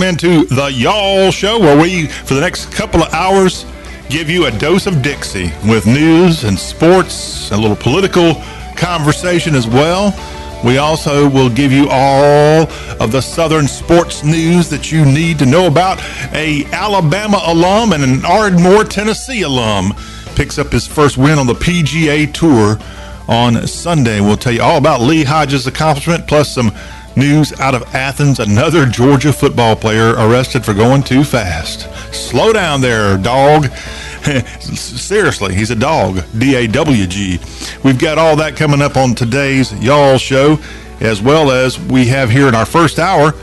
Welcome into the Y'all Show, where we, for the next couple of hours, give you a dose of Dixie with news and sports, a little political conversation as well. We also will give you all of the Southern sports news that you need to know about. A Alabama alum and an Ardmore, Tennessee alum picks up his first win on the PGA Tour on Sunday. We'll tell you all about Lee Hodges' accomplishment, plus some news out of Athens. Another Georgia football player arrested for going too fast. Slow down there, dog. Seriously, he's a dog. D A W G. We've got all that coming up on today's Y'all show, as well as we have here in our first hour.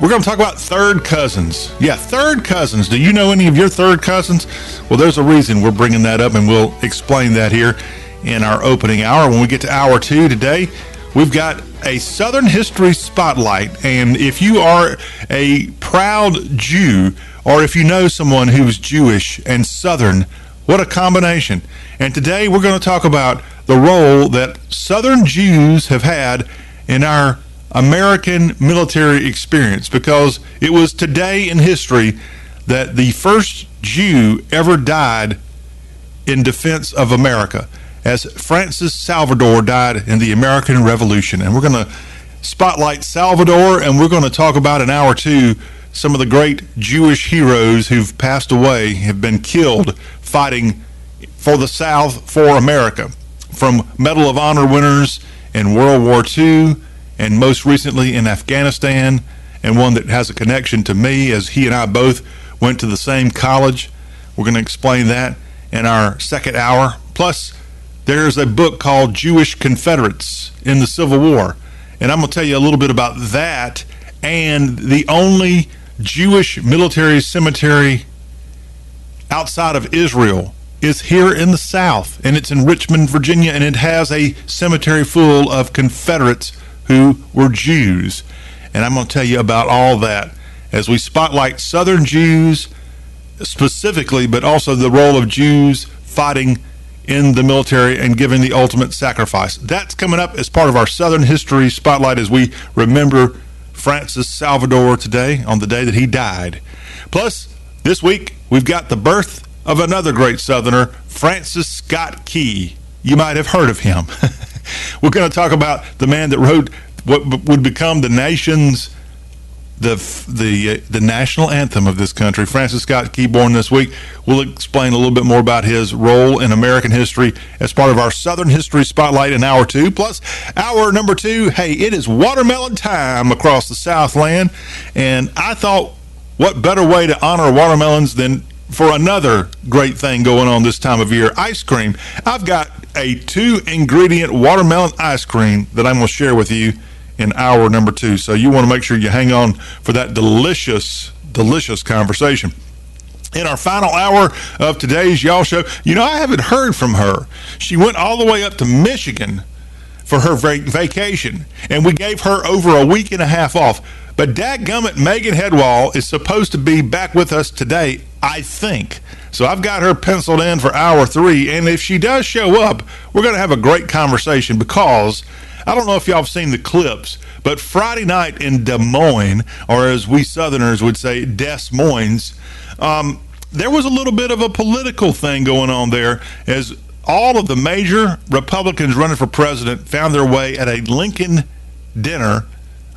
We're going to talk about third cousins. Yeah, third cousins. Do you know any of your third cousins? Well, there's a reason we're bringing that up, and we'll explain that here in our opening hour. When we get to hour two today, we've got a Southern History Spotlight. And if you are a proud Jew, or if you know someone who's Jewish and Southern, what a combination. And today we're going to talk about the role that Southern Jews have had in our American military experience because it was today in history that the first Jew ever died in defense of America as Francis Salvador died in the American Revolution. And we're going to spotlight Salvador and we're going to talk about in hour or two some of the great Jewish heroes who've passed away, have been killed fighting for the South, for America. From Medal of Honor winners in World War II and most recently in Afghanistan, and one that has a connection to me as he and I both went to the same college. We're going to explain that in our second hour. Plus, there's a book called Jewish Confederates in the Civil War. And I'm going to tell you a little bit about that and the only Jewish military cemetery outside of Israel is here in the South, and it's in Richmond, Virginia, and it has a cemetery full of Confederates who were Jews. And I'm going to tell you about all that as we spotlight Southern Jews specifically, but also the role of Jews fighting in the military and giving the ultimate sacrifice. That's coming up as part of our Southern History Spotlight as we remember Francis Salvador today on the day that he died. Plus, this week, we've got the birth of another great Southerner, Francis Scott Key. You might have heard of him. We're going to talk about the man that wrote what would become the nation's the the uh, the national anthem of this country, Francis Scott Key, born this week. We'll explain a little bit more about his role in American history as part of our Southern History Spotlight in hour two. Plus, hour number two, hey, it is watermelon time across the Southland, and I thought, what better way to honor watermelons than for another great thing going on this time of year, ice cream. I've got a two ingredient watermelon ice cream that I'm going to share with you in hour number two. So you want to make sure you hang on for that delicious, delicious conversation. In our final hour of today's Y'all Show, you know, I haven't heard from her. She went all the way up to Michigan for her vacation, and we gave her over a week and a half off. But dadgummit, Megan Hedwall is supposed to be back with us today, I think. So I've got her penciled in for hour three, and if she does show up, we're going to have a great conversation because I don't know if y'all have seen the clips, but Friday night in Des Moines, or as we Southerners would say, Des Moines, um, there was a little bit of a political thing going on there as all of the major Republicans running for president found their way at a Lincoln dinner.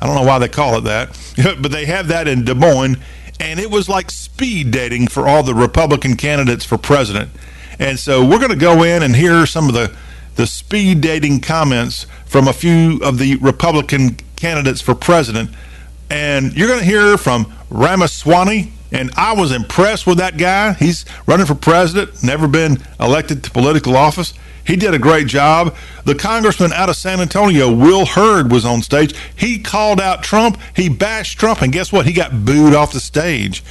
I don't know why they call it that, but they have that in Des Moines, and it was like speed dating for all the Republican candidates for president. And so we're going to go in and hear some of the the speed dating comments from a few of the Republican candidates for president. And you're going to hear from Ramaswamy. And I was impressed with that guy. He's running for president, never been elected to political office. He did a great job. The congressman out of San Antonio, Will Hurd, was on stage. He called out Trump. He bashed Trump. And guess what? He got booed off the stage.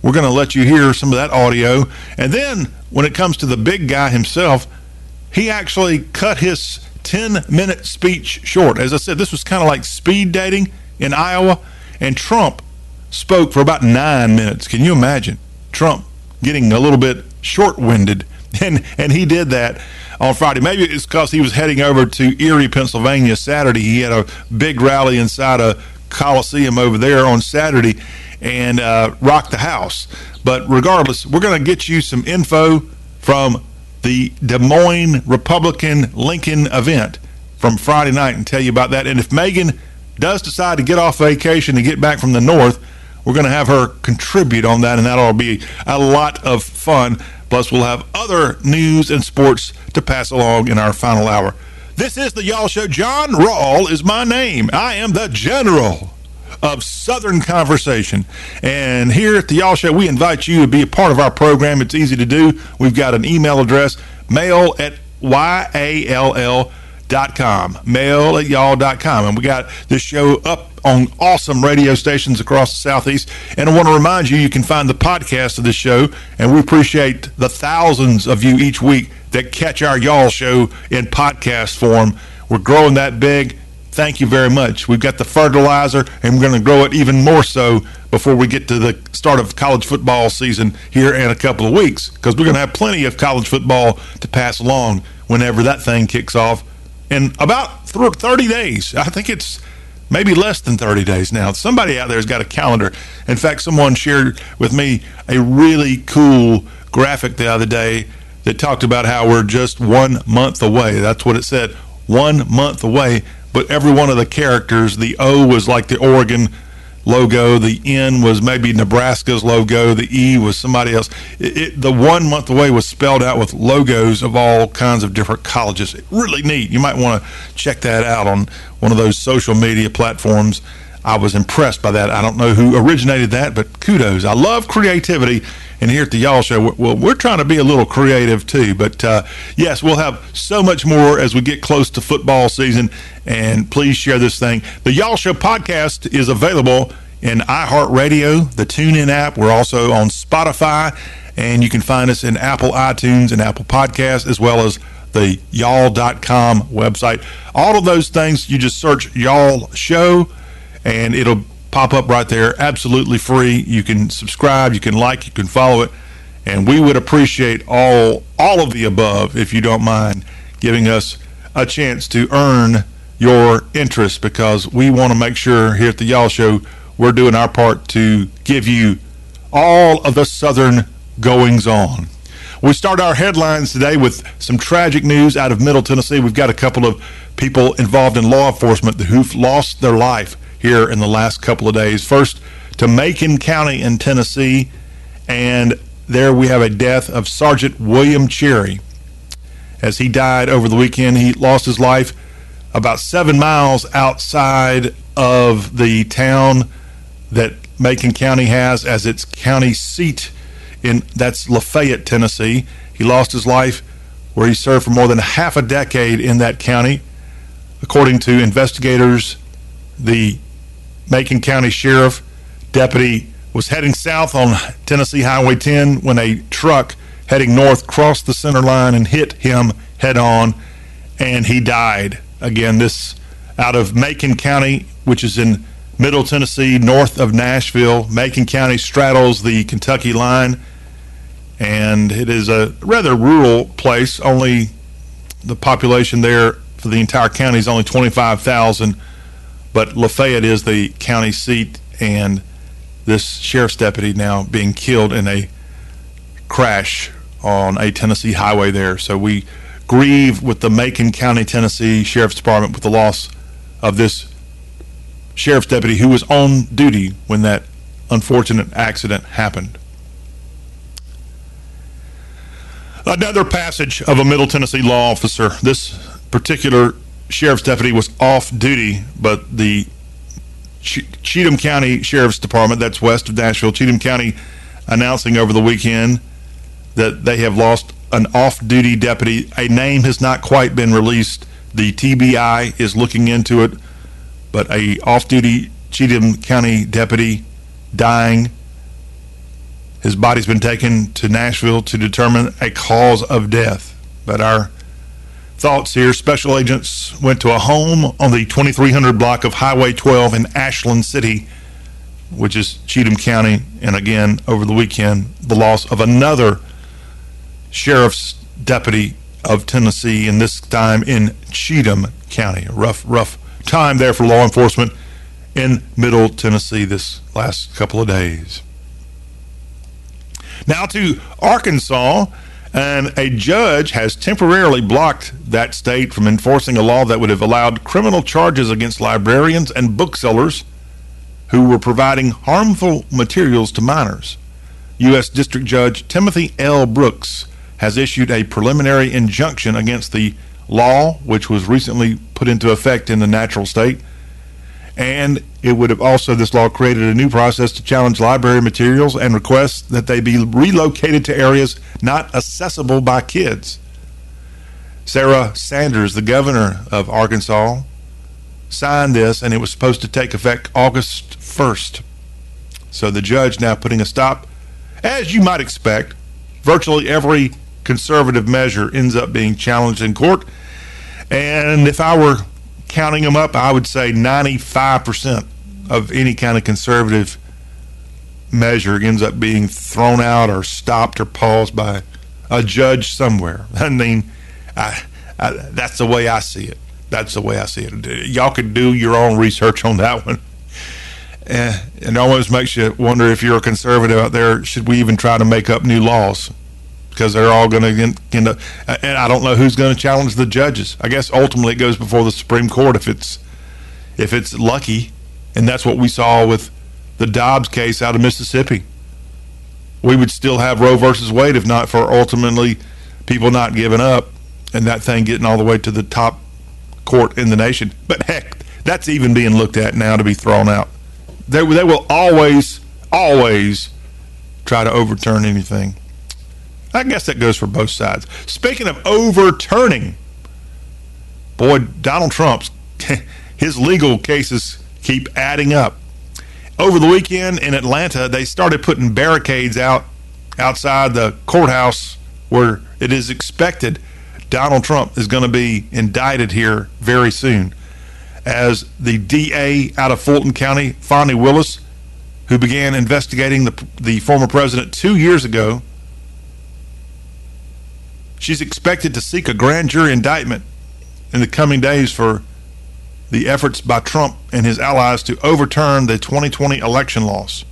We're going to let you hear some of that audio. And then when it comes to the big guy himself, he actually cut his 10 minute speech short. As I said, this was kind of like speed dating in Iowa, and Trump spoke for about nine minutes. Can you imagine Trump getting a little bit short winded? And, and he did that on Friday. Maybe it's because he was heading over to Erie, Pennsylvania Saturday. He had a big rally inside a Coliseum over there on Saturday and uh, rock the house. But regardless, we're going to get you some info from the Des Moines Republican Lincoln event from Friday night and tell you about that. And if Megan does decide to get off vacation and get back from the north, we're going to have her contribute on that, and that'll be a lot of fun. Plus, we'll have other news and sports to pass along in our final hour. This is the Y'all Show. John Rawl is my name. I am the general of Southern Conversation. And here at the Y'all Show, we invite you to be a part of our program. It's easy to do. We've got an email address, mail at Y-A-L-L dot com, mail at y'all.com. And we got this show up on awesome radio stations across the Southeast. And I want to remind you, you can find the podcast of this show, and we appreciate the thousands of you each week that catch our Y'all show in podcast form. We're growing that big. Thank you very much. We've got the fertilizer, and we're going to grow it even more so before we get to the start of college football season here in a couple of weeks, because we're going to have plenty of college football to pass along whenever that thing kicks off in about 30 days. I think it's maybe less than 30 days now. Somebody out there has got a calendar. In fact, someone shared with me a really cool graphic the other day that talked about how we're just one month away. That's what it said, one month away. But every one of the characters, the O was like the Oregon logo. The N was maybe Nebraska's logo. The E was somebody else. It, it, the one month away was spelled out with logos of all kinds of different colleges. Really neat. You might want to check that out on one of those social media platforms. I was impressed by that. I don't know who originated that, but kudos. I love creativity. And here at the Y'all Show, well, we're trying to be a little creative too. But uh, yes, we'll have so much more as we get close to football season. And please share this thing. The Y'all Show podcast is available in iHeartRadio, the TuneIn app. We're also on Spotify, and you can find us in Apple iTunes and Apple Podcasts, as well as the y'all.com website. All of those things, you just search Y'all Show, and it'll pop up right there, absolutely free. You can subscribe, you can like, you can follow it, and we would appreciate all all of the above if you don't mind giving us a chance to earn your interest because we want to make sure here at the Y'all Show we're doing our part to give you all of the Southern goings on. We start our headlines today with some tragic news out of Middle Tennessee. We've got a couple of people involved in law enforcement who've lost their life here in the last couple of days. First, to Macon County in Tennessee, and there we have a death of Sergeant William Cherry. As he died over the weekend, he lost his life about seven miles outside of the town that Macon County has as its county seat in that's Lafayette, Tennessee. He lost his life where he served for more than half a decade in that county. According to investigators, the Macon County Sheriff deputy was heading south on Tennessee Highway 10 when a truck heading north crossed the center line and hit him head on, and he died. Again, this out of Macon County, which is in Middle Tennessee, north of Nashville. Macon County straddles the Kentucky line, and it is a rather rural place. Only the population there for the entire county is only 25,000 but Lafayette is the county seat, and this sheriff's deputy now being killed in a crash on a Tennessee highway there. So we grieve with the Macon County, Tennessee Sheriff's Department with the loss of this sheriff's deputy who was on duty when that unfortunate accident happened. Another passage of a Middle Tennessee law officer. This particular sheriff's deputy was off duty, but the Cheatham County Sheriff's Department, that's west of Nashville, Cheatham County, announcing over the weekend that they have lost an off duty deputy. A name has not quite been released. The TBI is looking into it, but a off duty Cheatham County deputy dying. His body's been taken to Nashville to determine a cause of death. But our thoughts here. Special agents went to a home on the 2300 block of Highway 12 in Ashland City, which is Cheatham County. And again, over the weekend, the loss of another sheriff's deputy of Tennessee, and this time in Cheatham County. A rough, rough time there for law enforcement in Middle Tennessee this last couple of days. Now to Arkansas, and a judge has temporarily blocked that state from enforcing a law that would have allowed criminal charges against librarians and booksellers who were providing harmful materials to minors. U.S. District Judge Timothy L. Brooks has issued a preliminary injunction against the law, which was recently put into effect in the natural state. And it would have also, this law created a new process to challenge library materials and request that they be relocated to areas not accessible by kids. Sarah Sanders, the governor of Arkansas, signed this, and it was supposed to take effect August 1st. So the judge now putting a stop. As you might expect, virtually every conservative measure ends up being challenged in court. And if I were counting them up, I would say 95% of any kind of conservative measure ends up being thrown out or stopped or paused by a judge somewhere. I mean, I, I, that's the way I see it. That's the way I see it. Y'all could do your own research on that one. And it almost makes you wonder if you're a conservative out there, should we even try to make up new laws? Because they're all going to end up. And I don't know who's going to challenge the judges. I guess ultimately it goes before the Supreme Court if it's if it's lucky, and that's what we saw with the Dobbs case out of Mississippi. We would still have Roe versus Wade if not for ultimately people not giving up and that thing getting all the way to the top court in the nation. But heck, that's even being looked at now to be thrown out. They, they will always, always try to overturn anything. I guess that goes for both sides. Speaking of overturning, boy, Donald Trump's his legal cases keep adding up. Over the weekend in Atlanta, they started putting barricades out outside the courthouse where it is expected Donald Trump is going to be indicted here very soon. As the DA out of Fulton County, Fani Willis, who began investigating the, the former president two years ago, She's expected to seek a grand jury indictment in the coming days for the efforts by Trump and his allies to overturn the 2020 election loss.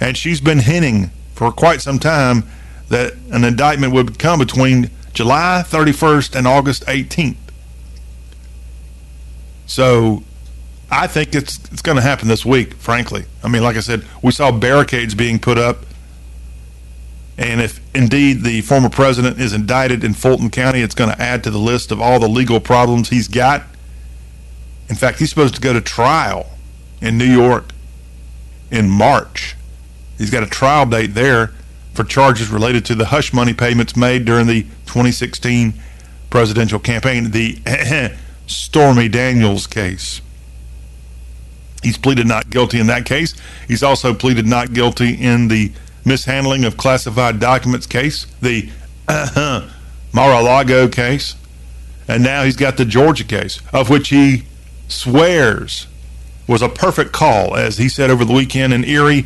And she's been hinting for quite some time that an indictment would come between July 31st and August 18th. So I think it's it's going to happen this week, frankly. I mean, like I said, we saw barricades being put up and if indeed the former president is indicted in Fulton County, it's going to add to the list of all the legal problems he's got. In fact, he's supposed to go to trial in New York in March. He's got a trial date there for charges related to the hush money payments made during the 2016 presidential campaign, the Stormy Daniels case. He's pleaded not guilty in that case. He's also pleaded not guilty in the mishandling of classified documents case, the uh, Mar-a-Lago case, and now he's got the Georgia case, of which he swears was a perfect call, as he said over the weekend in Erie,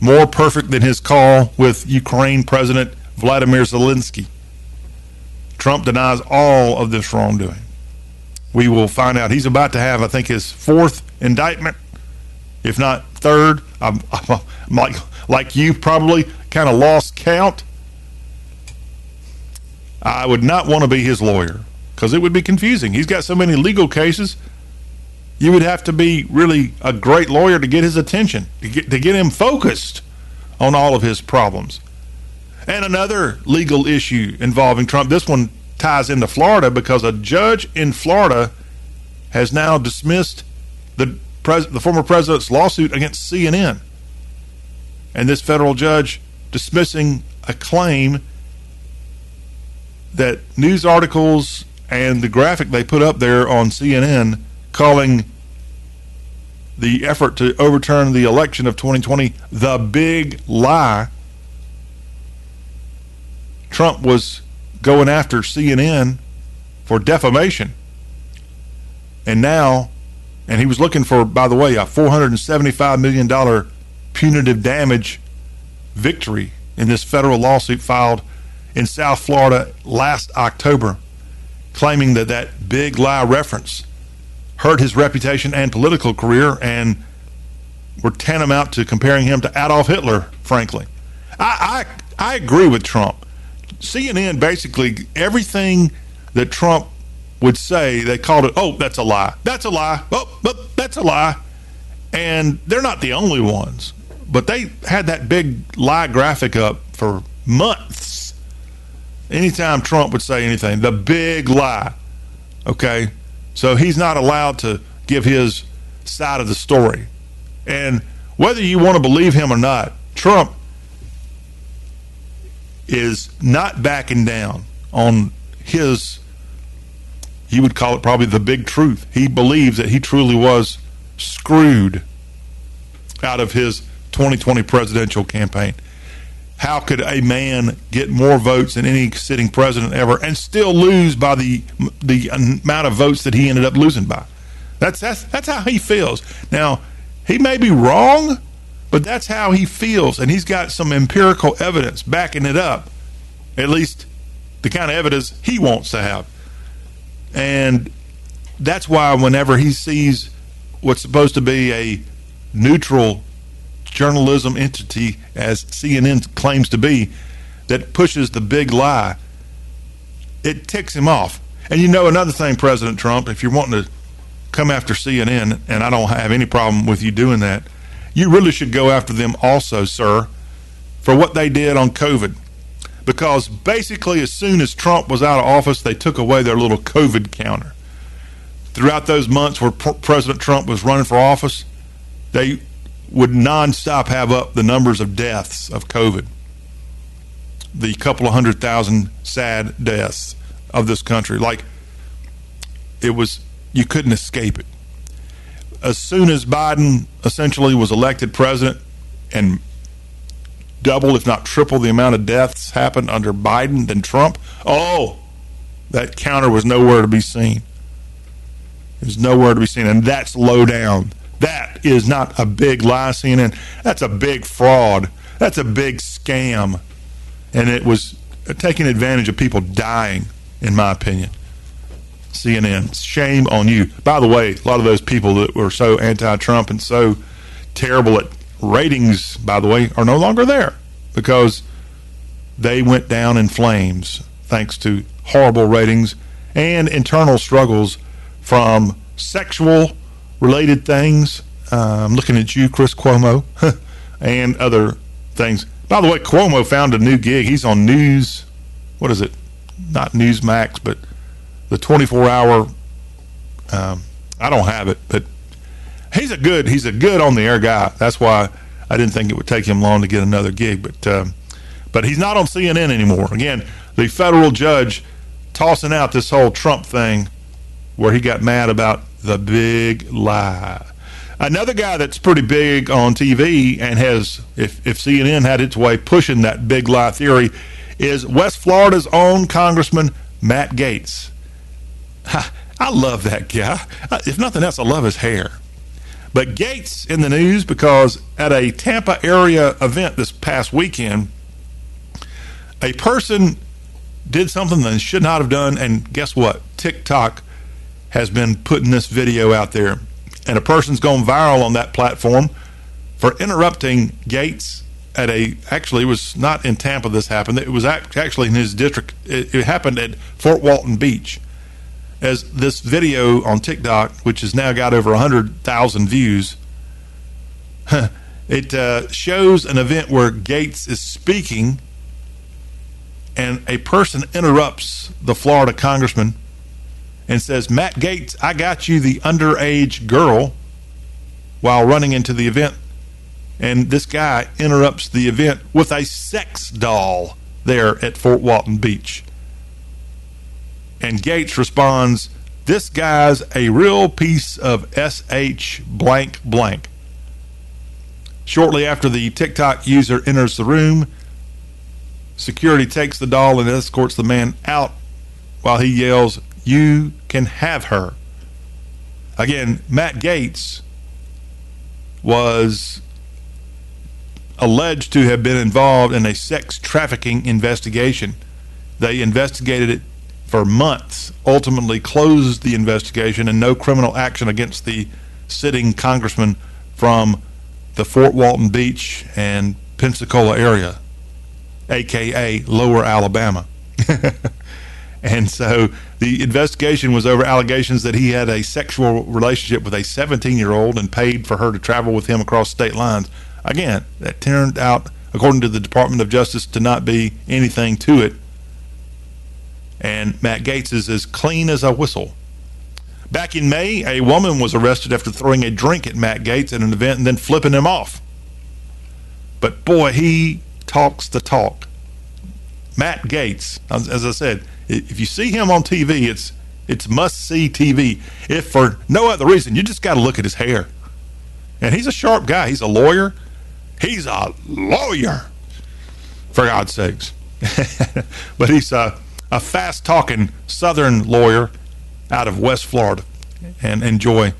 more perfect than his call with Ukraine President Vladimir Zelensky. Trump denies all of this wrongdoing. We will find out. He's about to have, I think, his fourth indictment, if not third. I'm like like you probably kind of lost count. I would not want to be his lawyer because it would be confusing. He's got so many legal cases. You would have to be really a great lawyer to get his attention, to get, to get him focused on all of his problems. And another legal issue involving Trump, this one ties into Florida because a judge in Florida has now dismissed the, pres- the former president's lawsuit against CNN and this federal judge dismissing a claim that news articles and the graphic they put up there on CNN calling the effort to overturn the election of 2020 the big lie. Trump was going after CNN for defamation. And now, and he was looking for, by the way, a $475 million punitive damage victory in this federal lawsuit filed in South Florida last October, claiming that that big lie reference hurt his reputation and political career and were tantamount to comparing him to Adolf Hitler, frankly. I, I, I agree with Trump. CNN basically, everything that Trump would say, they called it, oh, that's a lie. That's a lie. Oh, oh, that's a lie. And they're not the only ones, but they had that big lie graphic up for months. Anytime Trump would say anything, the big lie. Okay. So he's not allowed to give his side of the story. And whether you want to believe him or not, Trump is not backing down on his, he would call it probably the big truth. He believes that he truly was screwed out of his 2020 presidential campaign. How could a man get more votes than any sitting president ever and still lose by the the amount of votes that he ended up losing by? That's that's that's how he feels. Now, he may be wrong, but that's how he feels, and he's got some empirical evidence backing it up. At least the kind of evidence he wants to have. And that's why whenever he sees what's supposed to be a neutral journalism entity, as CNN claims to be, that pushes the big lie, it ticks him off. And you know, another thing, President Trump, if you're wanting to come after CNN, and I don't have any problem with you doing that, you really should go after them also, sir, for what they did on COVID. Because basically, as soon as Trump was out of office, they took away their little COVID counter throughout those months where President Trump was running for office, they would nonstop have up the numbers of deaths of COVID. The couple of hundred thousand sad deaths of this country. Like, it was, you couldn't escape it. As soon as Biden essentially was elected president and double, if not triple, the amount of deaths happened under Biden than Trump, oh, that counter was nowhere to be seen. There's nowhere to be seen, and that's low down. That is not a big lie, CNN. That's a big fraud. That's a big scam, and it was taking advantage of people dying, in my opinion. CNN, shame on you. By the way, a lot of those people that were so anti-Trump and so terrible at ratings, by the way, are no longer there because they went down in flames thanks to horrible ratings and internal struggles from sexual related things. Uh, I'm looking at you, Chris Cuomo, and other things. By the way, Cuomo found a new gig. He's on News. What is it? Not Newsmax, but the 24 hour. Um, I don't have it, but he's a good he's a good on the air guy. That's why I didn't think it would take him long to get another gig. But um, but he's not on CNN anymore. Again, the federal judge tossing out this whole Trump thing where he got mad about the big lie. Another guy that's pretty big on TV and has, if, if CNN had its way pushing that big lie theory, is West Florida's own Congressman Matt Gaetz. I love that guy. If nothing else, I love his hair. But Gaetz in the news because at a Tampa area event this past weekend, a person did something they should not have done, and guess what? TikTok has been putting this video out there, and a person's gone viral on that platform for interrupting Gaetz at a actually it was not in Tampa this happened. It was actually in his district. It, it happened at Fort Walton Beach. As this video on TikTok which has now got over 100,000 views it uh, shows an event where Gaetz is speaking and a person interrupts the Florida congressman and says, Matt Gaetz, I got you the underage girl while running into the event. And this guy interrupts the event with a sex doll there at Fort Walton Beach. And Gaetz responds, This guy's a real piece of SH blank blank. Shortly after the TikTok user enters the room, security takes the doll and escorts the man out while he yells, you can have her. Again, Matt Gaetz was alleged to have been involved in a sex trafficking investigation. They investigated it for months, ultimately closed the investigation and no criminal action against the sitting congressman from the Fort Walton Beach and Pensacola area, aka Lower Alabama. and so the investigation was over allegations that he had a sexual relationship with a 17 year old and paid for her to travel with him across state lines. Again, that turned out, according to the Department of Justice, to not be anything to it. And Matt Gaetz is as clean as a whistle. Back in May, a woman was arrested after throwing a drink at Matt Gaetz at an event and then flipping him off. But boy, he talks the talk. Matt Gaetz, as I said, if you see him on TV, it's it's must see TV. If for no other reason, you just got to look at his hair. And he's a sharp guy. He's a lawyer. He's a lawyer, for God's sakes. but he's a, a fast talking Southern lawyer out of West Florida and enjoy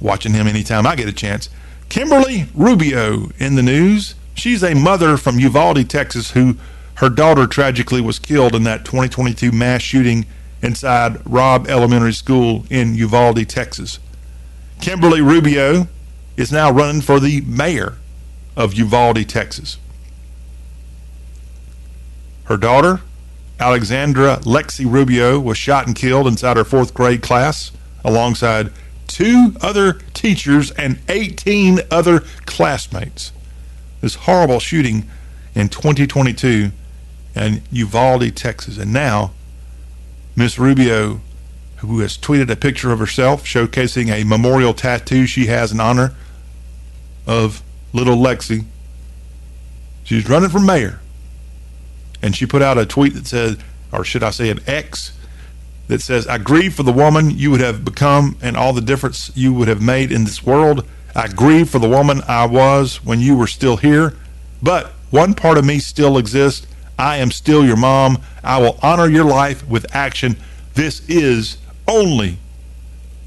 watching him anytime I get a chance. Kimberly Rubio in the news. She's a mother from Uvalde, Texas, who her daughter tragically was killed in that 2022 mass shooting inside Robb Elementary School in Uvalde, Texas. Kimberly Rubio is now running for the mayor of Uvalde, Texas. Her daughter, Alexandra Lexi Rubio, was shot and killed inside her fourth grade class alongside two other teachers and 18 other classmates. This horrible shooting in 2022 in Uvalde, Texas. And now, Miss Rubio, who has tweeted a picture of herself showcasing a memorial tattoo she has in honor of little Lexi. She's running for mayor. And she put out a tweet that says, or should I say an X, that says, I grieve for the woman you would have become and all the difference you would have made in this world. I grieve for the woman I was when you were still here. But one part of me still exists. I am still your mom. I will honor your life with action. This is only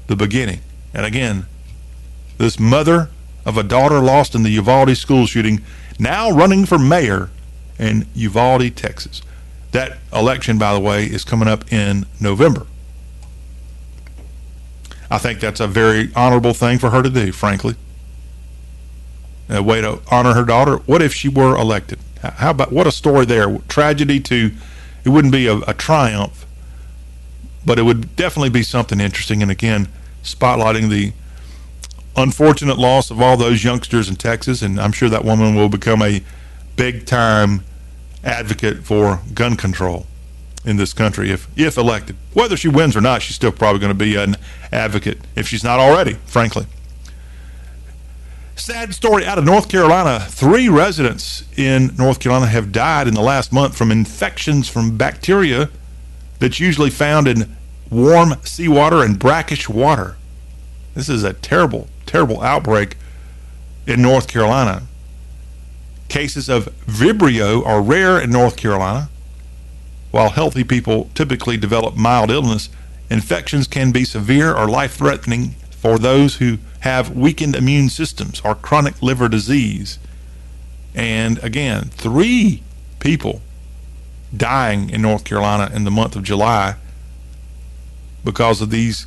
the beginning. And again, this mother of a daughter lost in the Uvalde school shooting, now running for mayor in Uvalde, Texas. That election, by the way, is coming up in November. I think that's a very honorable thing for her to do, frankly. A way to honor her daughter. What if she were elected? How about what a story there? Tragedy to, it wouldn't be a, a triumph, but it would definitely be something interesting. And again, spotlighting the unfortunate loss of all those youngsters in Texas, and I'm sure that woman will become a big time advocate for gun control in this country if if elected. Whether she wins or not, she's still probably going to be an advocate if she's not already, frankly. Sad story out of North Carolina. Three residents in North Carolina have died in the last month from infections from bacteria that's usually found in warm seawater and brackish water. This is a terrible, terrible outbreak in North Carolina. Cases of Vibrio are rare in North Carolina. While healthy people typically develop mild illness, infections can be severe or life threatening for those who have weakened immune systems or chronic liver disease. And again, three people dying in North Carolina in the month of July because of these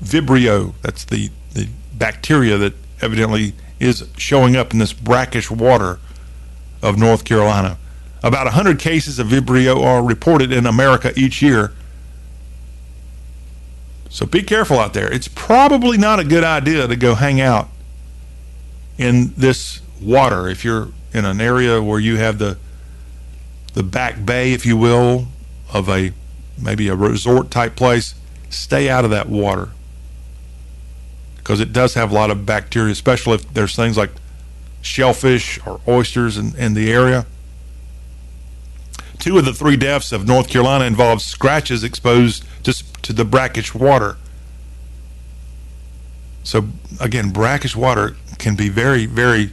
Vibrio. That's the, the bacteria that evidently is showing up in this brackish water of North Carolina. About 100 cases of Vibrio are reported in America each year. So be careful out there. It's probably not a good idea to go hang out in this water if you're in an area where you have the the back bay, if you will, of a maybe a resort type place. Stay out of that water because it does have a lot of bacteria, especially if there's things like shellfish or oysters in, in the area. Two of the three deaths of North Carolina involved scratches exposed to, to the brackish water. So, again, brackish water can be very, very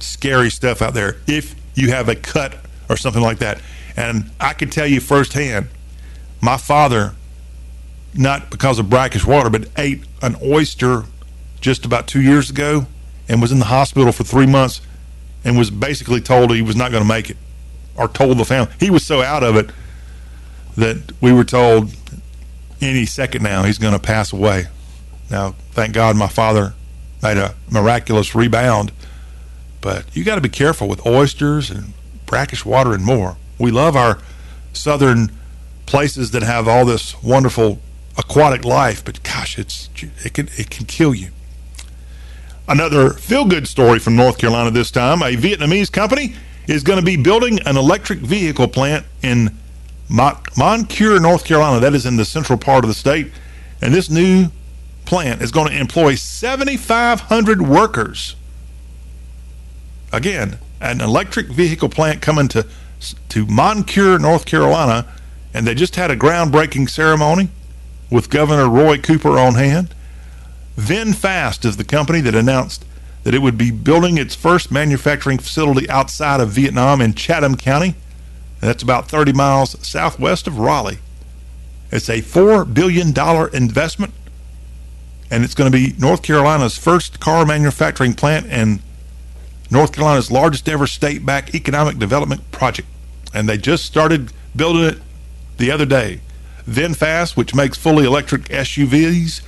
scary stuff out there if you have a cut or something like that. And I can tell you firsthand, my father, not because of brackish water, but ate an oyster just about two years ago and was in the hospital for three months and was basically told he was not going to make it or told the family. He was so out of it that we were told any second now he's going to pass away. Now, thank God my father made a miraculous rebound, but you got to be careful with oysters and brackish water and more. We love our southern places that have all this wonderful aquatic life, but gosh, it's it can it can kill you. Another feel-good story from North Carolina this time. A Vietnamese company is going to be building an electric vehicle plant in Moncure, North Carolina. That is in the central part of the state. And this new plant is going to employ 7,500 workers. Again, an electric vehicle plant coming to to Moncure, North Carolina, and they just had a groundbreaking ceremony with Governor Roy Cooper on hand. VinFast is the company that announced that it would be building its first manufacturing facility outside of Vietnam in Chatham County. That's about 30 miles southwest of Raleigh. It's a $4 billion investment and it's going to be North Carolina's first car manufacturing plant and North Carolina's largest ever state backed economic development project. And they just started building it the other day. VinFast, which makes fully electric SUVs,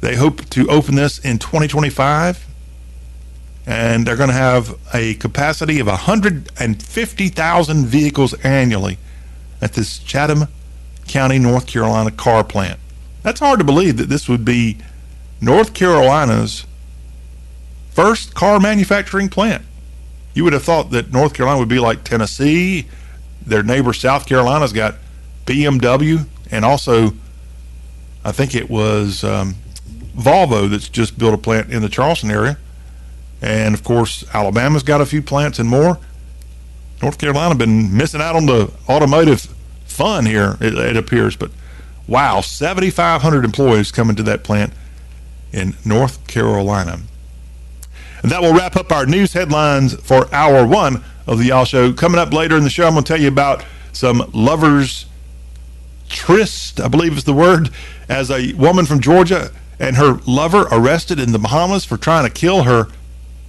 they hope to open this in 2025. And they're going to have a capacity of 150,000 vehicles annually at this Chatham County, North Carolina car plant. That's hard to believe that this would be North Carolina's first car manufacturing plant. You would have thought that North Carolina would be like Tennessee. Their neighbor South Carolina's got BMW, and also I think it was um, Volvo that's just built a plant in the Charleston area. And of course, Alabama's got a few plants and more. North Carolina been missing out on the automotive fun here, it, it appears. But wow, 7,500 employees coming to that plant in North Carolina. And that will wrap up our news headlines for hour one of the Y'all Show. Coming up later in the show, I'm going to tell you about some lovers tryst, I believe is the word, as a woman from Georgia and her lover arrested in the Bahamas for trying to kill her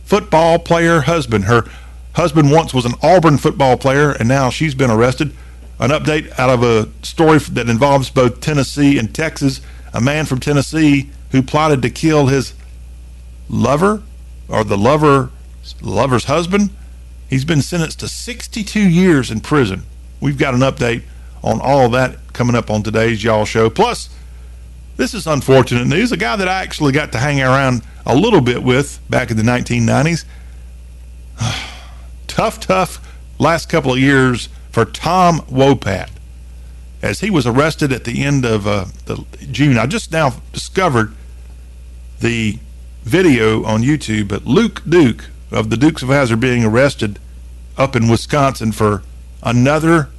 football player husband. Her husband once was an Auburn football player, and now she's been arrested. An update out of a story that involves both Tennessee and Texas. A man from Tennessee who plotted to kill his lover or the lover lover's husband. He's been sentenced to 62 years in prison. We've got an update on all that coming up on today's Y'all Show. Plus, this is unfortunate news. A guy that I actually got to hang around a little bit with back in the 1990s. tough, tough last couple of years for Tom Wopat as he was arrested at the end of uh, the June. I just now discovered the video on YouTube, but Luke Duke of the Dukes of Hazzard being arrested up in Wisconsin for another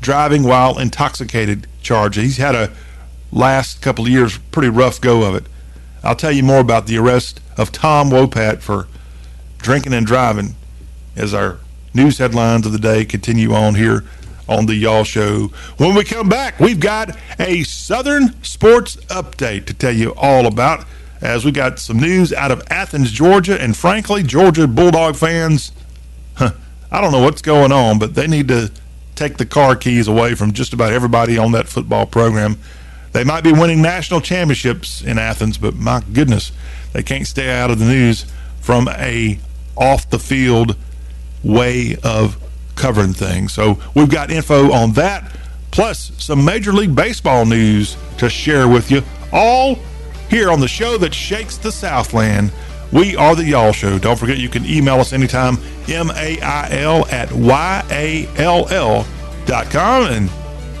driving while intoxicated charge. He's had a last couple of years pretty rough go of it. I'll tell you more about the arrest of Tom Wopat for drinking and driving as our news headlines of the day continue on here on the Y'all Show. When we come back, we've got a Southern sports update to tell you all about as we got some news out of Athens, Georgia, and frankly, Georgia Bulldog fans, huh, I don't know what's going on, but they need to take the car keys away from just about everybody on that football program. They might be winning national championships in Athens, but my goodness, they can't stay out of the news from a off the field way of covering things. So we've got info on that, plus some Major League Baseball news to share with you, all here on the show that shakes the Southland. We are the Y'all Show. Don't forget you can email us anytime, M-A-I-L at Y-A-L-L dot com, and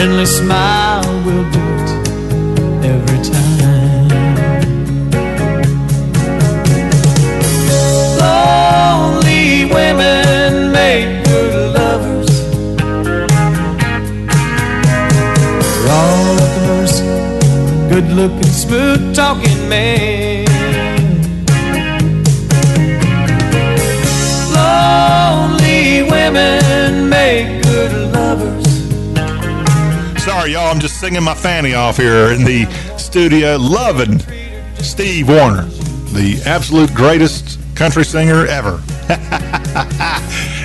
Friendly smile will do it every time. Lonely women make good lovers. For all the mercy, good looking, smooth talking man. Sorry, y'all. I'm just singing my fanny off here in the studio, loving Steve Wariner, the absolute greatest country singer ever.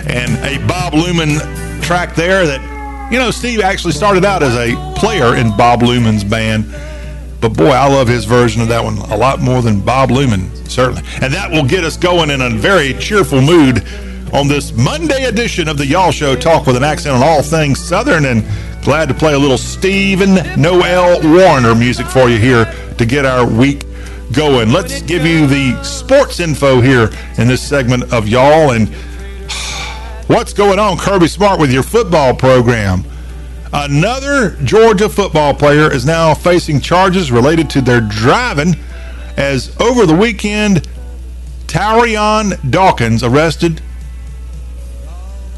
and a Bob Luman track there that, you know, Steve actually started out as a player in Bob Luman's band. But boy, I love his version of that one a lot more than Bob Luman, certainly. And that will get us going in a very cheerful mood on this Monday edition of the Y'all Show Talk with an accent on all things Southern. And glad to play a little Stephen Noel Wariner music for you here to get our week going. Let's give you the sports info here in this segment of Y'all. And what's going on, Kirby Smart, with your football program? Another Georgia football player is now facing charges related to their driving as over the weekend, Tyrion Dawkins arrested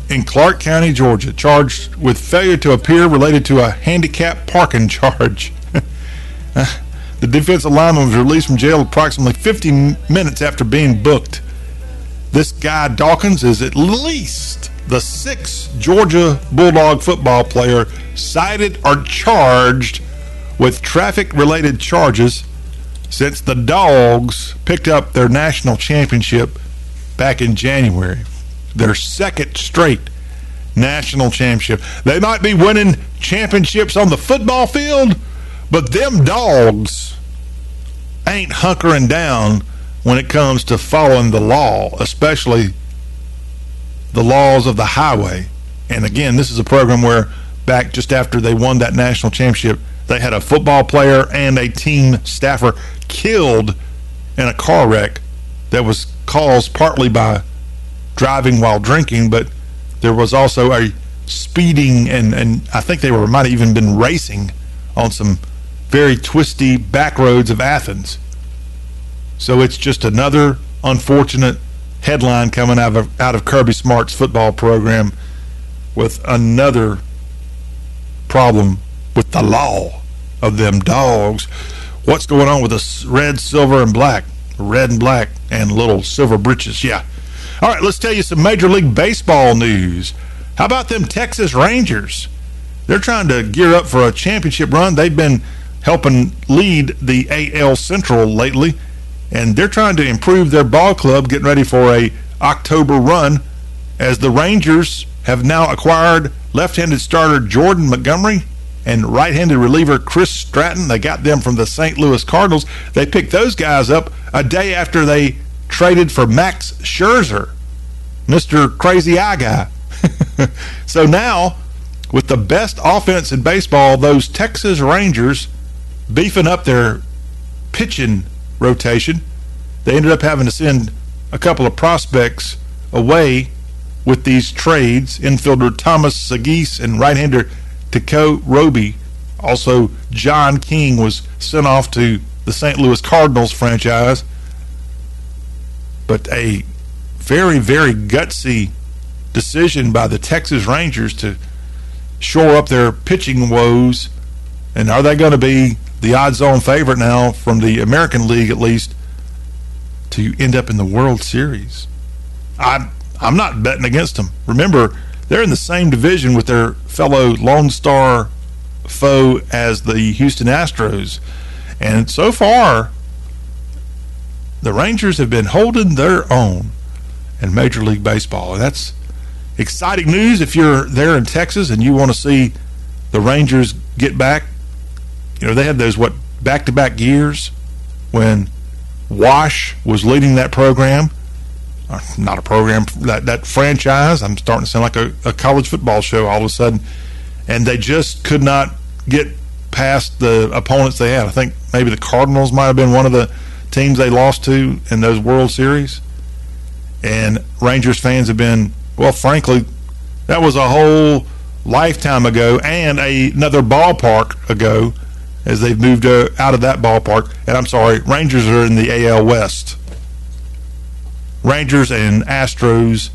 in Clarke County, Georgia, charged with failure to appear related to a handicap parking charge. the defensive lineman was released from jail approximately 50 minutes after being booked. This guy, Dawkins, is at least the sixth Georgia Bulldog football player cited or charged with traffic related charges since the Dogs picked up their national championship back in January. Their second straight national championship. They might be winning championships on the football field, but them dogs ain't hunkering down when it comes to following the law, especially the laws of the highway. And again, this is a program where back just after they won that national championship, they had a football player and a team staffer killed in a car wreck that was caused partly by driving while drinking, but there was also a speeding and, and I think they were might have even been racing on some very twisty back roads of Athens. So it's just another unfortunate headline coming out of out of Kirby Smart's football program with another problem with the law of them dogs. What's going on with the red, silver, and black? Red and black and little silver breeches. Yeah. All right, let's tell you some Major League Baseball news. How about them Texas Rangers? They're trying to gear up for a championship run. They've been helping lead the AL Central lately, and they're trying to improve their ball club, getting ready for a October run, as the Rangers have now acquired left-handed starter Jordan Montgomery and right-handed reliever Chris Stratton. They got them from the St. Louis Cardinals. They picked those guys up a day after they traded for Max Scherzer, Mr. Crazy Eye Guy. so now, with the best offense in baseball, those Texas Rangers beefing up their pitching rotation, they ended up having to send a couple of prospects away with these trades. Infielder Thomas Saggese and right-hander Tekoah Roby. Also, John King was sent off to the St. Louis Cardinals franchise. But a very, very gutsy decision by the Texas Rangers to shore up their pitching woes. And are they going to be the odds on favorite now from the American League, at least, to end up in the World Series? I'm, I'm not betting against them. Remember, they're in the same division with their fellow Lone Star foe as the Houston Astros. And so far, the Rangers have been holding their own in Major League Baseball. And that's exciting news if you're there in Texas and you want to see the Rangers get back. You know, they had those, what, back to back years when Wash was leading that program. Uh, not a program, that, that franchise. I'm starting to sound like a, a college football show all of a sudden. And they just could not get past the opponents they had. I think maybe the Cardinals might have been one of the teams they lost to in those World Series. And Rangers fans have been, well, frankly, that was a whole lifetime ago and a, another ballpark ago as they've moved uh, out of that ballpark. And I'm sorry, Rangers are in the AL West. Rangers and Astros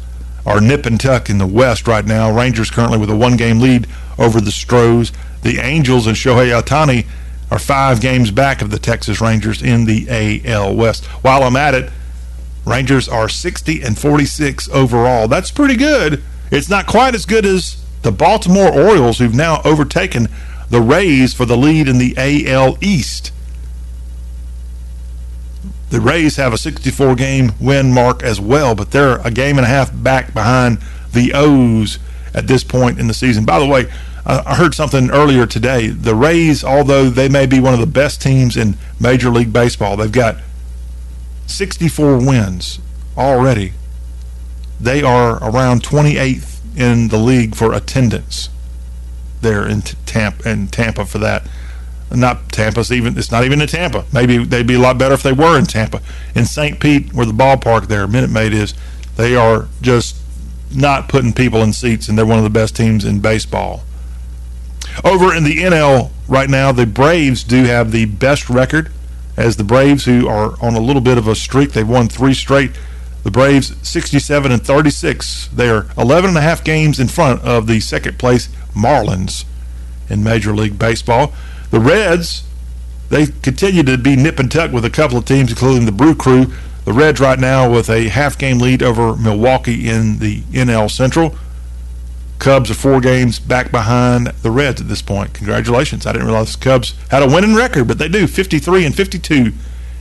are nip and tuck in the West right now. Rangers currently with a one game lead over the Stros. The Angels and Shohei Ohtani are five games back of the Texas Rangers in the AL West. While I'm at it, Rangers are 60 and 46 overall. That's pretty good. It's not quite as good as the Baltimore Orioles, who've now overtaken the Rays for the lead in the AL East. The Rays have a 64 game win mark as well, but they're a game and a half back behind the O's at this point in the season. By the way, I heard something earlier today. The Rays, although they may be one of the best teams in Major League Baseball, they've got 64 wins already. They are around 28th in the league for attendance. There in Tampa, in Tampa for that. Not Tampa's even. It's not even in Tampa. Maybe they'd be a lot better if they were in Tampa. In St. Pete, where the ballpark there, Minute Maid is, they are just not putting people in seats, and they're one of the best teams in baseball. Over in the NL right now, the Braves do have the best record as the Braves, who are on a little bit of a streak, they've won three straight. The Braves 67 and 36. They are 11 and a half games in front of the second place Marlins in Major League Baseball. The Reds, they continue to be nip and tuck with a couple of teams, including the Brew Crew. The Reds right now with a half game lead over Milwaukee in the NL Central. Cubs are four games back behind the Reds at this point. Congratulations. I didn't realize the Cubs had a winning record, but they do. 53 and 52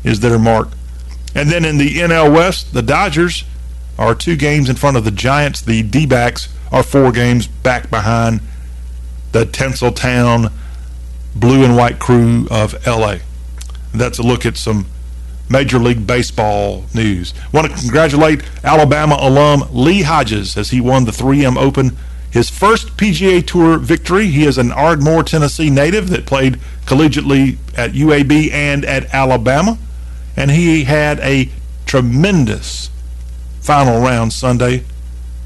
is their mark. And then in the NL West, the Dodgers are two games in front of the Giants. The D backs are four games back behind the Tinseltown blue and white crew of LA. That's a look at some Major League Baseball news. Want to congratulate Alabama alum Lee Hodges as he won the 3M Open his first PGA Tour victory. He is an Ardmore, Tennessee native that played collegiately at UAB and at Alabama. And he had a tremendous final round Sunday,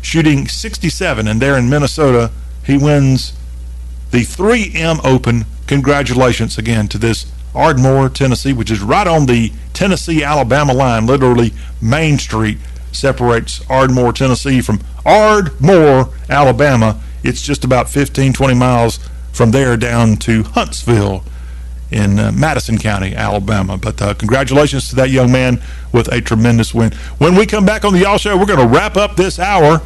shooting 67. And there in Minnesota, he wins the 3M Open. Congratulations again to this Ardmore, Tennessee, which is right on the Tennessee Alabama line, literally Main Street separates Ardmore, Tennessee from Ardmore, Alabama. It's just about 15, 20 miles from there down to Huntsville in uh, Madison County, Alabama. But uh, congratulations to that young man with a tremendous win. When we come back on the Y'all Show, we're going to wrap up this hour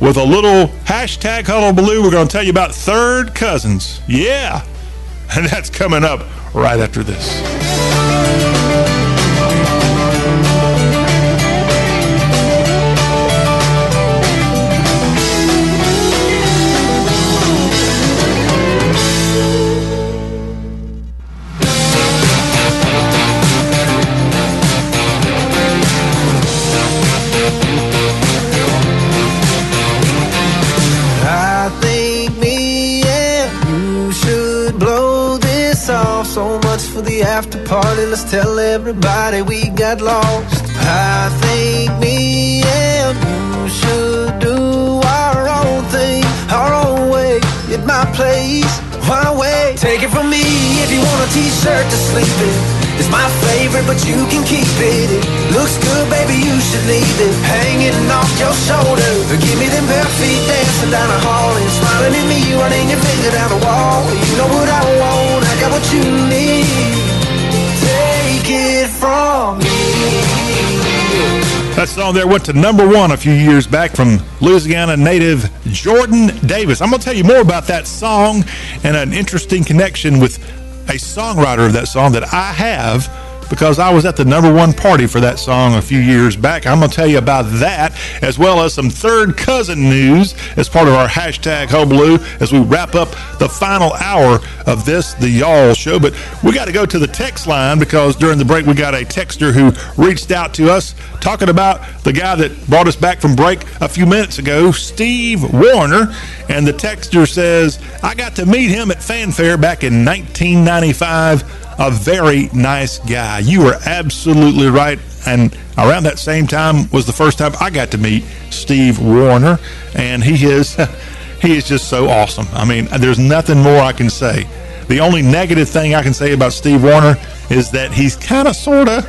with a little hashtag hullabaloo. We're going to tell you about third cousins. Yeah. And that's coming up right after this. Party, let's tell everybody we got lost. I think me and you should do our own thing, our own way, at my place. Why wait? Take it from me if you want a t-shirt to sleep in. It's my favorite, but you can keep it. It looks good, baby, you should leave it hanging off your shoulder. Give me them bare feet dancing down the hall and smiling at me, running your finger down the wall. You know what I want, I got what you need me. That song there went to number one a few years back from Louisiana native Jordan Davis. I'm going to tell you more about that song and an interesting connection with a songwriter of that song that I have because I was at the number one party for that song a few years back. I'm going to tell you about that, as well as some third cousin news as part of our hashtag Hullabaloo as we wrap up the final hour of this, the Y'all Show. But we got to go to the text line because during the break we got a texter who reached out to us talking about the guy that brought us back from break a few minutes ago, Steve Wariner. And the texter says, I got to meet him at Fanfare back in 1995 a very nice guy. You were absolutely right. And around that same time was the first time I got to meet Steve Wariner, and he is he is just so awesome. I mean, there's nothing more I can say. The only negative thing I can say about Steve Wariner is that he's kind of sort of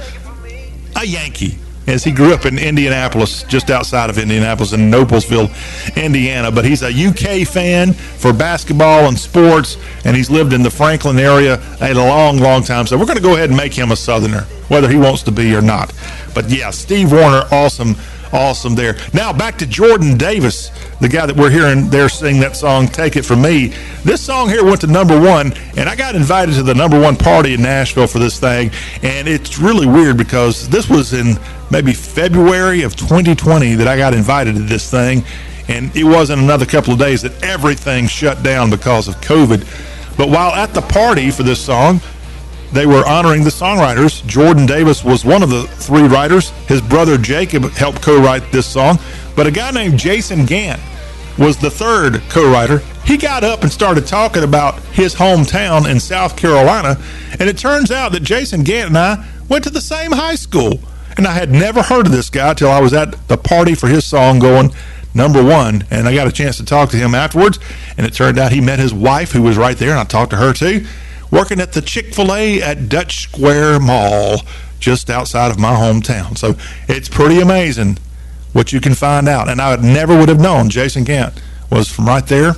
a Yankee as he grew up in Indianapolis, just outside of Indianapolis in Noblesville, Indiana. But he's a UK fan for basketball and sports, and he's lived in the Franklin area a long, long time. So we're going to go ahead and make him a Southerner, whether he wants to be or not. But yeah, Steve Wariner, awesome awesome there. Now back to Jordan Davis, the guy that we're hearing there sing that song, Take It From Me. This song here went to number one, and I got invited to the number one party in Nashville for this thing. And it's really weird because this was in maybe February of 2020 that I got invited to this thing. And it wasn't another couple of days that everything shut down because of COVID. But while at the party for this song, they were honoring the songwriters. Jordan Davis was one of the three writers. His brother Jacob helped co-write this song, but a guy named Jason Gantt was the third co-writer. He got up and started talking about his hometown in South Carolina, and it turns out that Jason Gantt and I went to the same high school. And I had never heard of this guy till I was at the party for his song going number one. And I got a chance to talk to him afterwards. And it turned out he met his wife, who was right there, and I talked to her too working at the Chick fil A at Dutch Square Mall, just outside of my hometown. So it's pretty amazing what you can find out. And I never would have known Jason Gantt was from right there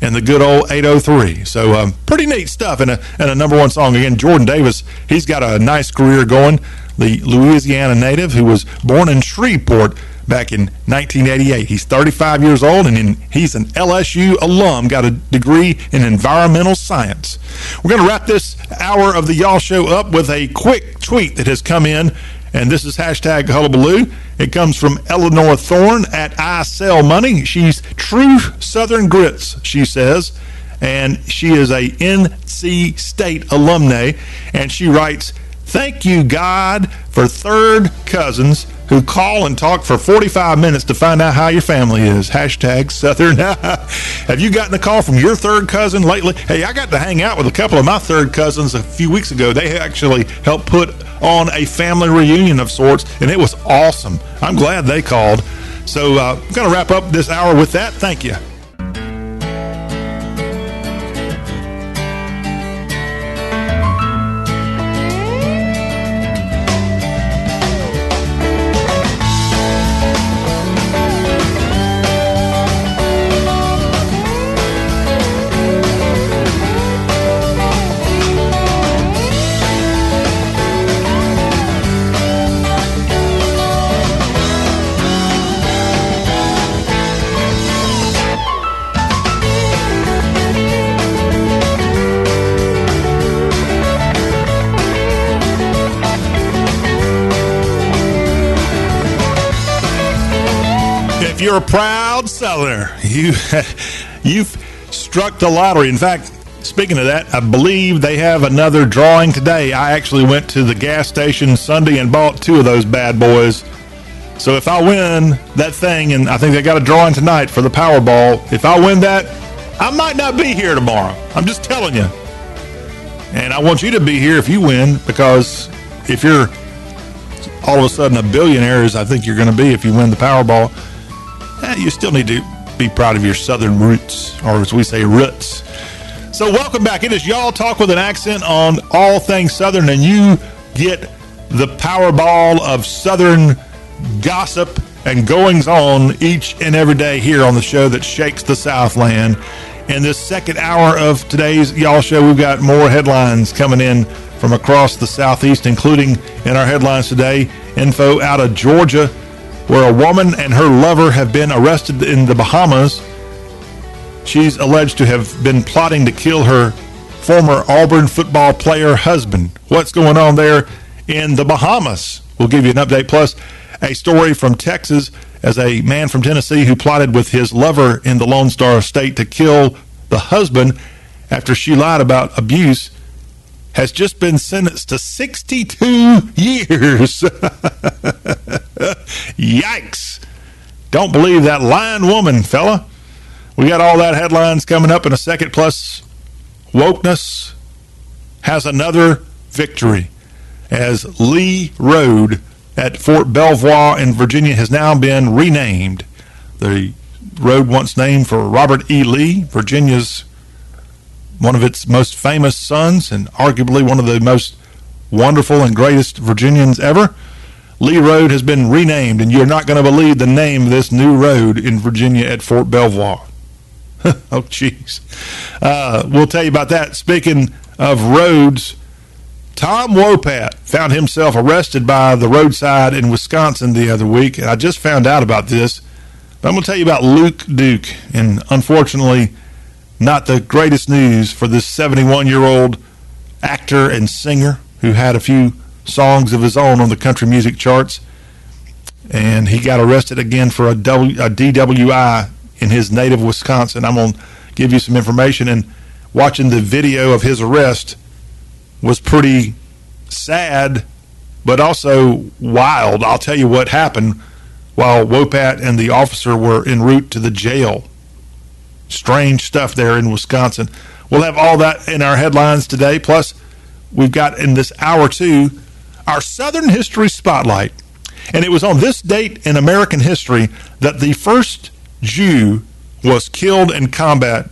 in the good old 803. So um, pretty neat stuff. And a, and a number one song. Again, Jordan Davis, he's got a nice career going. The Louisiana native who was born in Shreveport back in 1988. He's 35 years old and in, he's an LSU alum, got a degree in environmental science. We're going to wrap this hour of the Y'all Show up with a quick tweet that has come in, and this is hashtag hullabaloo. It comes from Eleanor Thorne at I Sell Money. She's true Southern grits, she says, and she is a NC State alumni, and she writes, Thank you, God, for third cousins who call and talk for 45 minutes to find out how your family is. Hashtag Southern. Have you gotten a call from your third cousin lately? Hey, I got to hang out with a couple of my third cousins a few weeks ago. They actually helped put on a family reunion of sorts, and it was awesome. I'm glad they called. So uh, I'm going to wrap up this hour with that. Thank you. You're a proud seller. You, you've struck the lottery. In fact, speaking of that, I believe they have another drawing today. I actually went to the gas station Sunday and bought two of those bad boys. So if I win that thing, and I think they got a drawing tonight for the Powerball, if I win that, I might not be here tomorrow. I'm just telling you. And I want you to be here if you win, because if you're all of a sudden a billionaire, as I think you're going to be if you win the Powerball, eh, you still need to be proud of your southern roots, or as we say, roots. So, welcome back. It is Y'all Talk with an accent on all things Southern, and you get the Powerball of Southern gossip and goings on each and every day here on the show that shakes the Southland. In this second hour of today's Y'all Show, we've got more headlines coming in from across the Southeast, including in our headlines today info out of Georgia where a woman and her lover have been arrested in the Bahamas. She's alleged to have been plotting to kill her former Auburn football player husband. What's going on there? in the Bahamas. We'll give you an update. Plus, a story from Texas as a man from Tennessee who plotted with his lover in the Lone Star State to kill the husband after she lied about abuse has just been sentenced to 62 years. Yikes. Don't believe that lying woman, fella. We got all that headlines coming up in a second. Plus, wokeness has another victory as Lee Road at Fort Belvoir in Virginia has now been renamed. The road once named for Robert E. Lee, Virginia's one of its most famous sons and arguably one of the most wonderful and greatest Virginians ever. Lee Road has been renamed, and you're not going to believe the name of this new road in Virginia at Fort Belvoir. oh, jeez. Uh, we'll tell you about that. Speaking of roads, Tom Wopat found himself arrested by the roadside in Wisconsin the other week. And I just found out about this. But I'm going to tell you about Luke Duke. And unfortunately, not the greatest news for this 71 year old actor and singer who had a few songs of his own on the country music charts. And he got arrested again for a, w, a DWI in his native Wisconsin. I'm going to give you some information. And watching the video of his arrest was pretty sad, but also wild. I'll tell you what happened while Wopat and the officer were en route to the jail strange stuff there in Wisconsin. We'll have all that in our headlines today. Plus, we've got in this hour two our Southern History Spotlight. And it was on this date in American history that the first Jew was killed in combat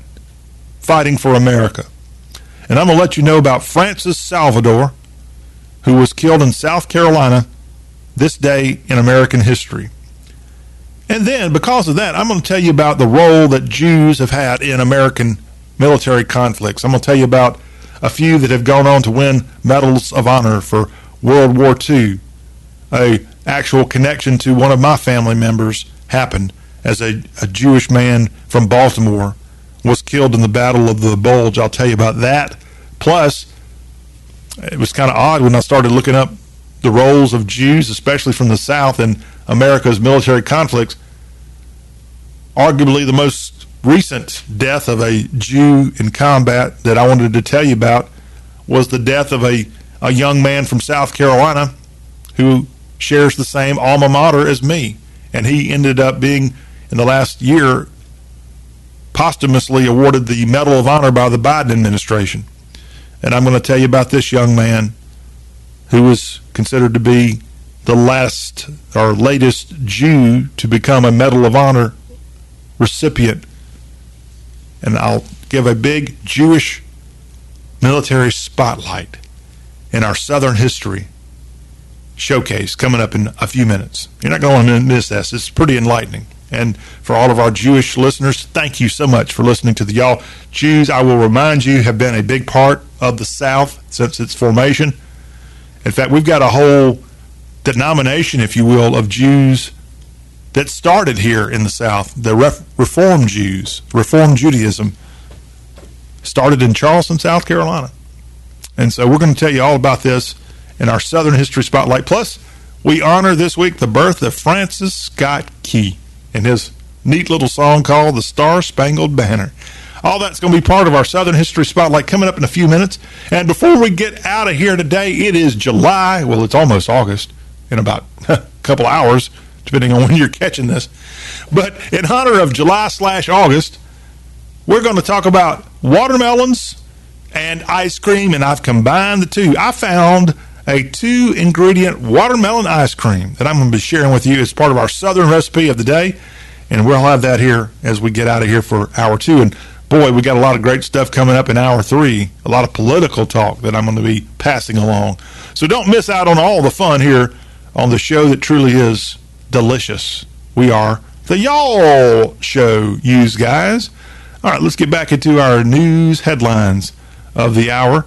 fighting for America. And I'm going to let you know about Francis Salvador, who was killed in South Carolina this day in American history. And then, because of that, I'm going to tell you about the role that Jews have had in American military conflicts. I'm going to tell you about a few that have gone on to win medals of honor for World War II. A actual connection to one of my family members happened as a, a Jewish man from Baltimore was killed in the Battle of the Bulge. I'll tell you about that. Plus, it was kind of odd when I started looking up the roles of Jews, especially from the South, in America's military conflicts. Arguably, the most recent death of a Jew in combat that I wanted to tell you about was the death of a, a young man from South Carolina who shares the same alma mater as me. And he ended up being, in the last year, posthumously awarded the Medal of Honor by the Biden administration. And I'm going to tell you about this young man who was considered to be the last or latest Jew to become a Medal of Honor recipient. And I'll give a big Jewish military spotlight in our Southern history showcase coming up in a few minutes. You're not going to miss this. It's pretty enlightening. And for all of our Jewish listeners, thank you so much for listening to the Y'all. Jews, I will remind you, have been a big part of the South since its formation. In fact, we've got a whole denomination, if you will, of Jews that started here in the South, the Reform Jews, Reform Judaism, started in Charleston, South Carolina. And so we're going to tell you all about this in our Southern History Spotlight. Plus, we honor this week the birth of Francis Scott Key and his neat little song called The Star Spangled Banner. All that's going to be part of our Southern History Spotlight coming up in a few minutes. And before we get out of here today, it is July. Well, it's almost August in about a couple hours, depending on when you're catching this. But in honor of July slash August, we're going to talk about watermelons and ice cream, and I've combined the two. I found a two ingredient watermelon ice cream that I'm going to be sharing with you as part of our Southern recipe of the day. And we'll have that here as we get out of here for hour two. And boy, we got a lot of great stuff coming up in hour three, a lot of political talk that I'm going to be passing along. So don't miss out on all the fun here on the show that truly is delicious. We are the Y'all Show, use guys. All right, let's get back into our news headlines of the hour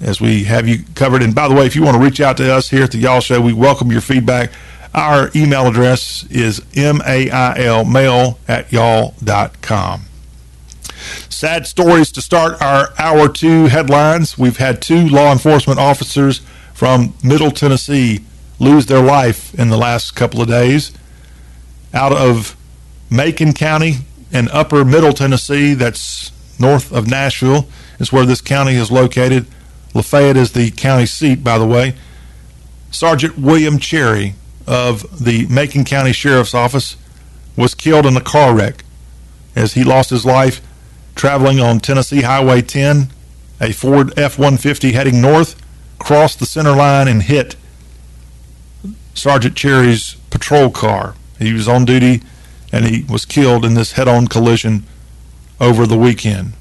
as we have you covered. And by the way, if you want to reach out to us here at the Y'all Show, we welcome your feedback. Our email address is mail, mail at y'all.com. Sad stories to start our hour two headlines. We've had two law enforcement officers from Middle Tennessee lose their life in the last couple of days. Out of Macon County and upper Middle Tennessee, that's north of Nashville, is where this county is located. Lafayette is the county seat, by the way. Sergeant William Cherry of the Macon County Sheriff's Office was killed in a car wreck as he lost his life traveling on Tennessee Highway 10. A Ford F 150 heading north crossed the center line and hit Sergeant Cherry's patrol car. He was on duty and he was killed in this head on collision over the weekend.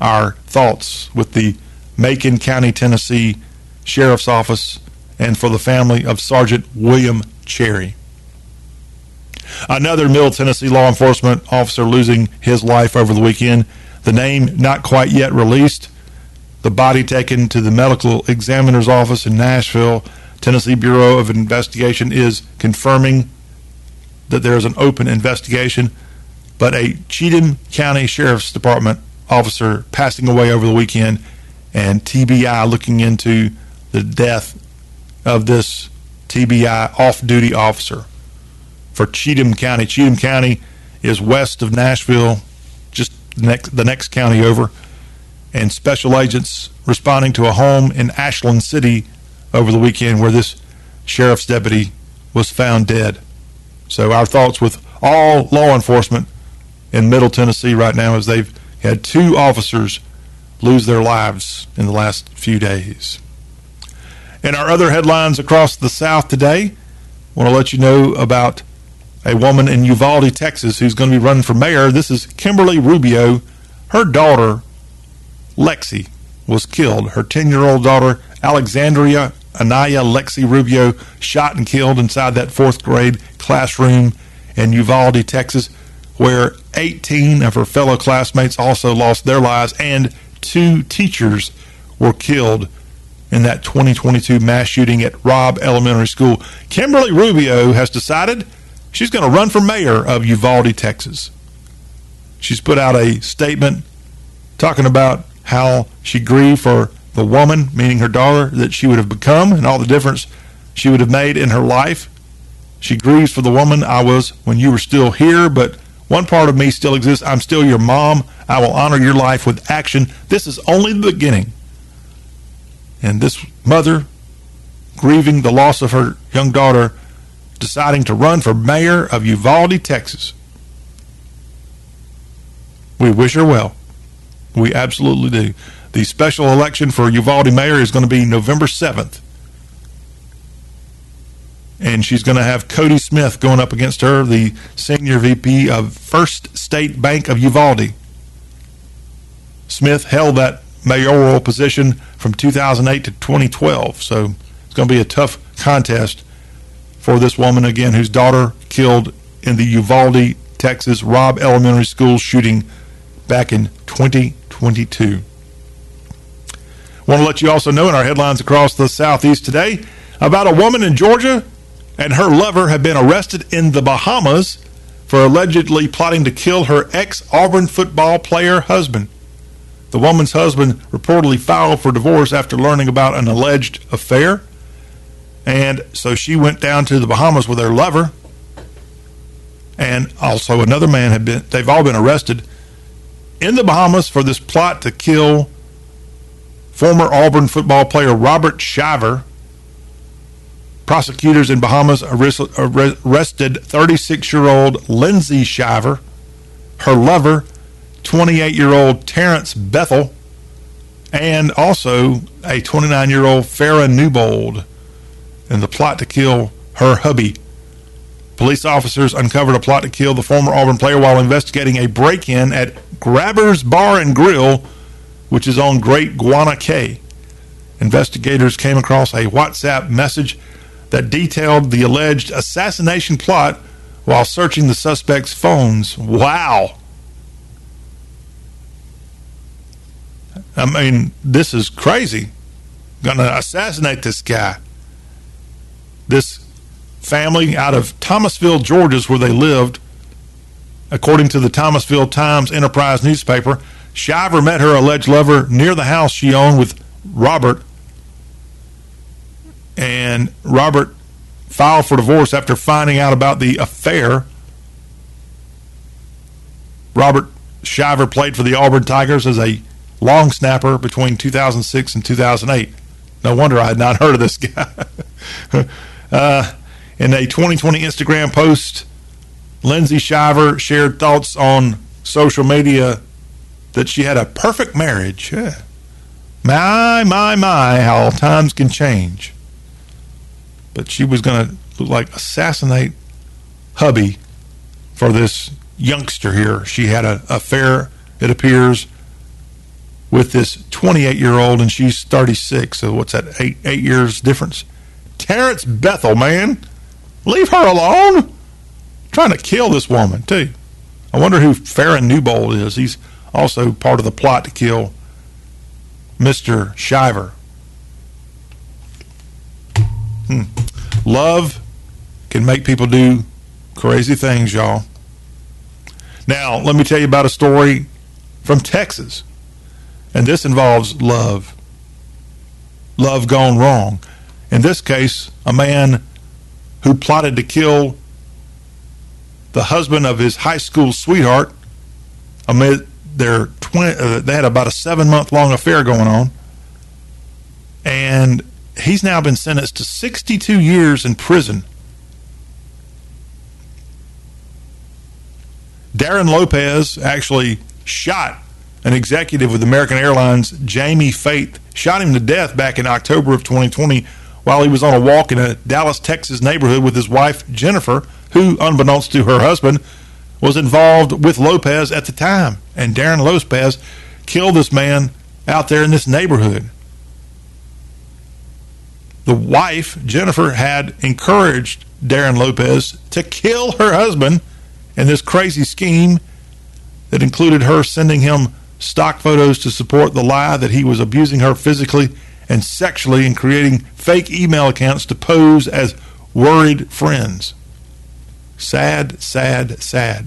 Our thoughts with the Macon County, Tennessee Sheriff's Office and for the family of Sergeant William Cherry. Another Middle Tennessee law enforcement officer losing his life over the weekend. The name not quite yet released. The body taken to the medical examiner's office in Nashville. Tennessee Bureau of Investigation is confirming that there is an open investigation, but a Cheatham County Sheriff's Department officer passing away over the weekend and TBI looking into the death of this TBI off duty officer for Cheatham County. Cheatham County is west of Nashville, the next, the next county over, and special agents responding to a home in Ashland City over the weekend where this sheriff's deputy was found dead. So our thoughts with all law enforcement in Middle Tennessee right now as they've had two officers lose their lives in the last few days. In our other headlines across the South today, I want to let you know about a woman in Uvalde, Texas, who's going to be running for mayor. This is Kimberly Rubio. Her daughter, Lexi, was killed. Her 10 year old daughter, Alexandria Anaya Lexi Rubio, shot and killed inside that fourth grade classroom in Uvalde, Texas, where 18 of her fellow classmates also lost their lives and two teachers were killed in that 2022 mass shooting at Robb Elementary School. Kimberly Rubio has decided she's going to run for mayor of Uvalde, Texas. She's put out a statement talking about how she grieved for the woman, meaning her daughter, that she would have become and all the difference she would have made in her life. She grieves for the woman I was when you were still here, but one part of me still exists. I'm still your mom. I will honor your life with action. This is only the beginning. And this mother, grieving the loss of her young daughter, deciding to run for mayor of Uvalde, Texas. We wish her well. We absolutely do. The special election for Uvalde mayor is going to be November 7th. And she's going to have Cody Smith going up against her, the senior VP of First State Bank of Uvalde. Smith held that mayoral position from 2008 to 2012. So it's going to be a tough contest for this woman again, whose daughter killed in the Uvalde, Texas Robb Elementary School shooting back in 2022. Want to let you also know in our headlines across the southeast today about a woman in Georgia and her lover have been arrested in the Bahamas for allegedly plotting to kill her ex Auburn football player husband. The woman's husband reportedly filed for divorce after learning about an alleged affair. And so she went down to the Bahamas with her lover. And also another man had been, they've all been arrested in the Bahamas for this plot to kill former Auburn football player Robert Shiver. Prosecutors in Bahamas arrested 36 year old Lindsay Shiver, her lover, 28 year old Terrence Bethel, and also a 29 year old Farah Newbold in the plot to kill her hubby. Police officers uncovered a plot to kill the former Auburn player while investigating a break in at Grabber's Bar and Grill, which is on Great Guana Cay. Investigators came across a WhatsApp message that detailed the alleged assassination plot while searching the suspect's phones. Wow. I mean, this is crazy. Gonna assassinate this guy. This family out of Thomasville, Georgia, is where they lived. According to the Thomasville Times Enterprise newspaper, Shiver met her alleged lover near the house she owned with Robert and Robert filed for divorce after finding out about the affair. Robert Shiver played for the Auburn Tigers as a long snapper between 2006 and 2008. No wonder I had not heard of this guy. uh, in a 2020 Instagram post, Lindsay Shiver shared thoughts on social media that she had a perfect marriage. Yeah. My, my, my, how times can change. But she was going to look like assassinate hubby for this youngster here. She had an affair, it appears, with this 28 year old, and she's 36. So what's that? Eight eight years difference. Terrence Bethel, man, leave her alone. Trying to kill this woman too. I wonder who Faron Newbold is. He's also part of the plot to kill Mr. Shiver. Hmm. Love can make people do crazy things, y'all. Now, let me tell you about a story from Texas. And this involves love. Love gone wrong. In this case, a man who plotted to kill the husband of his high school sweetheart amid their 20, uh, they had about a seven month long affair going on. And he's now been sentenced to 62 years in prison. Darrin Lopez actually shot an executive with American Airlines, Jamie Faith, shot him to death back in October of 2020 while he was on a walk in a Dallas, Texas neighborhood with his wife, Jennifer, who, unbeknownst to her husband, was involved with Lopez at the time. And Darrin Lopez killed this man out there in this neighborhood. The wife, Jennifer, had encouraged Darrin Lopez to kill her husband in this crazy scheme that included her sending him stock photos to support the lie that he was abusing her physically and sexually and creating fake email accounts to pose as worried friends. Sad, sad, sad.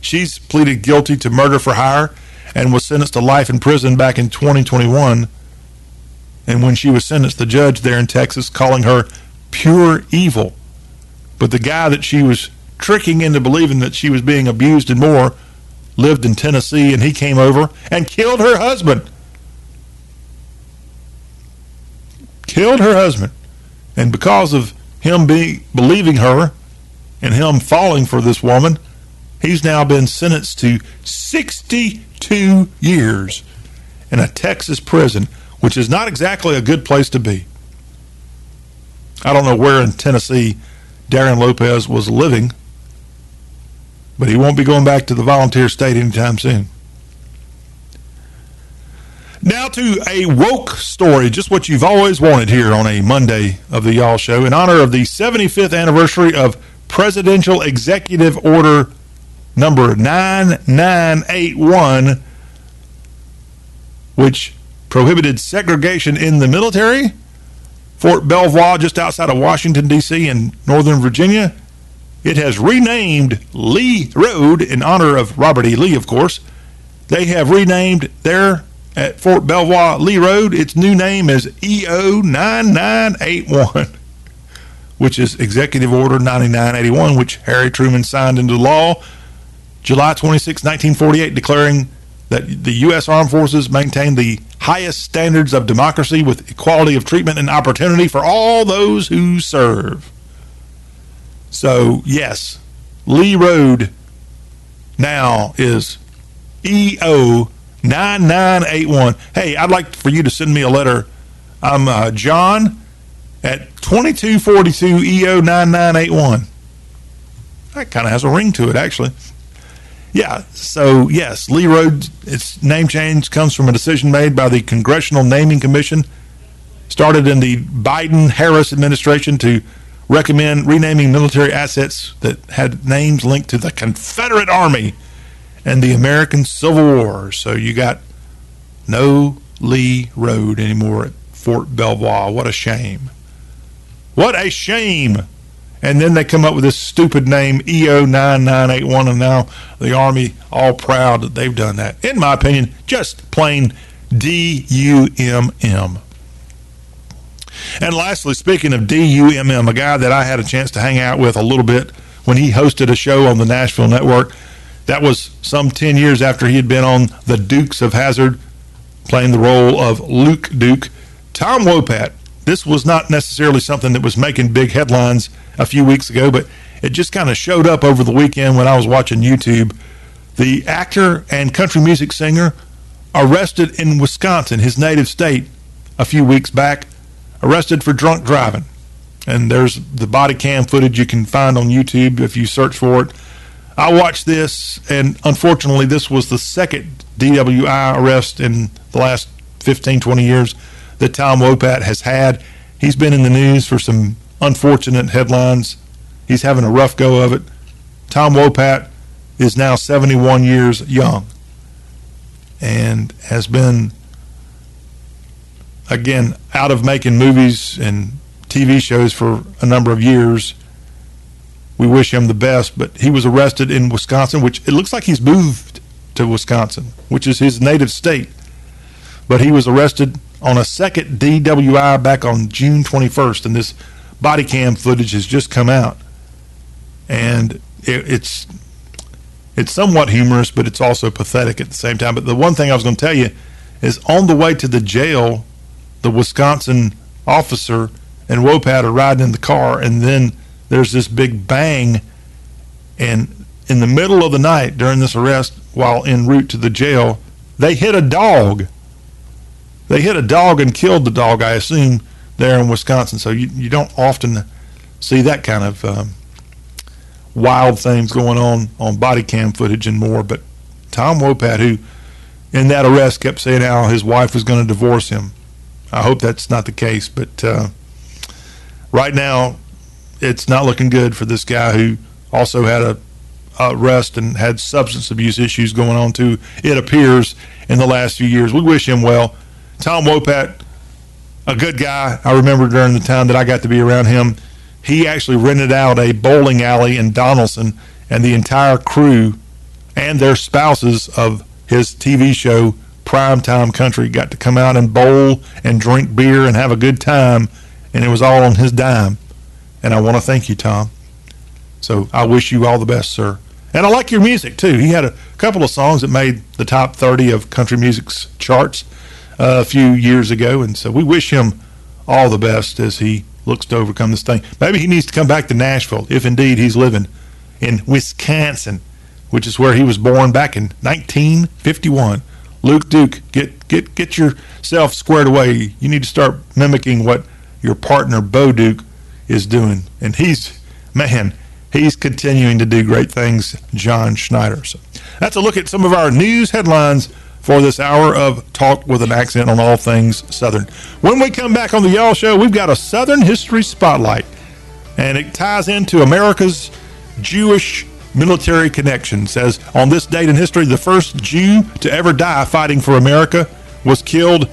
She's pleaded guilty to murder for hire and was sentenced to life in prison back in 2021. And when she was sentenced, the judge there in Texas calling her pure evil. But the guy that she was tricking into believing that she was being abused and more lived in Tennessee and he came over and killed her husband. Killed her husband. And because of him being believing her and him falling for this woman, he's now been sentenced to 62 years in a Texas prison, which is not exactly a good place to be. I don't know where in Tennessee Darrin Lopez was living, but he won't be going back to the volunteer state anytime soon. Now to a woke story, just what you've always wanted here on a Monday of the Y'all Show. In honor of the 75th anniversary of Presidential Executive Order number 9981, which prohibited segregation in the military, Fort Belvoir, just outside of Washington, D.C., in Northern Virginia, it has renamed Lee Road in honor of Robert E. Lee, of course. They have renamed there at Fort Belvoir Lee Road. Its new name is EO 9981, which is Executive Order 9981, which Harry Truman signed into law July 26, 1948, declaring that the U.S. Armed Forces maintain the highest standards of democracy with equality of treatment and opportunity for all those who serve. So, yes, Lee Road now is EO 9981. Hey, I'd like for you to send me a letter. I'm uh, John at 2242 EO 9981. That kind of has a ring to it, actually. Yeah, so yes, Lee Road, its name change comes from a decision made by the Congressional Naming Commission, started in the Biden Harris administration to recommend renaming military assets that had names linked to the Confederate Army and the American Civil War. So you got no Lee Road anymore at Fort Belvoir. What a shame. What a shame. And then they come up with this stupid name, EO 9981, and now the Army all proud that they've done that. In my opinion, just plain D U M M. And lastly, speaking of D U M M, a guy that I had a chance to hang out with a little bit when he hosted a show on the Nashville Network. That was some 10 years after he had been on The Dukes of Hazzard, playing the role of Luke Duke. Tom Wopat. This was not necessarily something that was making big headlines a few weeks ago, but it just kind of showed up over the weekend when I was watching YouTube. The actor and country music singer arrested in Wisconsin, his native state, a few weeks back, arrested for drunk driving. And there's the body cam footage you can find on YouTube if you search for it. I watched this, and unfortunately, this was the second DWI arrest in the last 15, 20 years that Tom Wopat has had. He's been in the news for some unfortunate headlines. He's having a rough go of it. Tom Wopat is now 71 years young and has been, again, out of making movies and TV shows for a number of years. We wish him the best, but he was arrested in Wisconsin, which it looks like he's moved to Wisconsin, which is his native state. But he was arrested on a second DWI back on June 21st, and this body cam footage has just come out. And it, it's it's somewhat humorous, but it's also pathetic at the same time. But the one thing I was going to tell you is on the way to the jail, the Wisconsin officer and Wopat are riding in the car, and then there's this big bang. And in the middle of the night during this arrest, while en route to the jail, they hit a dog. They hit a dog and killed the dog, I assume, there in Wisconsin. So you, you don't often see that kind of um, wild things going on on body cam footage and more. But Tom Wopat, who in that arrest kept saying how his wife was going to divorce him. I hope that's not the case, but uh, right now it's not looking good for this guy who also had a arrest and had substance abuse issues going on too. It appears in the last few years. We wish him well. Tom Wopat, a good guy. I remember during the time that I got to be around him, he actually rented out a bowling alley in Donelson, and the entire crew and their spouses of his TV show Primetime Country got to come out and bowl and drink beer and have a good time, and it was all on his dime. And I want to thank you, Tom. So I wish you all the best, sir. And I like your music too. He had a couple of songs that made the top 30 of country music's charts uh, a few years ago, and so we wish him all the best as he looks to overcome this thing. Maybe he needs to come back to Nashville, if indeed he's living in Wisconsin, which is where he was born back in 1951. Luke Duke, get get get yourself squared away. You need to start mimicking what your partner Bo Duke is doing, and he's man, he's continuing to do great things. John Schneider. So that's a look at some of our news headlines for this hour of talk with an accent on all things Southern. When we come back on the Y'all Show, we've got a Southern history spotlight, and it ties into America's Jewish military connection. Says on this date in history, the first Jew to ever die fighting for America was killed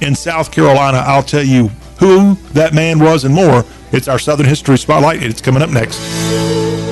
in South Carolina. I'll tell you who that man was and more. It's our Southern History Spotlight, and it's coming up next.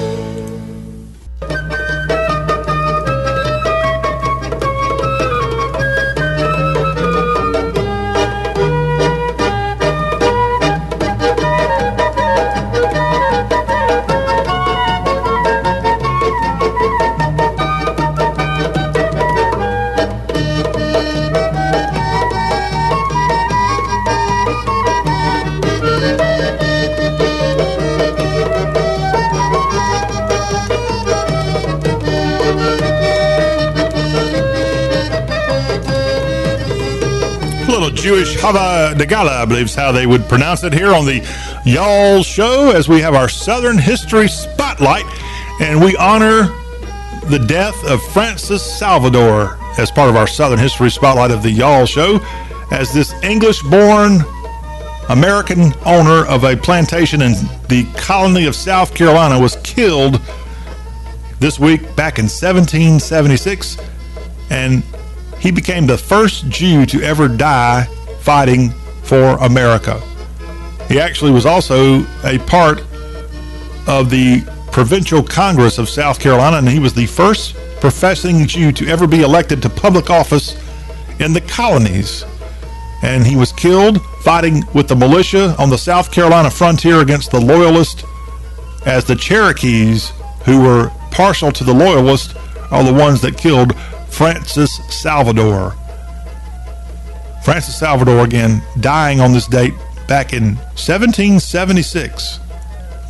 Jewish Hava Nagala, I believe is how they would pronounce it here on the Y'all Show as we have our Southern History Spotlight and we honor the death of Francis Salvador as part of our Southern History Spotlight of the Y'all Show as this English born American owner of a plantation in the colony of South Carolina was killed this week back in 1776 and he became the first Jew to ever die fighting for America. He actually was also a part of the Provincial Congress of South Carolina, and he was the first professing Jew to ever be elected to public office in the colonies. and he was killed fighting with the militia on the South Carolina frontier against the Loyalists as the Cherokees, who were partial to the Loyalists, are the ones that killed Francis Salvador. Francis Salvador, again, dying on this date back in 1776,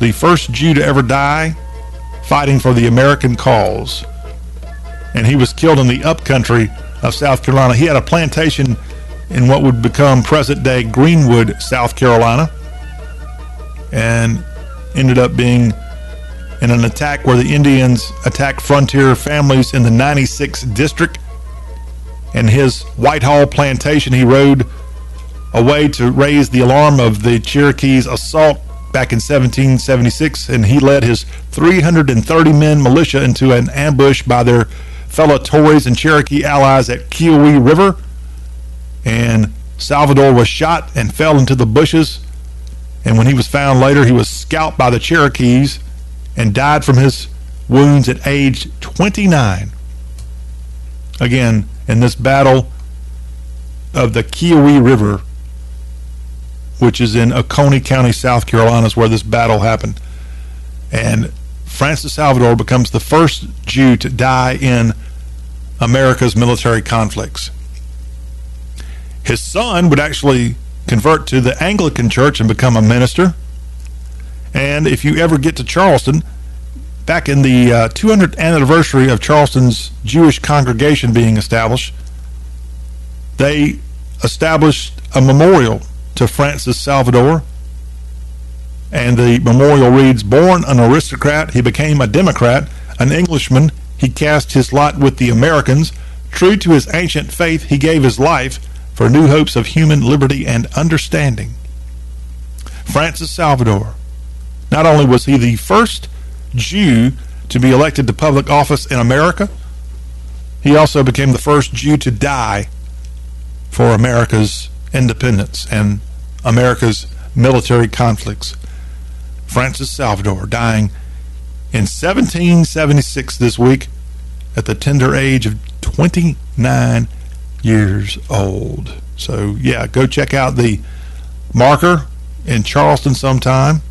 the first Jew to ever die fighting for the American cause. And he was killed in the upcountry of South Carolina. He had a plantation in what would become present day Greenwood, South Carolina, and ended up being in an attack where the Indians attacked frontier families in the 96th district. And his Whitehall plantation, he rode away to raise the alarm of the Cherokees' assault back in 1776, and he led his 330 men militia into an ambush by their fellow Tories and Cherokee allies at Keowee River. And Salvador was shot and fell into the bushes. And when he was found later, he was scalped by the Cherokees and died from his wounds at age 29. Again, in this battle of the Keowee River, which is in Oconee County, South Carolina, is where this battle happened. And Francis Salvador becomes the first Jew to die in America's military conflicts. His son would actually convert to the Anglican Church and become a minister. And if you ever get to Charleston, back in the uh, 200th anniversary of Charleston's Jewish congregation being established, they established a memorial to Francis Salvador. And the memorial reads Born an aristocrat, he became a Democrat, an Englishman. He cast his lot with the Americans. True to his ancient faith, he gave his life for new hopes of human liberty and understanding. Francis Salvador. Not only was he the first Jew to be elected to public office in America, he also became the first Jew to die for America's independence and America's military conflicts. Francis Salvador dying in 1776 this week at the tender age of 29 years old. So, yeah, go check out the marker in Charleston sometime.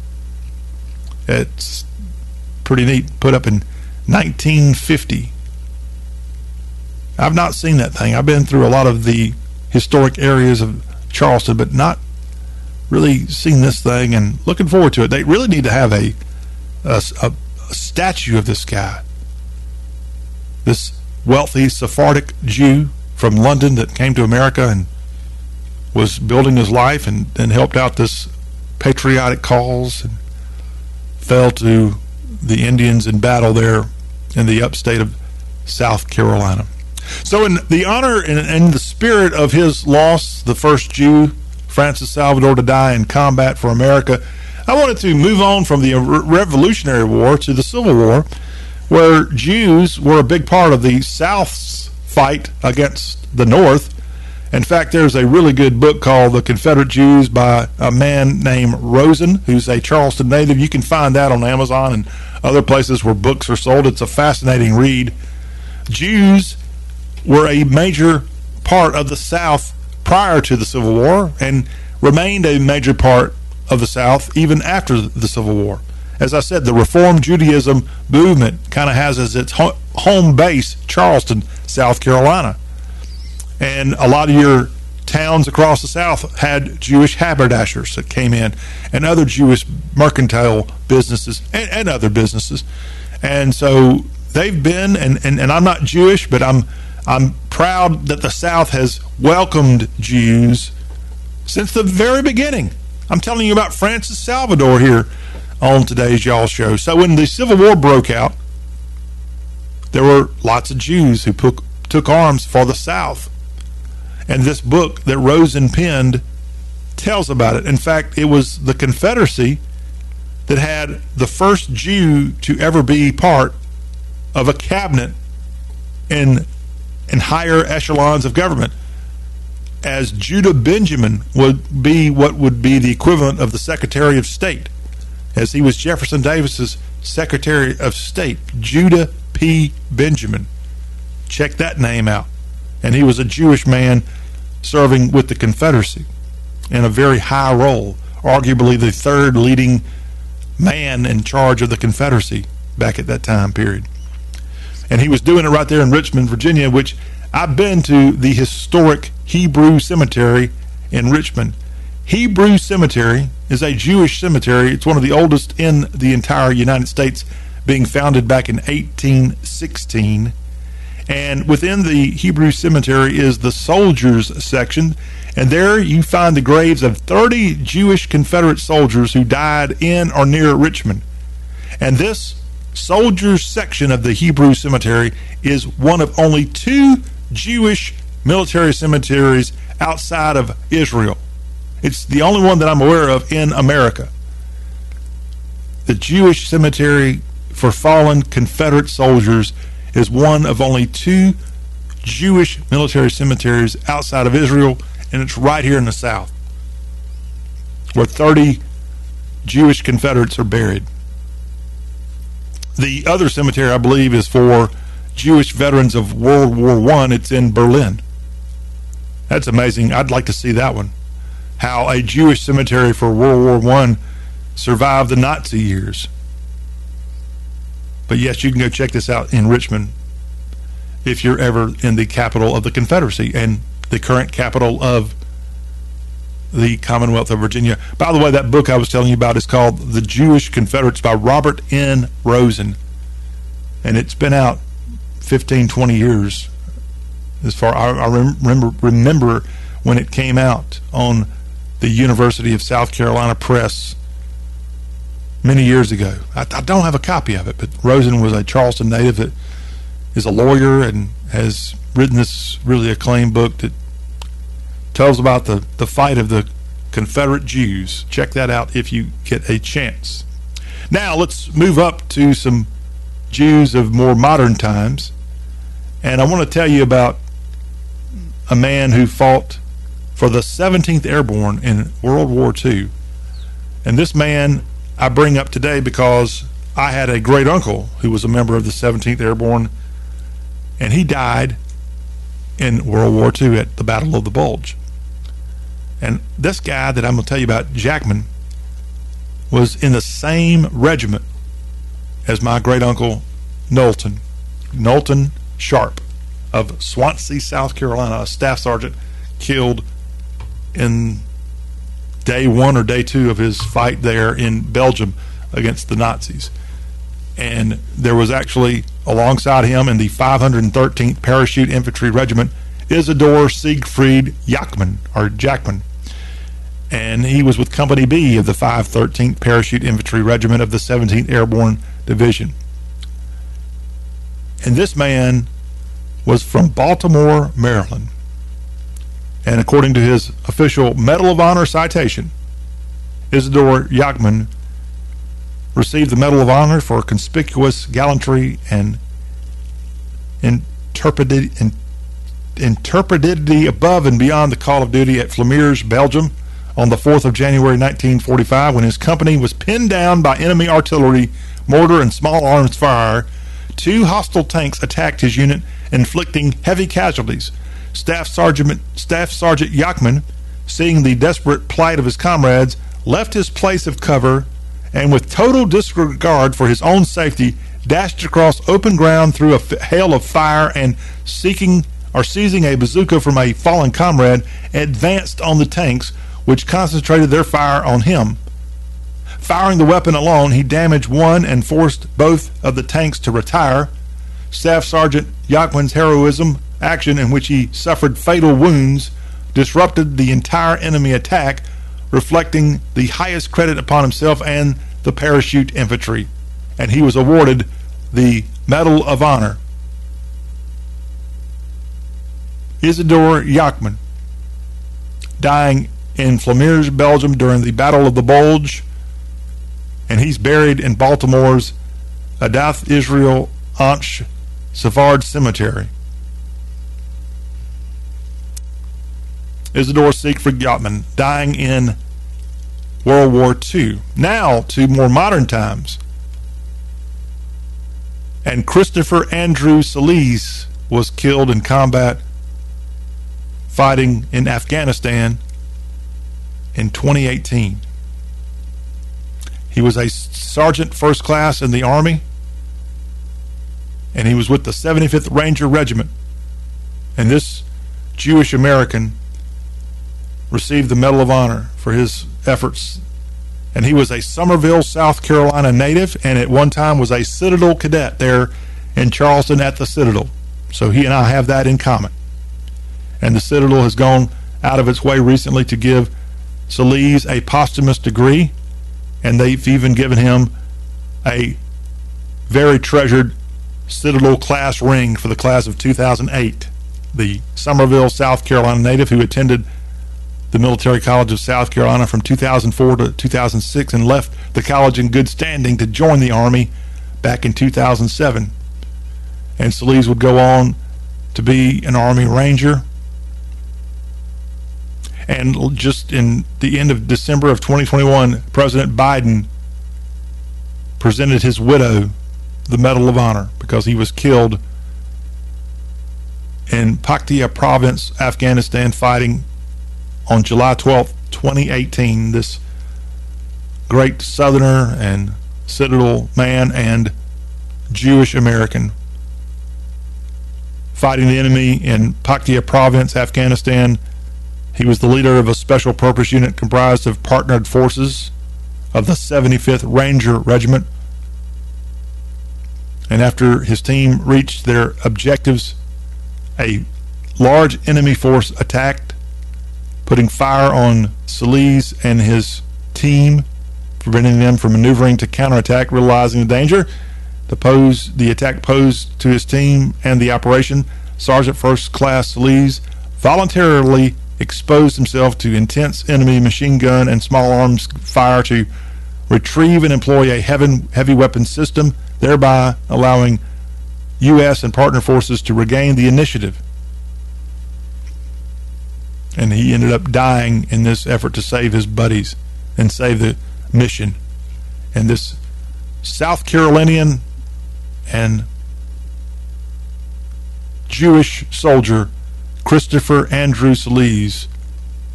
It's pretty neat, put up in 1950. I've not seen that thing. I've been through a lot of the historic areas of Charleston, but not really seen this thing and looking forward to it. They really need to have a, a, a, a statue of this guy. This wealthy Sephardic Jew from London that came to America and was building his life and, and helped out this patriotic cause and fell to the Indians in battle there in the upstate of South Carolina. So, in the honor and in the spirit of his loss, the first Jew, Francis Salvador, to die in combat for America, I wanted to move on from the Revolutionary War to the Civil War, where Jews were a big part of the South's fight against the North. In fact, there's a really good book called The Confederate Jews by a man named Rosen, who's a Charleston native. You can find that on Amazon and other places where books are sold. It's a fascinating read. Jews were a major part of the South prior to the Civil War and remained a major part of the South even after the Civil War. As I said, the Reform Judaism movement kind of has as its home base Charleston, South Carolina. And a lot of your towns across the South had Jewish haberdashers that came in and other Jewish mercantile businesses and, and other businesses. And so they've been, and, and, and I'm not Jewish, but I'm I'm proud that the South has welcomed Jews since the very beginning. I'm telling you about Francis Salvador here on today's Y'all Show. So when the Civil War broke out, there were lots of Jews who took, took arms for the South. And this book that Rosen penned tells about it. In fact, it was the Confederacy that had the first Jew to ever be part of a cabinet in in higher echelons of government, as Judah Benjamin would be what would be the equivalent of the Secretary of State, as he was Jefferson Davis's Secretary of State, Judah P. Benjamin. Check that name out. And he was a Jewish man serving with the Confederacy in a very high role, arguably the third leading man in charge of the Confederacy back at that time period. And he was doing it right there in Richmond, Virginia, which I've been to the historic Hebrew Cemetery in Richmond. Hebrew Cemetery is a Jewish cemetery. It's one of the oldest in the entire United States, being founded back in 1816. And within the Hebrew Cemetery is the soldiers section. And there you find the graves of 30 Jewish Confederate soldiers who died in or near Richmond. And this soldiers section of the Hebrew Cemetery is one of only two Jewish military cemeteries outside of Israel. It's the only one that I'm aware of in America. The Jewish cemetery for fallen Confederate soldiers is one of only two Jewish military cemeteries outside of Israel, and it's right here in the South, where 30 Jewish Confederates are buried. The other cemetery, I believe, is for Jewish veterans of World War One. It's in Berlin. That's amazing. I'd like to see that one. How a Jewish cemetery for World War One survived the Nazi years. But yes, you can go check this out in Richmond if you're ever in the capital of the Confederacy and the current capital of the Commonwealth of Virginia. By the way, that book I was telling you about is called The Jewish Confederates by Robert N. Rosen. And it's been out 15, 20 years. As far I, I remember, remember when it came out on the University of South Carolina Press many years ago. I, I don't have a copy of it, but Rosen was a Charleston native that is a lawyer and has written this really acclaimed book that tells about the, the fight of the Confederate Jews. Check that out if you get a chance. Now let's move up to some Jews of more modern times. And I want to tell you about a man who fought for the 17th Airborne in World War II. And this man I bring up today because I had a great uncle who was a member of the 17th Airborne, and he died in World War II at the Battle of the Bulge. And this guy that I'm going to tell you about, Jachman, was in the same regiment as my great uncle Knowlton, Knowlton Sharp of Swansea, South Carolina, a staff sergeant killed in day one or day two of his fight there in Belgium against the Nazis. And there was actually alongside him in the 513th Parachute Infantry Regiment Isadore Siegfried Jachman or Jachman and he was with Company B of the 513th Parachute Infantry Regiment of the 17th Airborne Division. And this man was from Baltimore, Maryland. And according to his official Medal of Honor citation, Isadore Jachman received the Medal of Honor for conspicuous gallantry and interpreted, above and beyond the call of duty at Flers, Belgium, on the 4th of January 1945 when his company was pinned down by enemy artillery, mortar, and small arms fire. Two hostile tanks attacked his unit, inflicting heavy casualties. Staff Sergeant, Staff Sergeant Jachman, seeing the desperate plight of his comrades, left his place of cover and, with total disregard for his own safety, dashed across open ground through a hail of fire and, seeking or seizing a bazooka from a fallen comrade, advanced on the tanks which concentrated their fire on him. Firing the weapon alone, he damaged one and forced both of the tanks to retire. Staff Sergeant Jachman's heroism action, in which he suffered fatal wounds, disrupted the entire enemy attack, reflecting the highest credit upon himself and the parachute infantry. And he was awarded the Medal of Honor. Isadore Jachman, dying in Flers, Belgium during the Battle of the Bulge, and he's buried in Baltimore's Adath Israel Ansh Savard Cemetery. Isidore Siegfried Gottman, dying in World War II. Now to more modern times. And Christopher Andrew Celiz was killed in combat fighting in Afghanistan in 2018. He was a sergeant first class in the Army, and he was with the 75th Ranger Regiment. And this Jewish American received the Medal of Honor for his efforts. And he was a Summerville, South Carolina native, and at one time was a Citadel cadet there in Charleston at the Citadel. So he and I have that in common. And the Citadel has gone out of its way recently to give Celiz a posthumous degree, and they've even given him a very treasured Citadel class ring for the class of 2008. The Summerville, South Carolina native who attended the Military College of South Carolina from 2004 to 2006 and left the college in good standing to join the Army back in 2007. And Celiz would go on to be an Army Ranger. And just in the end of December of 2021, President Biden presented his widow the Medal of Honor because he was killed in Paktia province, Afghanistan, fighting on July 12th, 2018, this great Southerner and Citadel man and Jewish American fighting the enemy in Paktia province, Afghanistan. He was the leader of a special purpose unit comprised of partnered forces of the 75th Ranger Regiment. And after his team reached their objectives, a large enemy force attacked putting fire on Celiz and his team, preventing them from maneuvering to counterattack, realizing the danger. The pose, the attack posed to his team and the operation, Sergeant First Class Celiz voluntarily exposed himself to intense enemy machine gun and small arms fire to retrieve and employ a heavy, heavy weapon system, thereby allowing U.S. and partner forces to regain the initiative and he ended up dying in this effort to save his buddies and save the mission. And this South Carolinian and Jewish soldier, Christopher Andrew Celiz,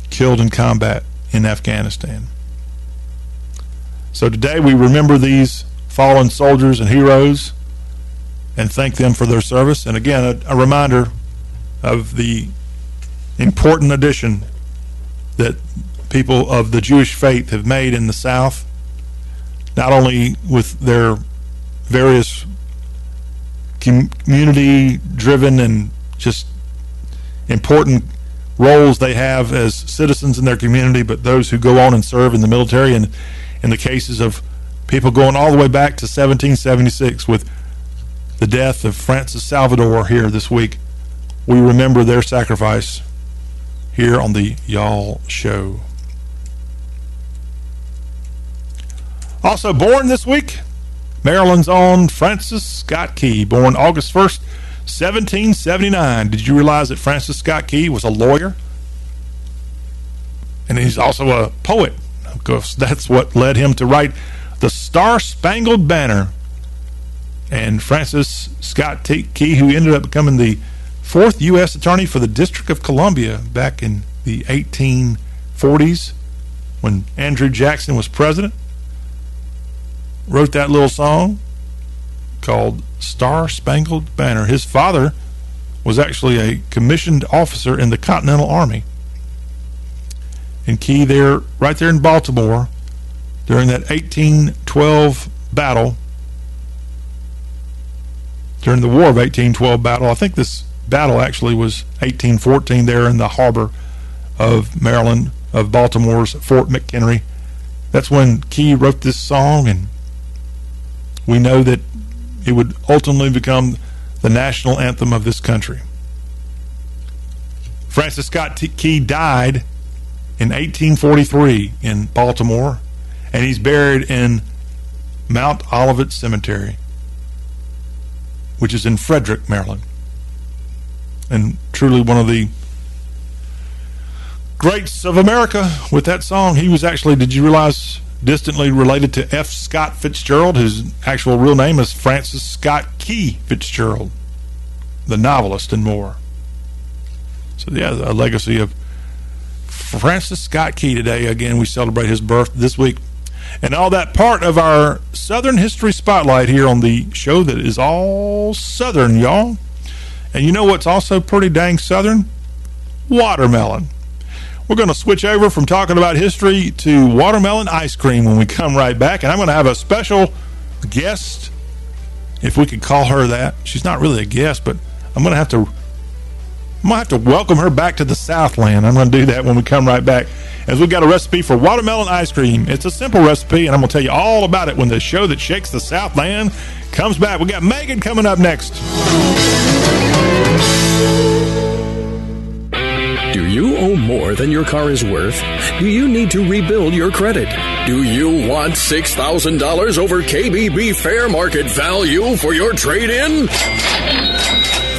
killed in combat in Afghanistan. So today we remember these fallen soldiers and heroes and thank them for their service. And again, a, a reminder of the important addition that people of the Jewish faith have made in the South, not only with their various community driven and just important roles they have as citizens in their community, but those who go on and serve in the military. And in the cases of people going all the way back to 1776 with the death of Francis Salvador here this week, we remember their sacrifice here on the Y'all Show. Also born this week, Maryland's own Francis Scott Key, born August 1st, 1779. Did you realize that Francis Scott Key was a lawyer? And he's also a poet. Of course, that's what led him to write The Star Spangled Banner. And Francis Scott Key, who ended up becoming the fourth U.S. Attorney for the District of Columbia back in the 1840s when Andrew Jackson was president. Wrote that little song called Star Spangled Banner. His father was actually a commissioned officer in the Continental Army. And Key there, right there in Baltimore, during that 1812 battle, during the War of 1812 battle, I think this battle actually was 1814 there in the harbor of Maryland, of Baltimore's Fort McHenry. That's when Key wrote this song, and we know that it would ultimately become the national anthem of this country. Francis Scott T- Key died in 1843 in Baltimore, and he's buried in Mount Olivet Cemetery, which is in Frederick, Maryland and truly one of the greats of America with that song. He was actually, did you realize, distantly related to F. Scott Fitzgerald, whose actual real name is Francis Scott Key Fitzgerald, the novelist and more. So yeah, a legacy of Francis Scott Key today. Again, we celebrate his birth this week. And all that part of our Southern History Spotlight here on the show that is all Southern, y'all. And you know what's also pretty dang Southern? Watermelon. We're going to switch over from talking about history to watermelon ice cream when we come right back. And I'm going to have a special guest, if we could call her that. She's not really a guest, but I'm going to have to I'm going to have to welcome her back to the Southland. I'm going to do that when we come right back. As we've got a recipe for watermelon ice cream. It's a simple recipe, and I'm going to tell you all about it when the show that shakes the Southland comes back. We got Megan coming up next. Do you owe more than your car is worth? Do you need to rebuild your credit? Do you want $6,000 over KBB fair market value for your trade in?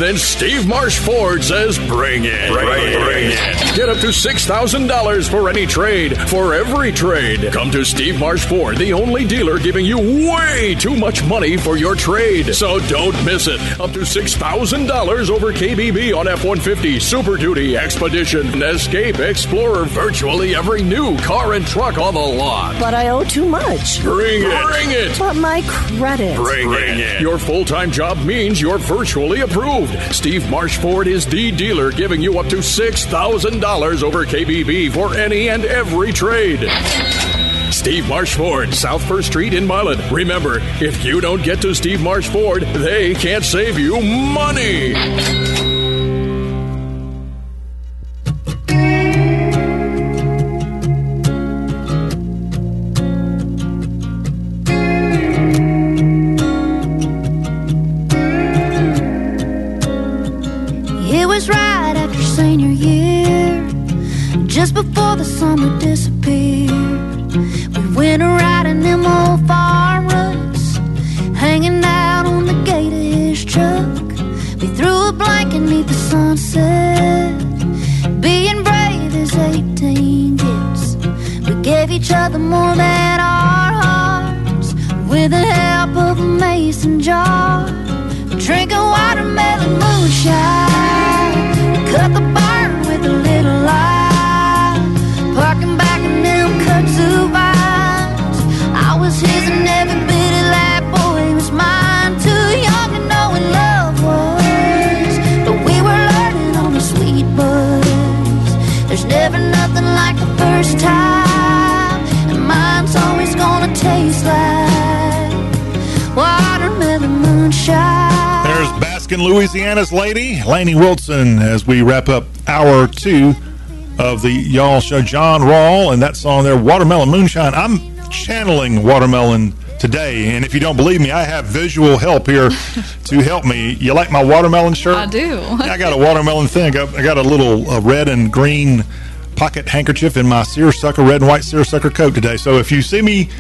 Then Steve Marsh Ford says, bring it. Bring, bring, bring it. Get up to $6,000 for any trade, for every trade. Come to Steve Marsh Ford, the only dealer giving you way too much money for your trade. So don't miss it. Up to $6,000 over KBB on F 150, Super Duty, Expedition, Escape, Explorer, virtually every new car and truck on the lot. But I owe too much. Bring it. Bring it. But my credit. Bring, bring it. it. Your full time job means you're virtually approved. Steve Marsh Ford is the dealer giving you up to $6,000 over KBB for any and every trade. Steve Marsh Ford, South First Street in Milan. Remember, if you don't get to Steve Marsh Ford, they can't save you money. Summer disappeared. Louisiana's lady, Lainey Wilson, as we wrap up hour two of the Y'all Show. John Rawl and that song there, Watermelon Moonshine. I'm channeling Watermelon today, and if you don't believe me, I have visual help here to help me. You like my watermelon shirt? I do. I got a watermelon thing. I got, a little uh, red and green pocket handkerchief in my seersucker, red and white seersucker coat today. So if you see me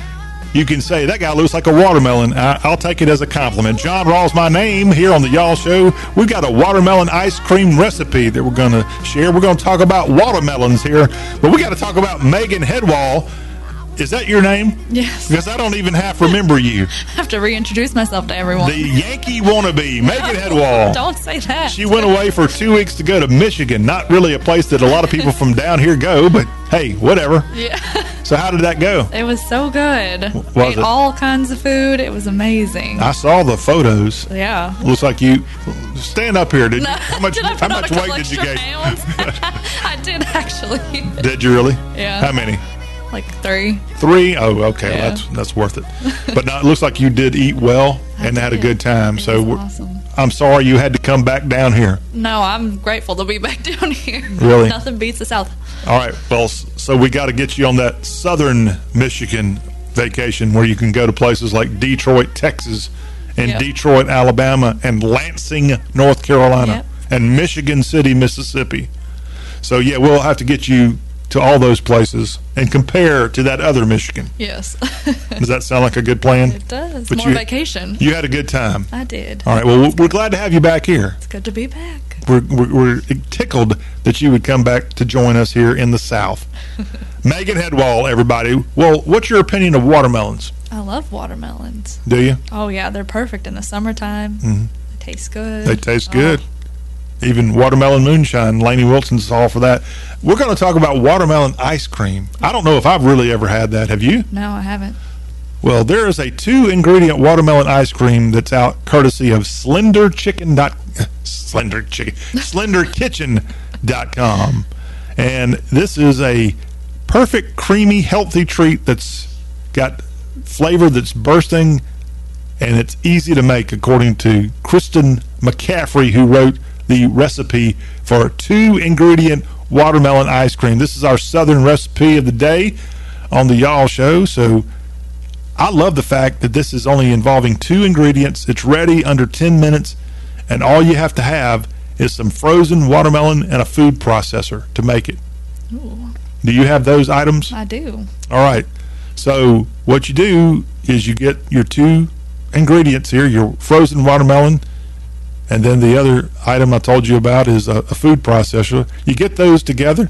you can say that guy looks like a watermelon. I, will take it as a compliment. John Rawls, my name here on the Y'all Show. We've got a watermelon ice cream recipe that we're going to share. We're going to talk about watermelons here, but we got to talk about Megan Hedwall. Is that your name? Yes. Because I don't even half remember you. I have to reintroduce myself to everyone. The Yankee wannabe, Megan Hedwall. Don't say that. She went away for two weeks to go to Michigan. Not really a place that a lot of people from down here go, but hey, whatever. Yeah. So how did that go? It was so good. Was Ate it? all kinds of food. It was amazing. I saw the photos. yeah. Looks like you stand up here. Did you? How much? Did how much weight did you gain? I did actually. Did you really? Yeah. How many? Like three. Three? Oh, okay. Yeah. That's that's worth it. But no, it looks like you did eat well and had a good time. It so awesome. I'm sorry you had to come back down here. No, I'm grateful to be back down here. Really? Nothing beats the South. All right. Well, so we got to get you on that southern Michigan vacation where you can go to places like Detroit, Texas, and Yep. Detroit, Alabama, and Lansing, North Carolina, Yep. and Michigan City, Mississippi. So yeah, we'll have to get you to all those places and compare to that other Michigan. Yes. Does that sound like a good plan? it does. But More you- vacation. You had a good time. I did. All right. Well, we're- we're glad to have you back here. It's good to be back. We're, we're, we're tickled that you would come back to join us here in the South. Megan Hedwall, everybody. Well, what's your opinion of watermelons? I love watermelons. Do you? Oh yeah, they're perfect in the summertime. Mm-hmm. They taste good. They taste Oh, good. Even watermelon moonshine. Lainey Wilson's all for that. We're going to talk about watermelon ice cream. I don't know if I've really ever had that. Have you? No, I haven't. Well, there is a two ingredient watermelon ice cream that's out courtesy of Slender Chicken dot Slender Chicken SlenderKitchen.com. And this is a perfect creamy healthy treat that's got flavor that's bursting and it's easy to make according to Kristen McCaffrey who wrote the recipe for two ingredient watermelon ice cream. This is our southern recipe of the day on the Y'all show. So I love the fact that this is only involving two ingredients. It's ready under 10 minutes, and all you have to have is some frozen watermelon and a food processor to make it. Do you have those items? I do. All right. So what you do is you get your two ingredients here, your frozen watermelon, and then the other item I told you about is a, a food processor. You get those together,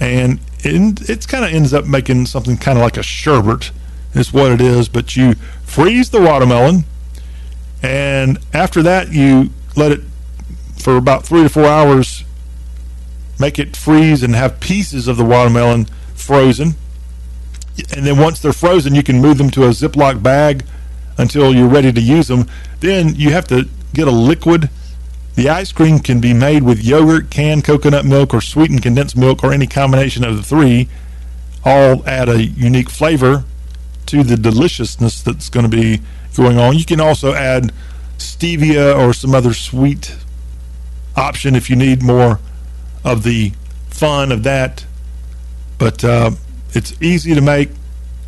and it, it's kind of ends up making something kind of like a sherbet is what it is. But you freeze the watermelon, and after that you let it for about three to four hours. Make it freeze and have pieces of the watermelon frozen and then once they're frozen, you can move them to a Ziploc bag until you're ready to use them. Then you have to get a liquid. The ice cream can be made with yogurt, canned coconut milk, or sweetened condensed milk, or any combination of the three. All add a unique flavor to the deliciousness that's going to be going on. You can also add stevia or some other sweet option if you need more of the fun of that. But uh, it's easy to make.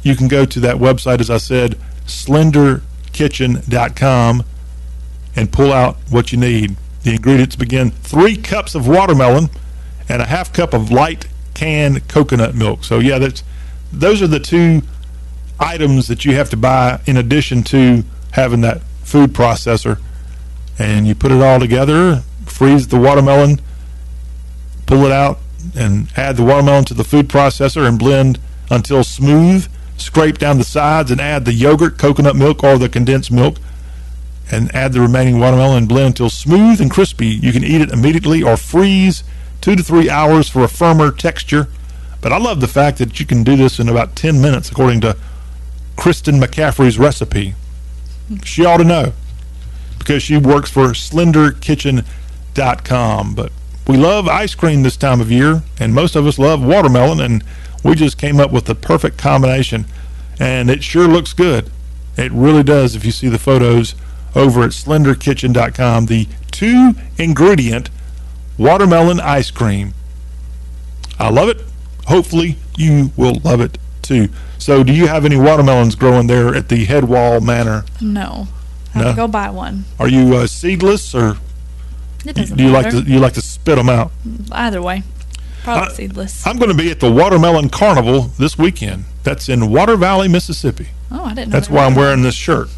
You can go to that website, as I said, slenderkitchen.com, and pull out what you need. The ingredients begin three cups of watermelon and a half cup of light canned coconut milk. So, yeah, that's those are the two items that you have to buy in addition to having that food processor. And you put it all together, freeze the watermelon, pull it out, and add the watermelon to the food processor and blend until smooth. Scrape down the sides and add the yogurt, coconut milk, or the condensed milk, and add the remaining watermelon and blend until smooth and crispy. You can eat it immediately or freeze two to three hours for a firmer texture. But I love the fact that you can do this in about 10 minutes, according to Kristen McCaffrey's recipe. She ought to know because she works for slenderkitchen.com. But we love ice cream this time of year, and most of us love watermelon, and we just came up with the perfect combination. And it sure looks good. It really does if you see the photos over at slenderkitchen.com. The two ingredient watermelon ice cream. I love it. Hopefully, you will love it too. So, do you have any watermelons growing there at the Hedwall Manor? No. I have No? to go buy one. Are you uh, seedless, or It doesn't do you like to you like to spit them out? Either way. Probably Uh, seedless. I'm going to be at the Watermelon Carnival this weekend. That's in Water Valley, Mississippi. oh, I didn't know That's that. why I'm wearing this shirt.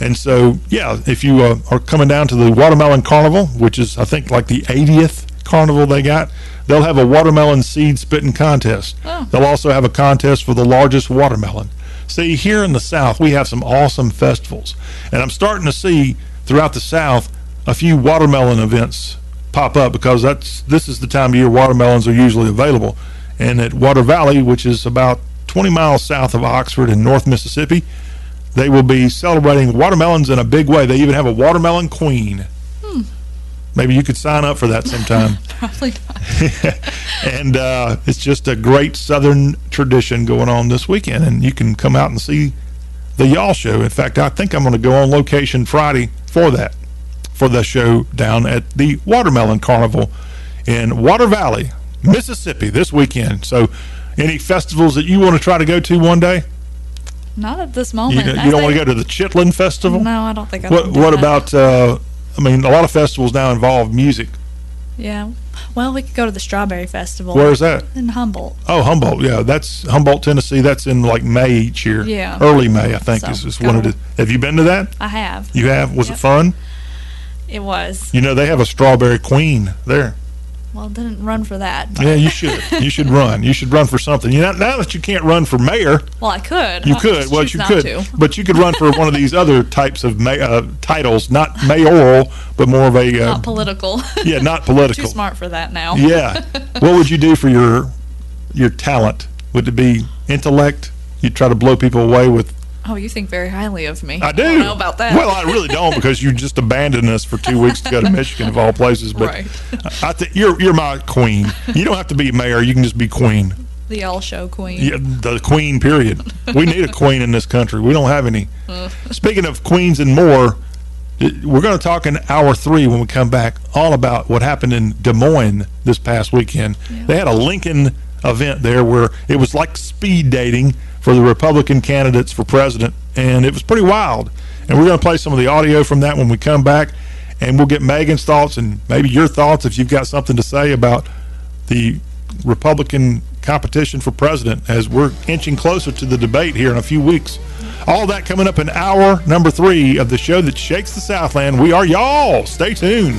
And so, yeah, if you uh, are coming down to the Watermelon Carnival, which is, I think, like the 80th carnival they got, they'll have a watermelon seed spitting contest. Oh. They'll also have a contest for the largest watermelon. See, here in the South, we have some awesome festivals. And I'm starting to see throughout the South a few watermelon events pop up because that's this is the time of year watermelons are usually available. And at Water Valley, which is about 20 miles south of Oxford in North Mississippi, they will be celebrating watermelons in a big way. They even have a watermelon queen. Maybe you could sign up for that sometime. Probably not. and uh, it's just a great Southern tradition going on this weekend. And you can come out and see the Y'all Show. In fact, I think I'm going to go on location Friday for that, for the show down at the Watermelon Carnival in Water Valley, Mississippi this weekend. So, any festivals that you want to try to go to one day? Not at this moment. don't- you don't want to go to the Chitlin Festival? No, I don't think I What, what that. about, uh, I mean, a lot of festivals now involve music. Yeah. Well, we could go to the Strawberry Festival. Where's that? In Humboldt. Oh, Humboldt. Yeah, that's Humboldt, Tennessee. That's in like May each year. Yeah. Early May, I think, So, is, is when it go. Have you been to that? I have. You have? Was Yep. it fun? It was. You know, they have a strawberry queen there. Well, didn't run for that. Yeah, you should. You should run. You should run for something. You know, now that you can't run for mayor, Well, I could. you could. Well, you could. to. But you could run for one of these other types of ma- uh, titles, not mayoral, but more of a uh, Not political. yeah, not political. Too smart for that now. Yeah. what would you do for your your talent? Would it be intellect? You'd try to blow people away with. Oh, you think very highly of me. I do. don't know about that. Well, I really don't because you just abandoned us for two weeks to go to Michigan of all places. But Right. I think you're you're my queen. You don't have to be mayor. You can just be queen. the all show queen. Yeah, the queen. Period. We need a queen in this country. We don't have any. Speaking of queens and more, we're going to talk in hour three when we come back all about what happened in Des Moines this past weekend. They had a Lincoln event there where it was like speed dating for the Republican candidates for president, and it was pretty wild. And we're going to play some of the audio from that when we come back, and we'll get Megan's thoughts and maybe your thoughts if you've got something to say about the Republican competition for president as we're inching closer to the debate here in a few weeks. All that coming up in hour number three of the show that shakes the Southland. We are y'all. Stay tuned.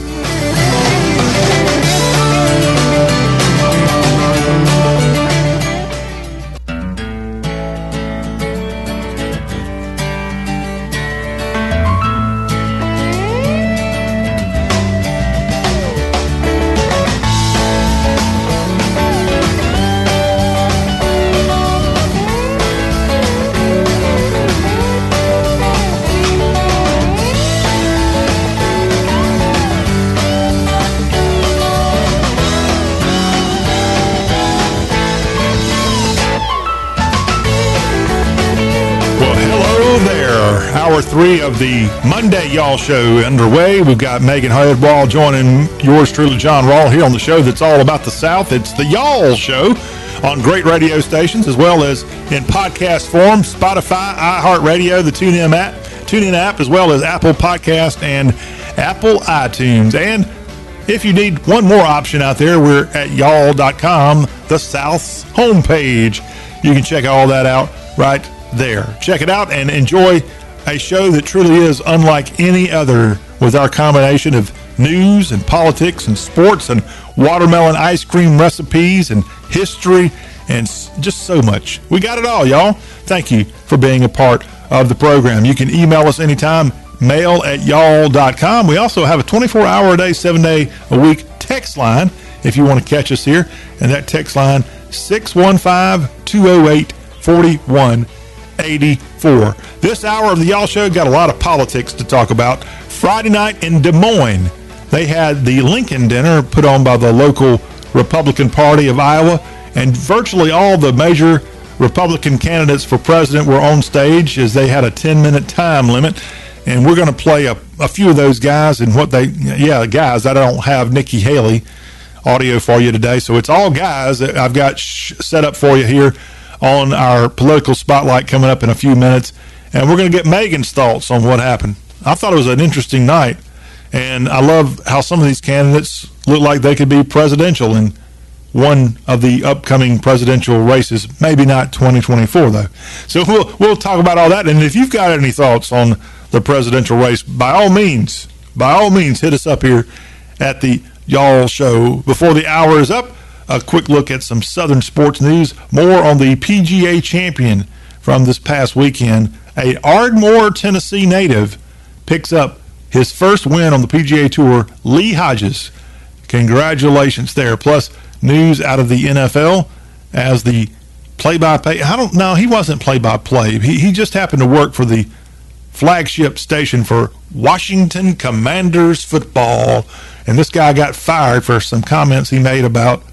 Three of the Monday Y'all Show underway. We've got Megan Hedwall joining yours truly, John Rawl, here on the show that's all about the South. It's the Y'all Show on great radio stations as well as in podcast form, Spotify, iHeartRadio, the TuneIn app, TuneIn app, as well as Apple Podcast and Apple iTunes. And if you need one more option out there, we're at y'all.com, the South's homepage. You can check all that out right there. Check it out and enjoy a show that truly is unlike any other with our combination of news and politics and sports and watermelon ice cream recipes and history and just so much. We got it all, y'all. Thank you for being a part of the program. You can email us anytime, mail at y'all.com. We also have a 24 hour a day, seven day a week text line if you want to catch us here. And that text line, 615 208 4184. This hour of the Y'all Show got a lot of politics to talk about. Friday night in Des Moines, they had the Lincoln Dinner put on by the local Republican Party of Iowa, and virtually all the major Republican candidates for president were on stage as they had a 10 minute time limit. And we're going to play a, a few of those guys and what they, yeah, guys, I don't have Nikki Haley audio for you today. So it's all guys that I've got sh- set up for you here on our political spotlight coming up in a few minutes. And we're going to get Megan's thoughts on what happened. I thought it was an interesting night. And I love how some of these candidates look like they could be presidential in one of the upcoming presidential races. Maybe not 2024 though. So we'll we'll talk about all that. And if you've got any thoughts on the presidential race, by all means, by all means, hit us up here at the Y'all Show before the hour is up. A quick look at some Southern sports news. More on the PGA champion from this past weekend. A Ardmore, Tennessee native picks up his first win on the PGA Tour. Lee Hodges, congratulations there. Plus news out of the NFL as the play-by-play. I don't know. He wasn't play-by-play. He he just happened to work for the flagship station for Washington Commanders football. And this guy got fired for some comments he made about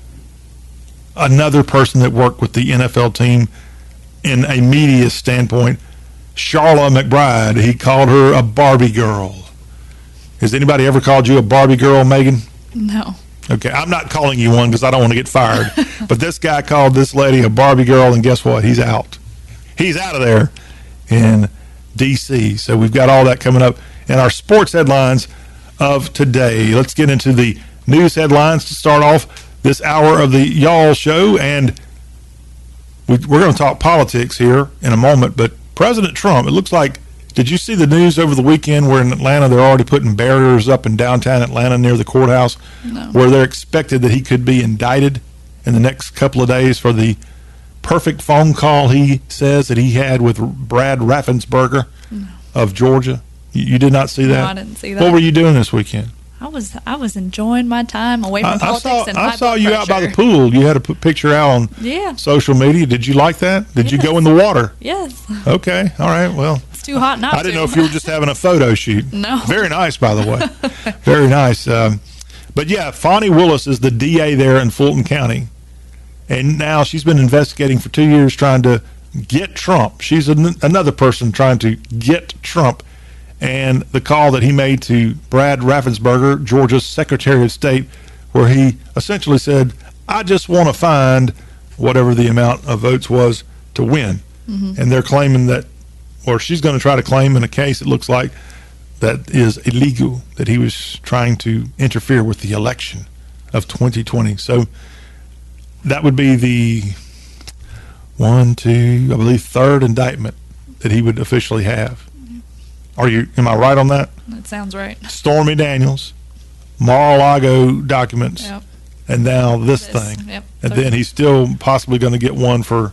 another person that worked with the NFL team in a media standpoint. Charla McBride, he called her a Barbie girl. Has anybody ever called you a Barbie girl, Megan? No. Okay, I'm not calling you one because I don't want to get fired. but this guy called this lady a Barbie girl, and guess what? He's out. He's out of there in D.C. So we've got all that coming up in our sports headlines of today. Let's get into the news headlines to start off this hour of the Y'all Show. And we, we're going to talk politics here in a moment. But President Trump, it looks like Did you see the news over the weekend where in Atlanta they're already putting barriers up in downtown Atlanta near the courthouse No. where they're expected that he could be indicted in the next couple of days for the perfect phone call he says that he had with Brad Raffensperger of Georgia? You, you did not see No, that? I didn't see that. What were you doing this weekend? I was I was enjoying my time away from I, I politics saw and I saw you out by the pool. You had a p- picture out on Yeah. social media. Did you like that? Did you go in the water? Yes. Okay, all right. Well, It's too hot not I didn't to. know if you were just having a photo shoot. No. Very nice, by the way. Very nice. Um, but yeah, Fani Willis is the DA there in Fulton County. And now she's been investigating for two years trying to get Trump. She's an, another person trying to get Trump. And the call that he made to Brad Raffensperger, Georgia's Secretary of State, where he essentially said, I just want to find whatever the amount of votes was to win. Mm-hmm. And they're claiming that, or she's going to try to claim in a case it looks like that is illegal, that he was trying to interfere with the election of 2020. So that would be the one, two, I believe, third indictment that he would officially have. Are you? Am I right on that? That sounds right. Stormy Daniels, Mar-a-Lago documents, Yep. and now this, This, thing. yep. And then he's still possibly going to get one for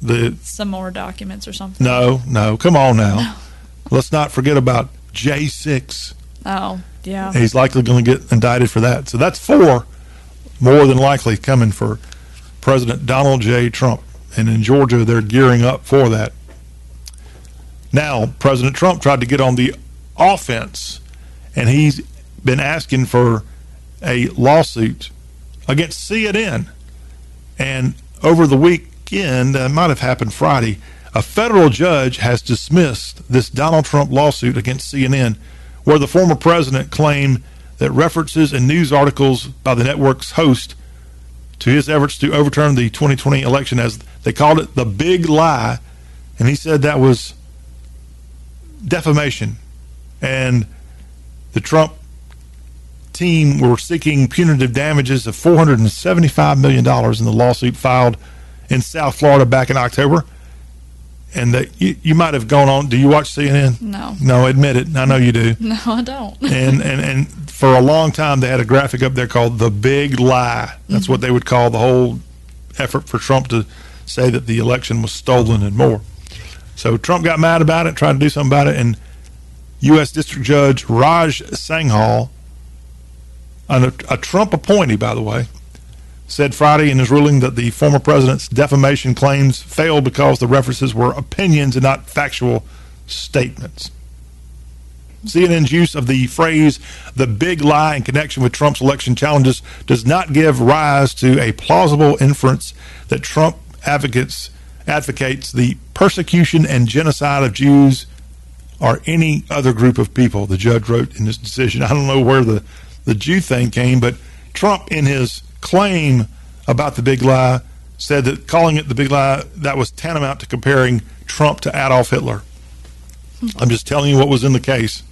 the. Some more documents or something. No, no, come on now. Let's not forget about J6. Oh, yeah. He's likely going to get indicted for that. So that's four, more than likely coming for President Donald J. Trump. And in Georgia, they're gearing up for that. Now, President Trump tried to get on the offense, and he's been asking for a lawsuit against CNN. And over the weekend, it might have happened Friday, a federal judge has dismissed this Donald Trump lawsuit against CNN, where the former president claimed that references and news articles by the network's host to his efforts to overturn the 2020 election, as they called it, the big lie, and he said that was defamation. And the Trump team were seeking punitive damages of $475 million in the lawsuit filed in South Florida back in October. And that you, you might have gone on. Do you watch CNN? No. No, admit it. I know you do. No, I don't. and, and, and for a long time, they had a graphic up there called The Big Lie. That's mm-hmm. what they would call the whole effort for Trump to say that the election was stolen and more. So Trump got mad about it, tried to do something about it, and U.S. District Judge Raag Singhal, an, a Trump appointee, by the way, said Friday in his ruling that the former president's defamation claims failed because the references were opinions and not factual statements. CNN's use of the phrase the big lie in connection with Trump's election challenges does not give rise to a plausible inference that Trump advocates advocates the persecution and genocide of Jews or any other group of people, the judge wrote in his decision. I don't know where the, the Jew thing came, but Trump, in his claim about the big lie, said that calling it the big lie, that was tantamount to comparing Trump to Adolf Hitler. I'm just telling you what was in the case.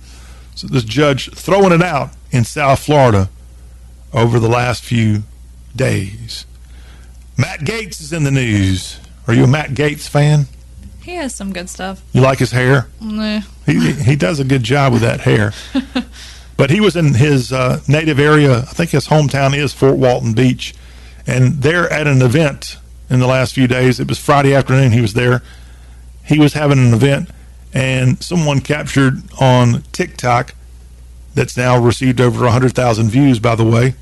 So this judge throwing it out in South Florida over the last few days. Matt Gaetz is in the news. Are you a Matt Gaetz fan? He has some good stuff. You like his hair? Nah. He he does a good job with that hair. but he was in his uh, native area. I think his hometown is Fort Walton Beach, and they're at an event in the last few days. It was Friday afternoon. He was there. He was having an event, and someone captured on TikTok that's now received over hundred thousand views. By the way,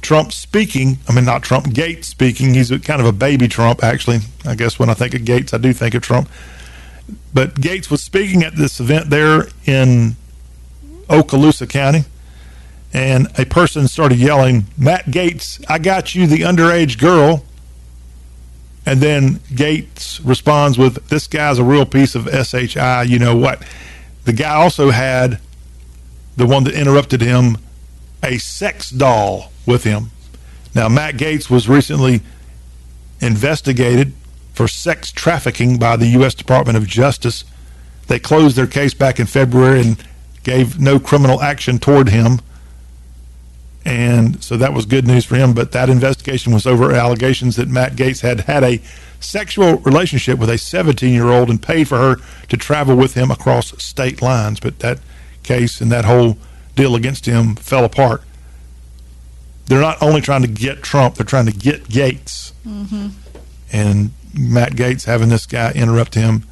Trump speaking. I mean, not Trump. Gaetz speaking. He's a, kind of a baby Trump, actually. I guess when I think of Gaetz, I do think of Trump. But Gaetz was speaking at this event there in Okaloosa County, and a person started yelling, "Matt Gaetz, I got you, the underage girl." And then Gaetz responds with, "This guy's a real piece of shi. You know what?" The guy also had the one that interrupted him a sex doll with him. Now, Matt Gaetz was recently investigated for sex trafficking by the U.S. Department of Justice. They closed their case back in February and gave no criminal action toward him. And so that was good news for him. But that investigation was over allegations that Matt Gaetz had had a sexual relationship with a 17 year old and paid for her to travel with him across state lines. But that case and that whole deal against him fell apart. They're not only trying to get Trump, they're trying to get Gaetz. Mm-hmm. And Matt Gaetz having this guy interrupt him,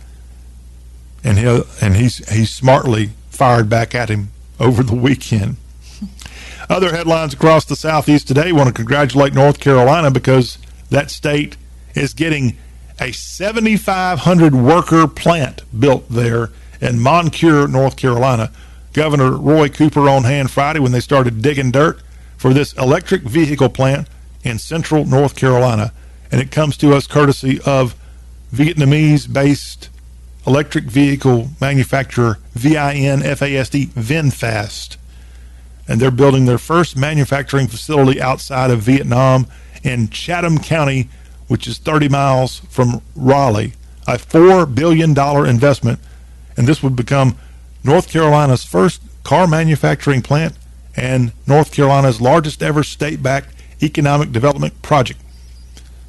and he and he's he's smartly fired back at him over the weekend. Other headlines across the southeast today want to congratulate North Carolina because that state is getting a 7,500 worker plant built there in Moncure, North Carolina. Governor Roy Cooper on hand Friday when they started digging dirt for this electric vehicle plant in central North Carolina. And it comes to us courtesy of Vietnamese based electric vehicle manufacturer VIN FASD VinFast. And they're building their first manufacturing facility outside of Vietnam in Chatham County, which is 30 miles from Raleigh. A $4 billion investment. And this would become North Carolina's first car manufacturing plant and North Carolina's largest ever state backed economic development project.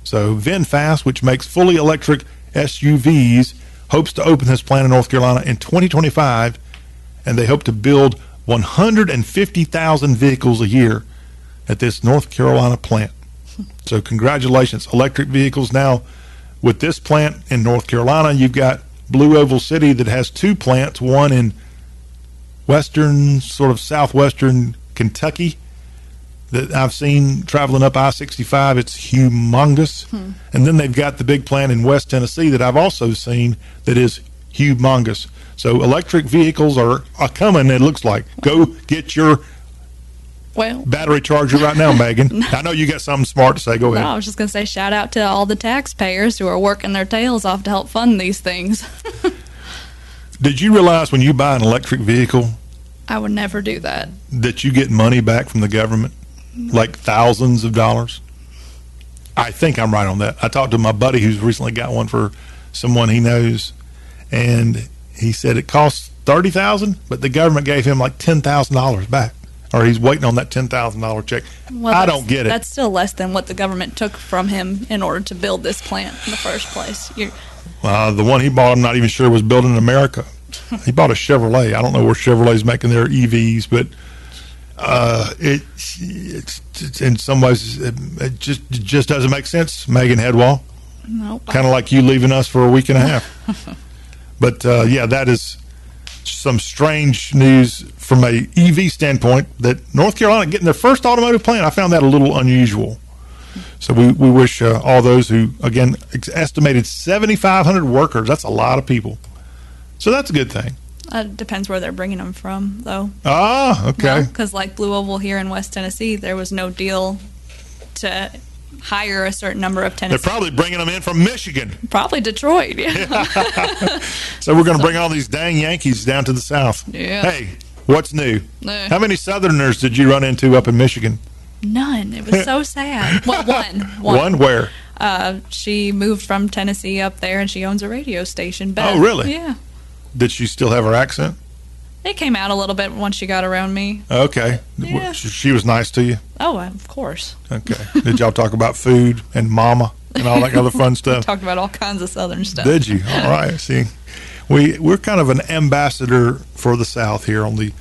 So VinFast, which makes fully electric SUVs, hopes to open this plant in North Carolina in 2025, and they hope to build 150,000 vehicles a year at this North Carolina plant. So congratulations, electric vehicles now with this plant in North Carolina. You've got Blue Oval City that has two plants, one in western, sort of southwestern Kentucky that I've seen traveling up I 65. It's humongous. Hmm. And then they've got the big plant in West Tennessee that I've also seen that is humongous. So electric vehicles are, are coming, it looks like. Go get your Well, battery charger right now, Megan. I know you got something smart to say. Go no, ahead. I was just going to say shout out to all the taxpayers who are working their tails off to help fund these things. Did you realize when you buy an electric vehicle I would never do that. that you get money back from the government, like thousands of dollars. I think I'm right on that. I talked to my buddy who's recently got one for someone he knows, and he said it costs thirty thousand, but the government gave him like ten thousand dollars back, or he's waiting on that ten thousand dollar check. Well, I don't get it. That's still less than what the government took from him in order to build this plant in the first place. You're, Uh, the one he bought, I'm not even sure was built in America. he bought a Chevrolet. I don't know where Chevrolet's making their EVs, but uh, it, it's, it's in some ways it, it just it just doesn't make sense. Megan Hedwall, no, kind of like you leaving us for a week and a half. but uh, yeah, that is some strange news from a EV standpoint. That North Carolina getting their first automotive plant, I found that a little unusual. So we, we wish uh, all those who, again, ex- estimated 7,500 workers. That's a lot of people. So that's a good thing. uh, depends where they're bringing them from, though. Ah, okay. Because like Blue Oval here in West Tennessee, there was no deal to hire a certain number of They're probably bringing them in from Michigan. Probably Detroit. Yeah. So we're going to bring all these dang Yankees down to the South. Yeah. Hey, what's new? Eh. How many Southerners did you run into up in Michigan? None. It was so sad. Well, one. One. One where? Uh, she moved from Tennessee up there, and she owns a radio station. Beth. Oh, really? Yeah. Did she still have her accent? It came out a little bit once she got around me. Okay. Yeah. She, was nice to you? Oh, of course. Okay. Did y'all talk about food and mama and all that other fun stuff? Talked about all kinds of Southern stuff. Did you? All right. See, we we're kind of an ambassador for the South here on the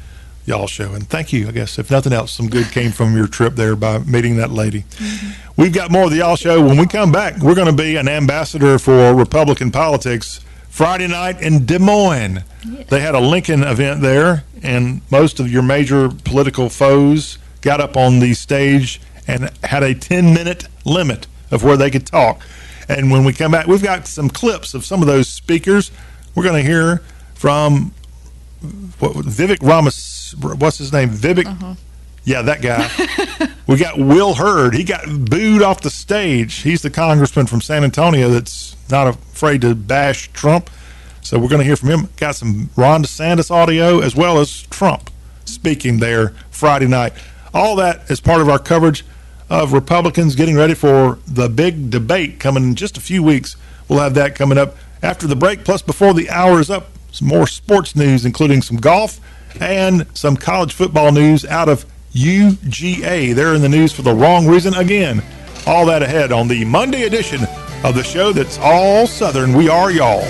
y'all show, and thank you. I guess if nothing else, some good came from your trip there by meeting that lady. Mm-hmm. We've got more of the y'all show. When we come back, we're going to be an ambassador for Republican politics Friday night in Des Moines. They had a Lincoln event there, and most of your major political foes got up on the stage and had a 10 minute limit of where they could talk. And when we come back, we've got some clips of some of those speakers. We're going to hear from what, Vivek Ramas, what's his name? Vivek. Uh-huh. Yeah, that guy. we got Will Hurd. He got booed off the stage. He's the congressman from San Antonio that's not afraid to bash Trump. So we're going to hear from him. Got some Ron DeSantis audio as well as Trump speaking there Friday night. All that is part of our coverage of Republicans getting ready for the big debate coming in just a few weeks. We'll have that coming up after the break, plus before the hour is up, some more sports news, including some golf and some college football news out of UGA. They're in the news for the wrong reason again. All that ahead on the Monday edition of the show that's all Southern. We are y'all.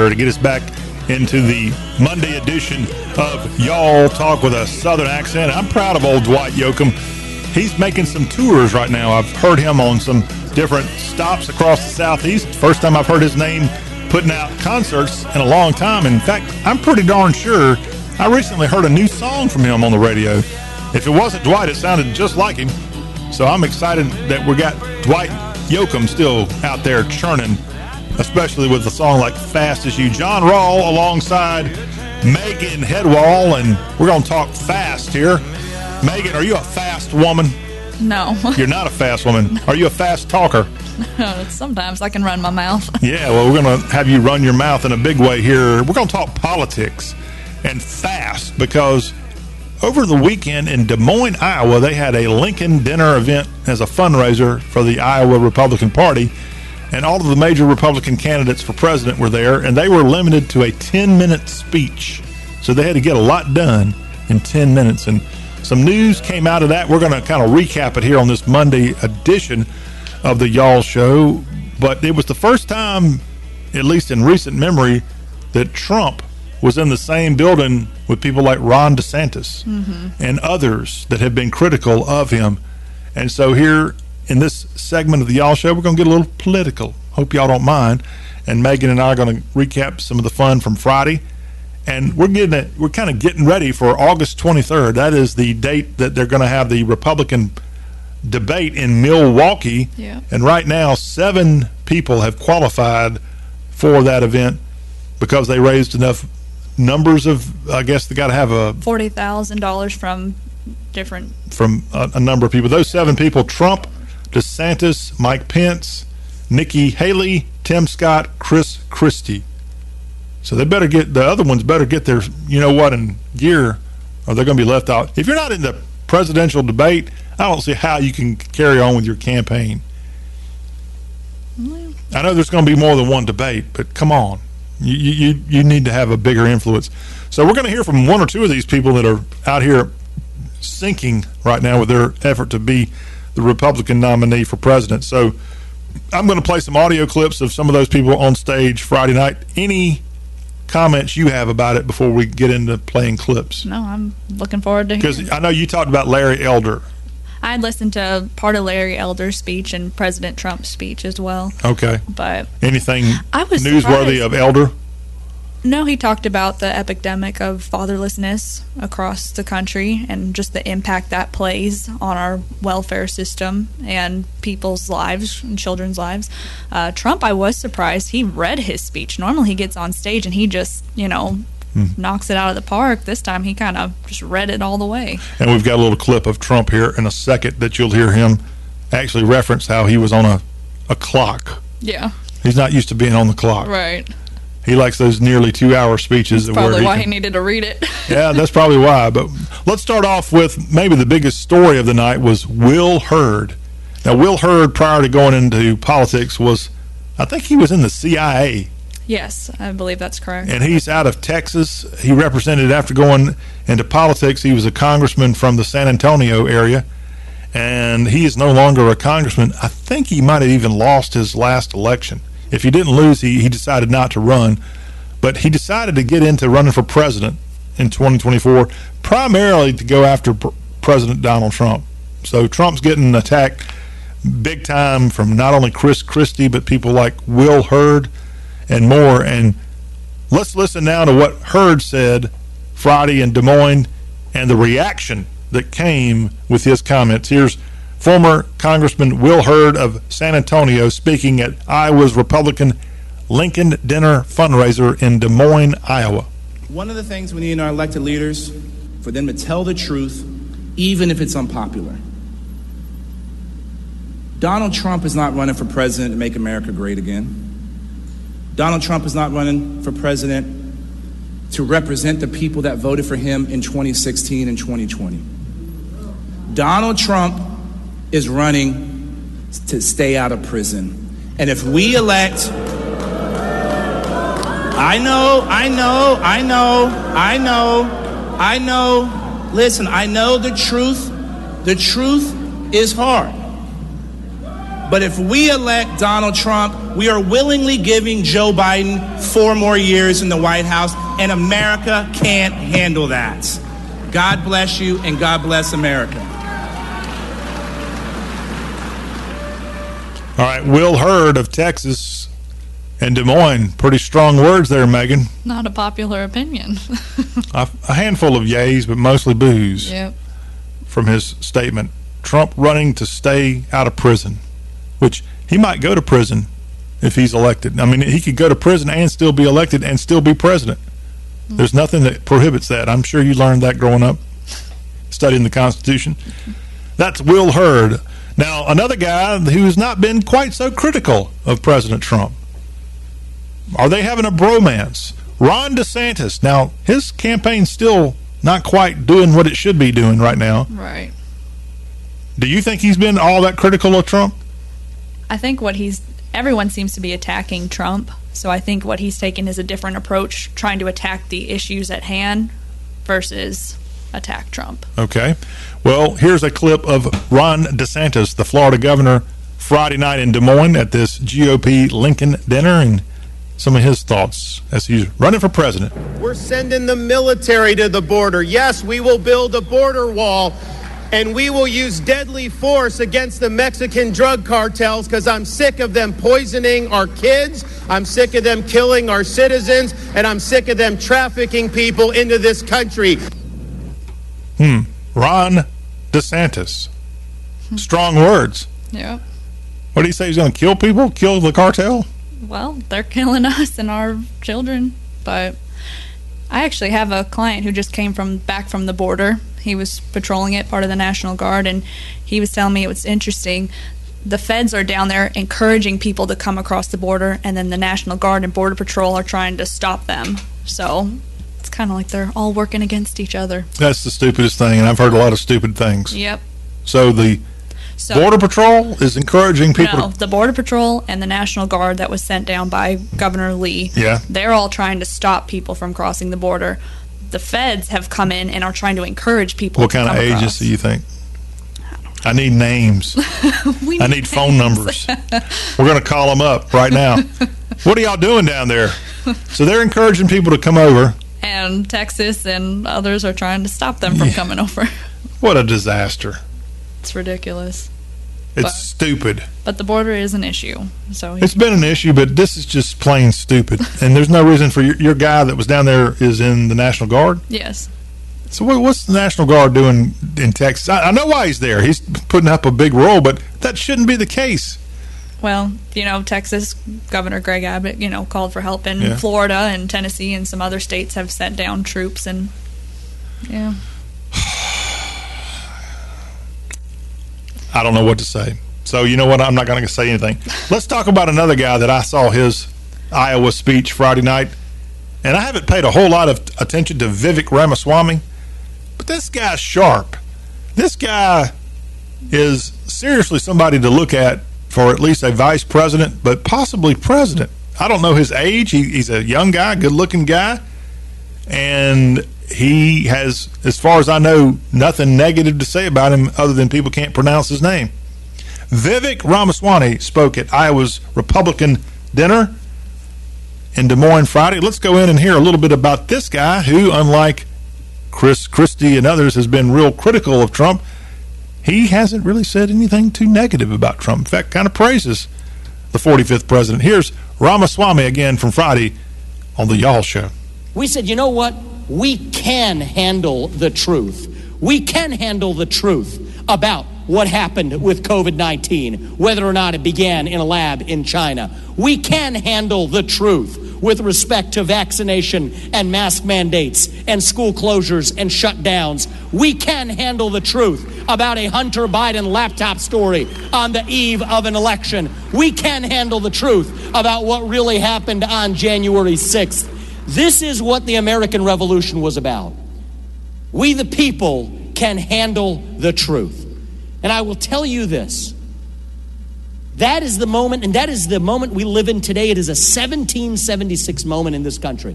Here to get us back into the Monday edition of Y'all Talk with a Southern accent. I'm proud of old Dwight Yoakam. He's making some tours right now. I've heard him on some different stops across the Southeast. First time I've heard his name putting out concerts in a long time. In fact, I'm pretty darn sure I recently heard a new song from him on the radio. If it wasn't Dwight, it sounded just like him. So I'm excited that we got Dwight Yoakam still out there churning, especially with a song like Fast as You. John Rawl alongside Megan Hedwall, and we're going to talk fast here. Megan, are you a fast woman? No. You're not a fast woman. Are you a fast talker? Sometimes I can run my mouth. Yeah, well, we're going to have you run your mouth in a big way here. We're going to talk politics and fast because over the weekend in Des Moines, Iowa, they had a Lincoln dinner event as a fundraiser for the Iowa Republican Party. And all of the major Republican candidates for president were there, and they were limited to a 10 minute speech. So they had to get a lot done in 10 minutes. And some news came out of that. We're going to kind of recap it here on this Monday edition of the Y'all Show. But it was the first time, at least in recent memory, that Trump was in the same building with people like Ron DeSantis mm-hmm. and others that have been critical of him. And so here in this segment of the Y'all Show, we're going to get a little political. Hope y'all don't mind. And Megan and I are going to recap some of the fun from Friday. And we're getting it, we're kind of getting ready for August 23rd. That is the date that they're going to have the Republican debate in Milwaukee. Yeah. And right now, seven people have qualified for that event because they raised enough numbers of. I guess they got to have a Forty thousand dollars from different. from a, a number of people. Those seven people: Trump, DeSantis, Mike Pence, Nikki Haley, Tim Scott, Chris Christie. So they better get the other ones. Better get their you know what in gear, or they're going to be left out. If you're not in the presidential debate, I don't see how you can carry on with your campaign. I know there's going to be more than one debate, but come on, you you you need to have a bigger influence. So we're going to hear from one or two of these people that are out here sinking right now with their effort to be the Republican nominee for president. So I'm going to play some audio clips of some of those people on stage Friday night. Any comments you have about it before we get into playing clips? No, I'm looking forward to. hearing Because I know you talked about Larry Elder. I had listened to part of Larry Elder's speech and President Trump's speech as well, Okay. but Anything I was newsworthy surprised. of Elder? No, he talked about the epidemic of fatherlessness across the country and just the impact that plays on our welfare system and people's lives and children's lives. Uh, Trump, I was surprised he read his speech. Normally, he gets on stage and he just, you know. Knocks it out of the park. This time he kind of just read it all the way. And we've got a little clip of Trump here in a second that you'll hear him actually reference how he was on a, a clock. Yeah, He's not used to being on the clock. right. He likes those nearly two hour speeches. where Probably he why can- he needed to read it. yeah, that's probably why. But let's start off with maybe the biggest story of the night was Will Hurd. Now, Will Hurd, prior to going into politics, was I think he was in the CIA. Yes, I believe that's correct. and he's out of Texas. He represented after going into politics. He was a congressman from the San Antonio area, and he is no longer a congressman. I think he might have even lost his last election. If he didn't lose, he, he decided not to run, but he decided to get into running for president in 2024, primarily to go after pr- President Donald Trump. So Trump's getting attacked big time from not only Chris Christie, but people like Will Hurd and more. And let's listen now to what Hurd said Friday in Des Moines and the reaction that came with his comments. Here's former Congressman Will Hurd of San Antonio speaking at Iowa's Republican Lincoln Dinner fundraiser in Des Moines, Iowa. One of the things we need in our elected leaders for them to tell the truth, even if it's unpopular. Donald Trump is not running for president to make America great again. Donald Trump is not running for president to represent the people that voted for him in 2016 and 2020. Donald Trump is running to stay out of prison. And if we elect I know, I know, I know, I know, I know. Listen, I know the truth. The truth is hard. But if we elect Donald Trump, we are willingly giving Joe Biden four more years in the White House, and America can't handle that. God bless you, and God bless America. All right, Will Hurd of Texas and Des Moines. Pretty strong words there, Megan. Not a popular opinion. A, a handful of yays, but mostly boos yep. from his statement. Trump running to stay out of prison, which he might go to prison if he's elected. I mean, he could go to prison and still be elected and still be president. Mm. There's nothing that prohibits that. I'm sure you learned that growing up, studying the Constitution. That's Will Hurd. Now, another guy who's not been quite so critical of President Trump. Are they having a bromance? Ron DeSantis. Now, his campaign's still not quite doing what it should be doing right now. Right. Do you think he's been all that critical of Trump? I think what he's everyone seems to be attacking Trump. So I think what he's taken is a different approach, trying to attack the issues at hand versus attack Trump. Okay. Well, here's a clip of Ron DeSantis, the Florida governor, Friday night in Des Moines at this GOP Lincoln dinner, and some of his thoughts as he's running for president. We're sending the military to the border. Yes, we will build a border wall and we will use deadly force against the Mexican drug cartels because I'm sick of them poisoning our kids. I'm sick of them killing our citizens, and I'm sick of them trafficking people into this country. Hmm. Ron DeSantis. Hmm. Strong words. Yeah. What do you say? He's going to kill people? Kill the cartel? Well, they're killing us and our children, but I actually have a client who just came from back from the border. He was patrolling it, part of the National Guard, and he was telling me it was interesting. The feds are down there encouraging people to come across the border, and then the National Guard and Border Patrol are trying to stop them. So it's kind of like they're all working against each other. That's the stupidest thing, and I've heard a lot of stupid things. Yep. So the So Border Patrol is encouraging people no, to the Border Patrol and the National Guard that was sent down by Governor Lee. Yeah. They're all trying to stop people from crossing the border. The feds have come in and are trying to encourage people. What kind of come across. agency you think? I need names. We I need phone numbers. We're going to call them up right now. what are y'all doing down there? So they're encouraging people to come over. And Texas and others are trying to stop them from Yeah. coming over. What a disaster. It's ridiculous. It's But- stupid. But the border is an issue. So It's been an issue, but this is just plain stupid. And there's no reason for your, your guy that was down there is in the National Guard. yes. So what, what's the National Guard doing in Texas? I, I know why he's there. He's putting up a big role, but that shouldn't be the case. Well, you know, Texas Governor Greg Abbott, you know, called for help and Yeah. Florida and Tennessee and some other states have sent down troops and yeah. I don't know what to say. So you know what? I'm not going to say anything. Let's talk about another guy that I saw his Iowa speech Friday night, and I haven't paid a whole lot of attention to Vivek Ramaswamy, but this guy's sharp. This guy is seriously somebody to look at for at least a vice president, but possibly president. I don't know his age. He, he's a young guy, good looking guy, and he has, as far as I know, nothing negative to say about him other than people can't pronounce his name. Vivek Ramaswamy spoke at Iowa's Republican dinner in Des Moines Friday. Let's go in and hear a little bit about this guy who, unlike Chris Christie and others, has been real critical of Trump. He hasn't really said anything too negative about Trump. In fact, kind of praises the 45th president. Here's Ramaswamy again from Friday on the Y'all Show. We said, you know what? We can handle the truth. We can handle the truth about what happened with COVID 19, whether or not it began in a lab in China. We can handle the truth with respect to vaccination and mask mandates and school closures and shutdowns. We can handle the truth about a Hunter Biden laptop story on the eve of an election. We can handle the truth about what really happened on January 6th. This is what the American Revolution was about. We, the people, can handle the truth. And I will tell you this that is the moment, and that is the moment we live in today. It is a 1776 moment in this country.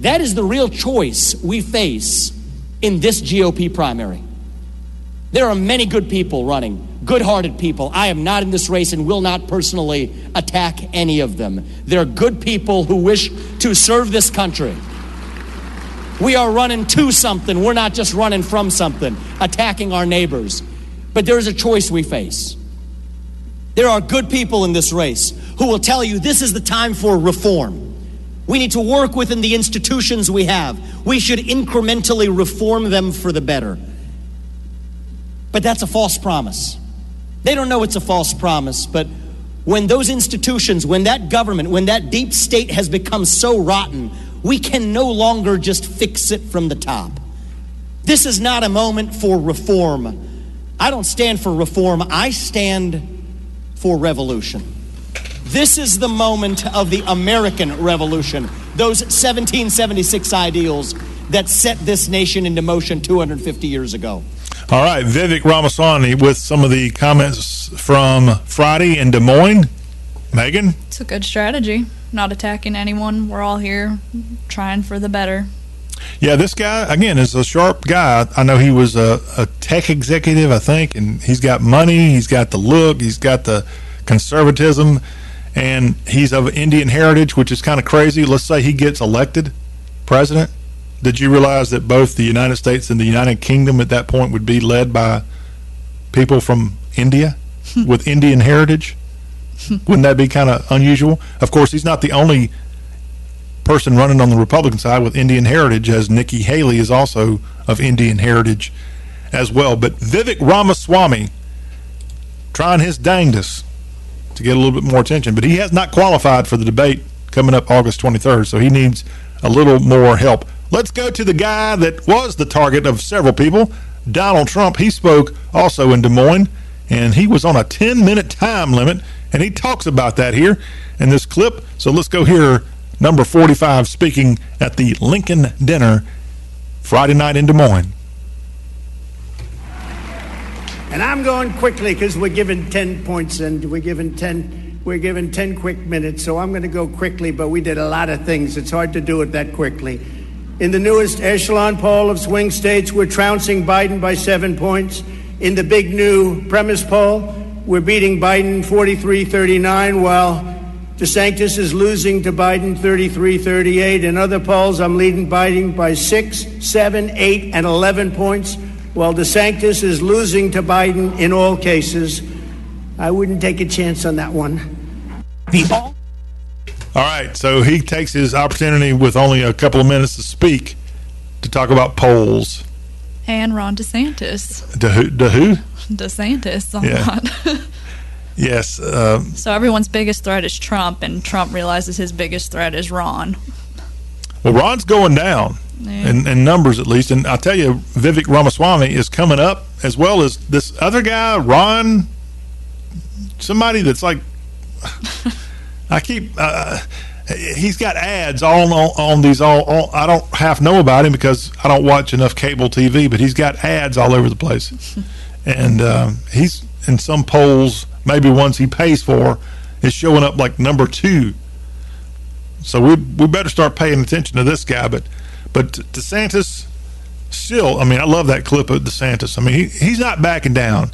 That is the real choice we face in this GOP primary. There are many good people running, good hearted people. I am not in this race and will not personally attack any of them. There are good people who wish to serve this country. We are running to something. We're not just running from something, attacking our neighbors. But there is a choice we face. There are good people in this race who will tell you this is the time for reform. We need to work within the institutions we have. We should incrementally reform them for the better. But that's a false promise. They don't know it's a false promise, but when those institutions, when that government, when that deep state has become so rotten, we can no longer just fix it from the top. This is not a moment for reform. I don't stand for reform, I stand for revolution. This is the moment of the American Revolution, those 1776 ideals that set this nation into motion 250 years ago. All right, Vivek Ramaswamy with some of the comments from Friday in Des Moines. Megan? It's a good strategy. Not attacking anyone. We're all here trying for the better. Yeah, this guy again is a sharp guy. I know he was a, a, tech executive, I think, and he's got money. He's got the look. He's got the conservatism, and he's of Indian heritage, which is kind of crazy. Let's say he gets elected president. Did you realize that both the United States and the United Kingdom at that point would be led by people from India with Indian heritage? Wouldn't that be kind of unusual? Of course, he's not the only person running on the Republican side with Indian heritage, as Nikki Haley is also of Indian heritage as well. But Vivek Ramaswamy trying his dangdest to get a little bit more attention, but he has not qualified for the debate coming up August 23rd, so he needs a little more help. Let's go to the guy that was the target of several people, Donald Trump. He spoke also in Des Moines, and he was on a 10 minute time limit, and he talks about that here in this clip. So let's go hear number 45, speaking at the Lincoln Dinner Friday night in Des Moines. And I'm going quickly because we're given 10 points and we're given 10 we're given 10 quick minutes, so I'm going to go quickly, but we did a lot of things. It's hard to do it that quickly. In the newest echelon poll of swing states, we're trouncing Biden by seven points. In the big new premise poll, we're beating Biden 43 39, while DeSantis is losing to Biden 33 38. In other polls, I'm leading Biden by 6, 7, 8, and 11 points, while DeSantis is losing to Biden in all cases. I wouldn't take a chance on that one. The all. All right, so he takes his opportunity with only a couple of minutes to speak to talk about polls. And Ron DeSantis. To who? To who? DeSantis a Yeah. Yes. Um, so everyone's biggest threat is Trump, and Trump realizes his biggest threat is Ron. well, Ron's going down Yeah. in, in numbers at least, and I tell you, Vivek Ramaswamy is coming up as well as this other guy, Ron. Somebody that's like, I keep. Uh, he's got ads all on, on these all, all. I don't half know about him because I don't watch enough cable TV, but he's got ads all over the place, and um, he's in some polls, maybe ones he pays for, is showing up like number two So we we better start paying attention to this guy. But but DeSantis still, I mean, I love that clip of DeSantis. I mean, he, he's not backing down.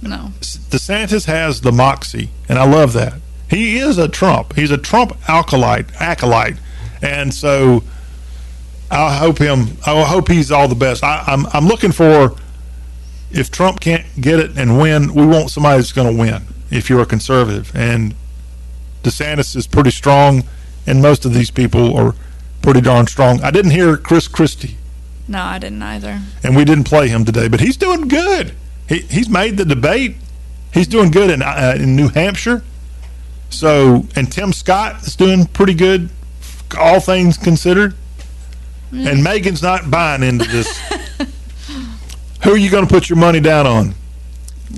No. DeSantis has the moxie, and I love that. He is a Trump. He's a Trump acolyte, acolyte, and so I hope him. I hope he's all the best. I, I'm I'm looking for if Trump can't get it and win, we want somebody that's going to win. If you're a conservative, and DeSantis is pretty strong, and most of these people are pretty darn strong. I didn't hear Chris Christie, No, I didn't either. and we didn't play him today, but he's doing good. He he's made the debate. He's doing good in uh, in New Hampshire. So, and Tim Scott is doing pretty good, all things considered. And Megan's not buying into this. Who are you going to put your money down on?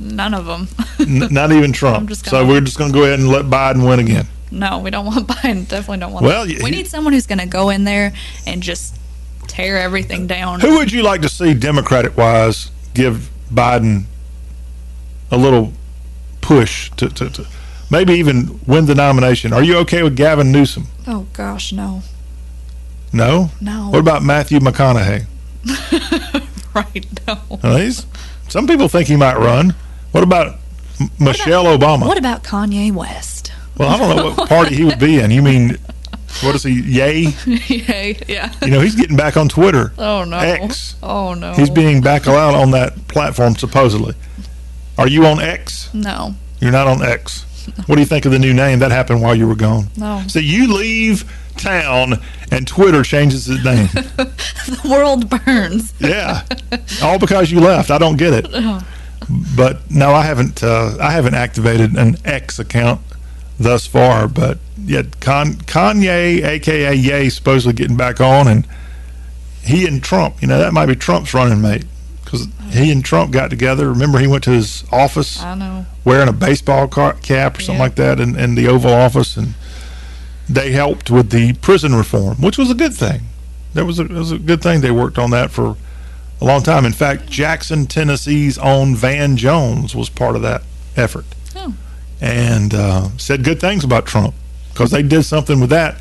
None of them. N- not even Trump. just so gonna- we're just going to go ahead and let Biden win again. no, we don't want Biden. Definitely don't want. Well, we need someone who's going to go in there and just tear everything down. Who would you like to see, Democratic wise, give Biden a little push to, to, to maybe even win the nomination? Are you okay with Gavin Newsom? Oh gosh, no. No? No. What about Matthew McConaughey? Right, now. Uh, he's, some people think he might run. What about M- Michelle Obama? What about Kanye West? Well, I don't know what party he would be in. You mean, what is he, Yay? yeah, yeah. You know, he's getting back on Twitter. Oh no. X. Oh no. He's being back allowed on that platform, supposedly. Are you on X? No. You're not on X. What do you think of the new name? That happened while you were gone. No. So you leave town and Twitter changes its name. the world burns. yeah. All because you left. I don't get it. Oh. But no, I haven't. Uh, I haven't activated an X account thus far. But yet, Con- Kanye, aka Ye, supposedly getting back on, and he and Trump. You know, that might be Trump's running mate because he and Trump got together. Remember, he went to his office I know. wearing a baseball car- cap or something Yeah. like that in, in the Oval Office, and they helped with the prison reform, which was a good thing. That was a, it was a good thing. They worked on that for a long time. In fact, Jackson, Tennessee's own Van Jones was part of that effort, Oh. and uh, said good things about Trump because they did something with that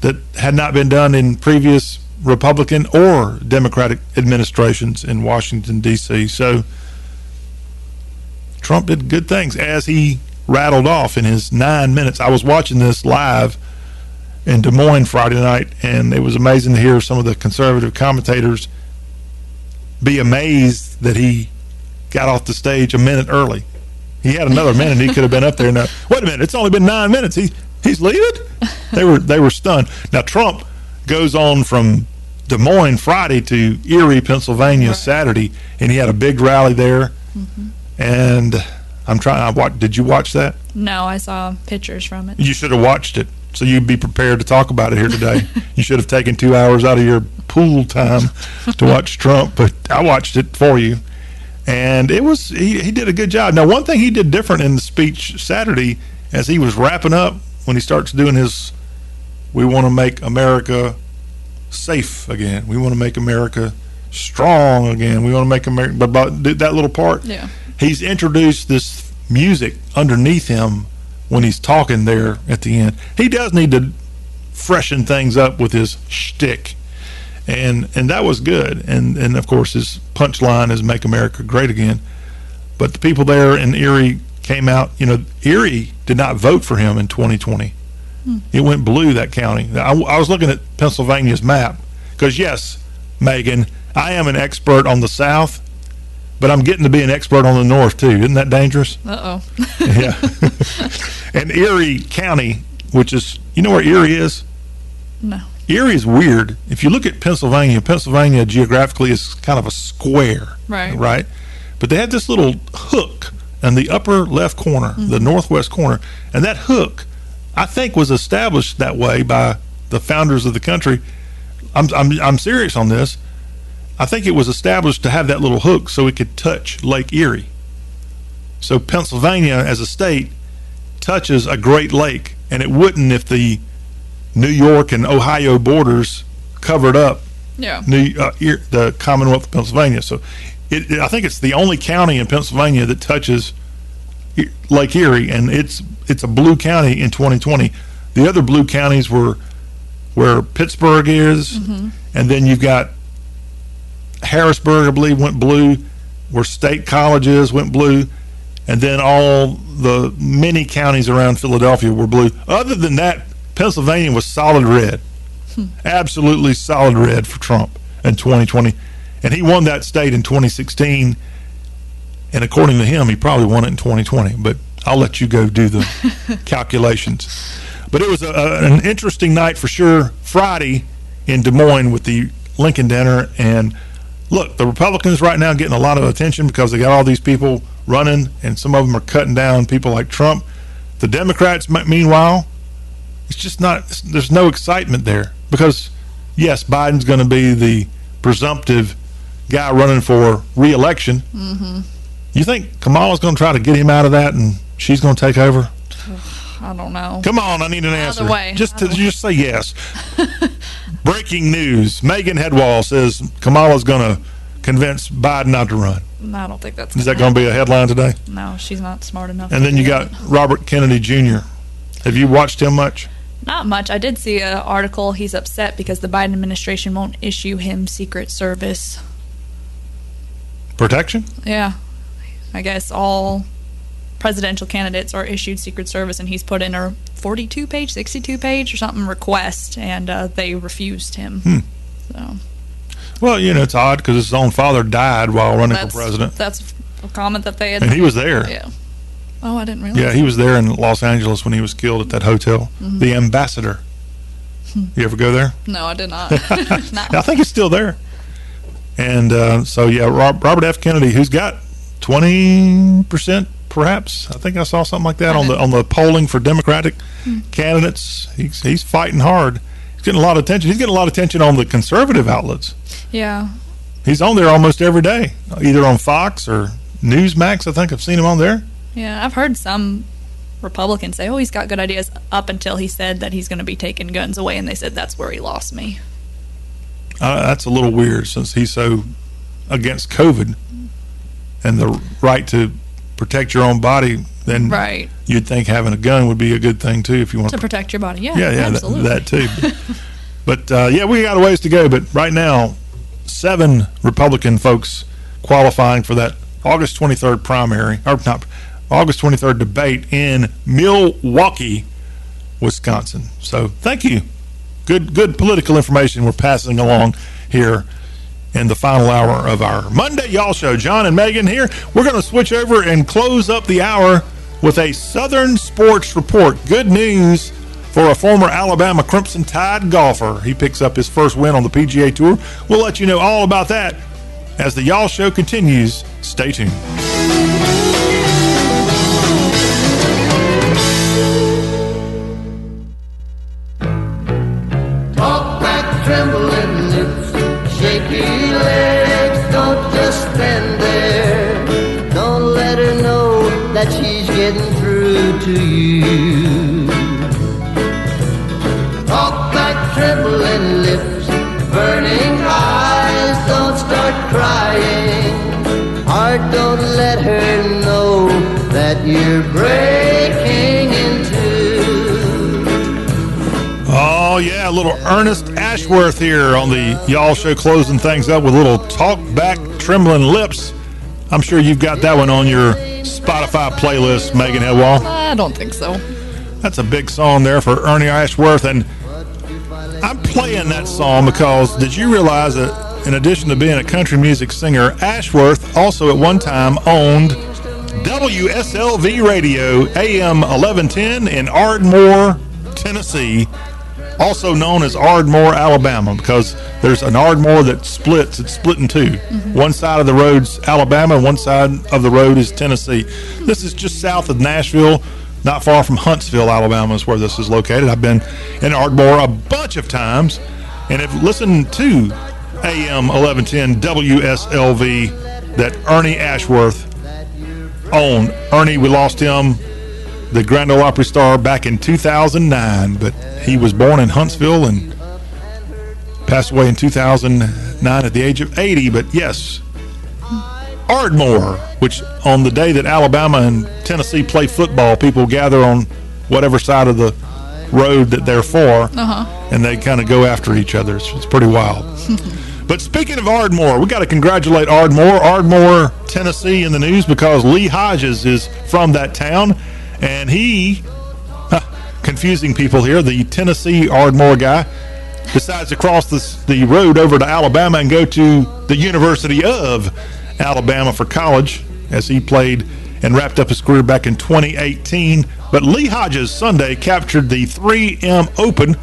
that had not been done in previous Republican or Democratic administrations in Washington D.C. So Trump did good things as he rattled off in his nine minutes. I was watching this live in Des Moines Friday night, and it was amazing to hear some of the conservative commentators be amazed that he got off the stage a minute early. He had another minute; he could have been up there. Now, wait a minute! It's only been nine minutes. He he's leaving. They were they were stunned. Now Trump goes on from Des Moines Friday to Erie, Pennsylvania Saturday, and he had a big rally there. Mm-hmm. And I'm trying. I watch. Did you watch that? No, I saw pictures from it. You should have watched it, so you'd be prepared to talk about it here today. you should have taken two hours out of your pool time to watch Trump, but I watched it for you, and it was he, he did a good job. Now, one thing he did different in the speech Saturday, as he was wrapping up, when he starts doing his, "We want to make America safe again. We want to make America strong again. We want to make America." But about that little part, Yeah. He's introduced this music underneath him when he's talking there at the end. He does need to freshen things up with his shtick, and and that was good. And and of course his punchline is "Make America Great Again." But the people there in Erie came out. You know, Erie did not vote for him in 2020. Hmm. It went blue that county. I, I was looking at Pennsylvania's map because yes, Megan, I am an expert on the South, but I'm getting to be an expert on the North too. Isn't that dangerous? Uh oh. yeah. and Erie County, which is, you know where Erie is? No. Erie is weird. If you look at Pennsylvania, Pennsylvania geographically is kind of a square. Right. Right. But they had this little hook in the upper left corner, the northwest corner, and that hook, I think, was established that way by the founders of the country. I'm I'm I'm serious on this. I think it was established to have that little hook so it could touch Lake Erie. So Pennsylvania, as a state, touches a Great Lake, and it wouldn't if the New York and Ohio borders covered up Yeah. New uh, the Commonwealth of Pennsylvania. So, it, it- I think it's the only county in Pennsylvania that touches Lake Erie, and it's it's a blue county in 2020. The other blue counties were where Pittsburgh is, and then you've got Harrisburg, I believe, went blue, where State colleges went blue, and then all the many counties around Philadelphia were blue. Other than that, Pennsylvania was solid red, hmm. absolutely solid red for Trump in 2020, and he won that state in 2016. And according to him, he probably won it in 2020. But I'll let you go do the calculations. But it was a, a, an interesting night for sure. Friday in Des Moines with the Lincoln dinner, and look, the Republicans right now getting a lot of attention because they got all these people running, and some of them are cutting down people like Trump. The Democrats, meanwhile, it's just not. There's no excitement there because yes, Biden's going to be the presumptive guy running for reelection. Mm-hmm. You think Kamala's going to try to get him out of that, and she's going to take over? I don't know. Come on, I need an answer. way. Just to, just say yes. Breaking news: Megan Hedwall says Kamala's going to convince Biden not to run. I don't think that's. Is that going to be a headline today? No, she's not smart enough. And then you got Robert Kennedy Jr. Have you watched him much? Not much. I did see an article. He's upset because the Biden administration won't issue him Secret Service. Protection? Yeah. I guess all presidential candidates are issued Secret Service, and he's put in a 42 page, 62 page, or something request, and uh, they refused him. Hmm. So Well, you know, it's odd because his own father died while running that's, for president. That's a comment that they had. And he was there. Yeah. Oh, I didn't realize. Yeah, he was there in Los Angeles when he was killed at that hotel. Mhm. The Ambassador. You ever go there? No, I did not. I think it's still there. And uh, so, yeah, Robert F. Kennedy, who's got 20% perhaps. I think I saw something like that on the on the polling for Democratic Hmm. candidates. He's, he's fighting hard. He's getting a lot of attention. He's getting a lot of attention on the conservative outlets. Yeah. He's on there almost every day, either on Fox or Newsmax. I think I've seen him on there. Yeah, I've heard some Republicans say, "Oh, he's got good ideas." Up until he said that he's going to be taking guns away, and they said that's where he lost me. Uh, that's a little weird since he's so against COVID and the right to protect your own body. Then Right. you'd think having a gun would be a good thing too if you want To protect your body, yeah, yeah, yeah, that, that too. but uh, yeah, we got a ways to go. But right now, seven Republican folks qualifying for that August 23rd primary, or not August 23rd debate in Milwaukee, Wisconsin. So thank you. Good, good political information we're passing along here in the final hour of our Monday Y'all Show. John and Megan here. We're going to switch over and close up the hour with a Southern Sports Report. Good news for a former Alabama Crimson Tide golfer. He picks up his first win on the PGA Tour. We'll let you know all about that as the Y'all Show continues. Stay tuned. Getting through to you. Talk back, trembling lips, burning eyes. Don't start crying. Heart, don't let her know that you're breaking into. Oh, yeah, a little Ernest Ashworth here on the Y'all Show, closing things up with a little talk back, trembling lips. I'm sure you've got that one on your Spotify playlist, Megan Hedwall. I don't think so. That's a big song there for Ernie Ashworth. And I'm playing that song because did you realize that in addition to being a country music singer, Ashworth also at one time owned WSLV Radio AM 1110 in Ardmore, Tennessee, also known as Ardmore, Alabama, because there's an Ardmore that splits. It's split in 2 mm-hmm. One side of the road's Alabama, and one side of the road is Tennessee. This is just south of Nashville, not far from Huntsville, Alabama, is where this is located. I've been in Ardmore a bunch of times, and have listened to AM 1110 WSLV that Ernie Ashworth owned. Ernie, we lost him, the Grand Ole Opry star, back in 2009, but he was born in Huntsville and passed away in 2009 at the age of 80. But yes, Ardmore, which on the day that Alabama and Tennessee play football, people gather on whatever side of the road that they're for, Uh-huh. and they kind of go after each other. It's, it's pretty wild. But speaking of Ardmore, we got to congratulate Ardmore. Ardmore, Tennessee, in the news because Lee Hodges is from that town, and he, huh, confusing people here, the Tennessee Ardmore guy, decides to cross this, the road over to Alabama and go to the University of Alabama for college as he played and wrapped up his career back in 2018. But Lee Hodges Sunday captured the 3M Open,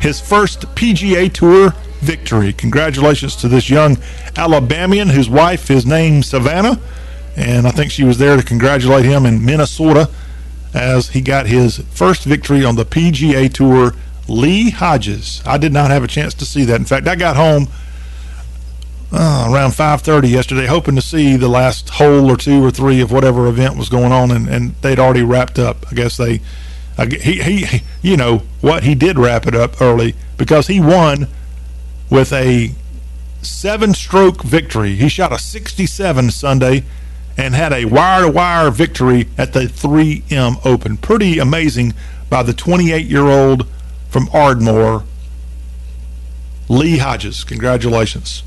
his first PGA Tour victory. Congratulations to this young Alabamian whose wife is named Savannah. And I think she was there to congratulate him in Minnesota as he got his first victory on the PGA Tour. Lee Hodges. I did not have a chance to see that. In fact, I got home uh, around 5.30 yesterday hoping to see the last hole or two or three of whatever event was going on and, and they'd already wrapped up i guess they I he, he you know what he did wrap it up early because he won with a seven stroke victory he shot a 67 sunday and had a wire to wire victory at the 3m open pretty amazing by the 28 year old from ardmore lee hodges congratulations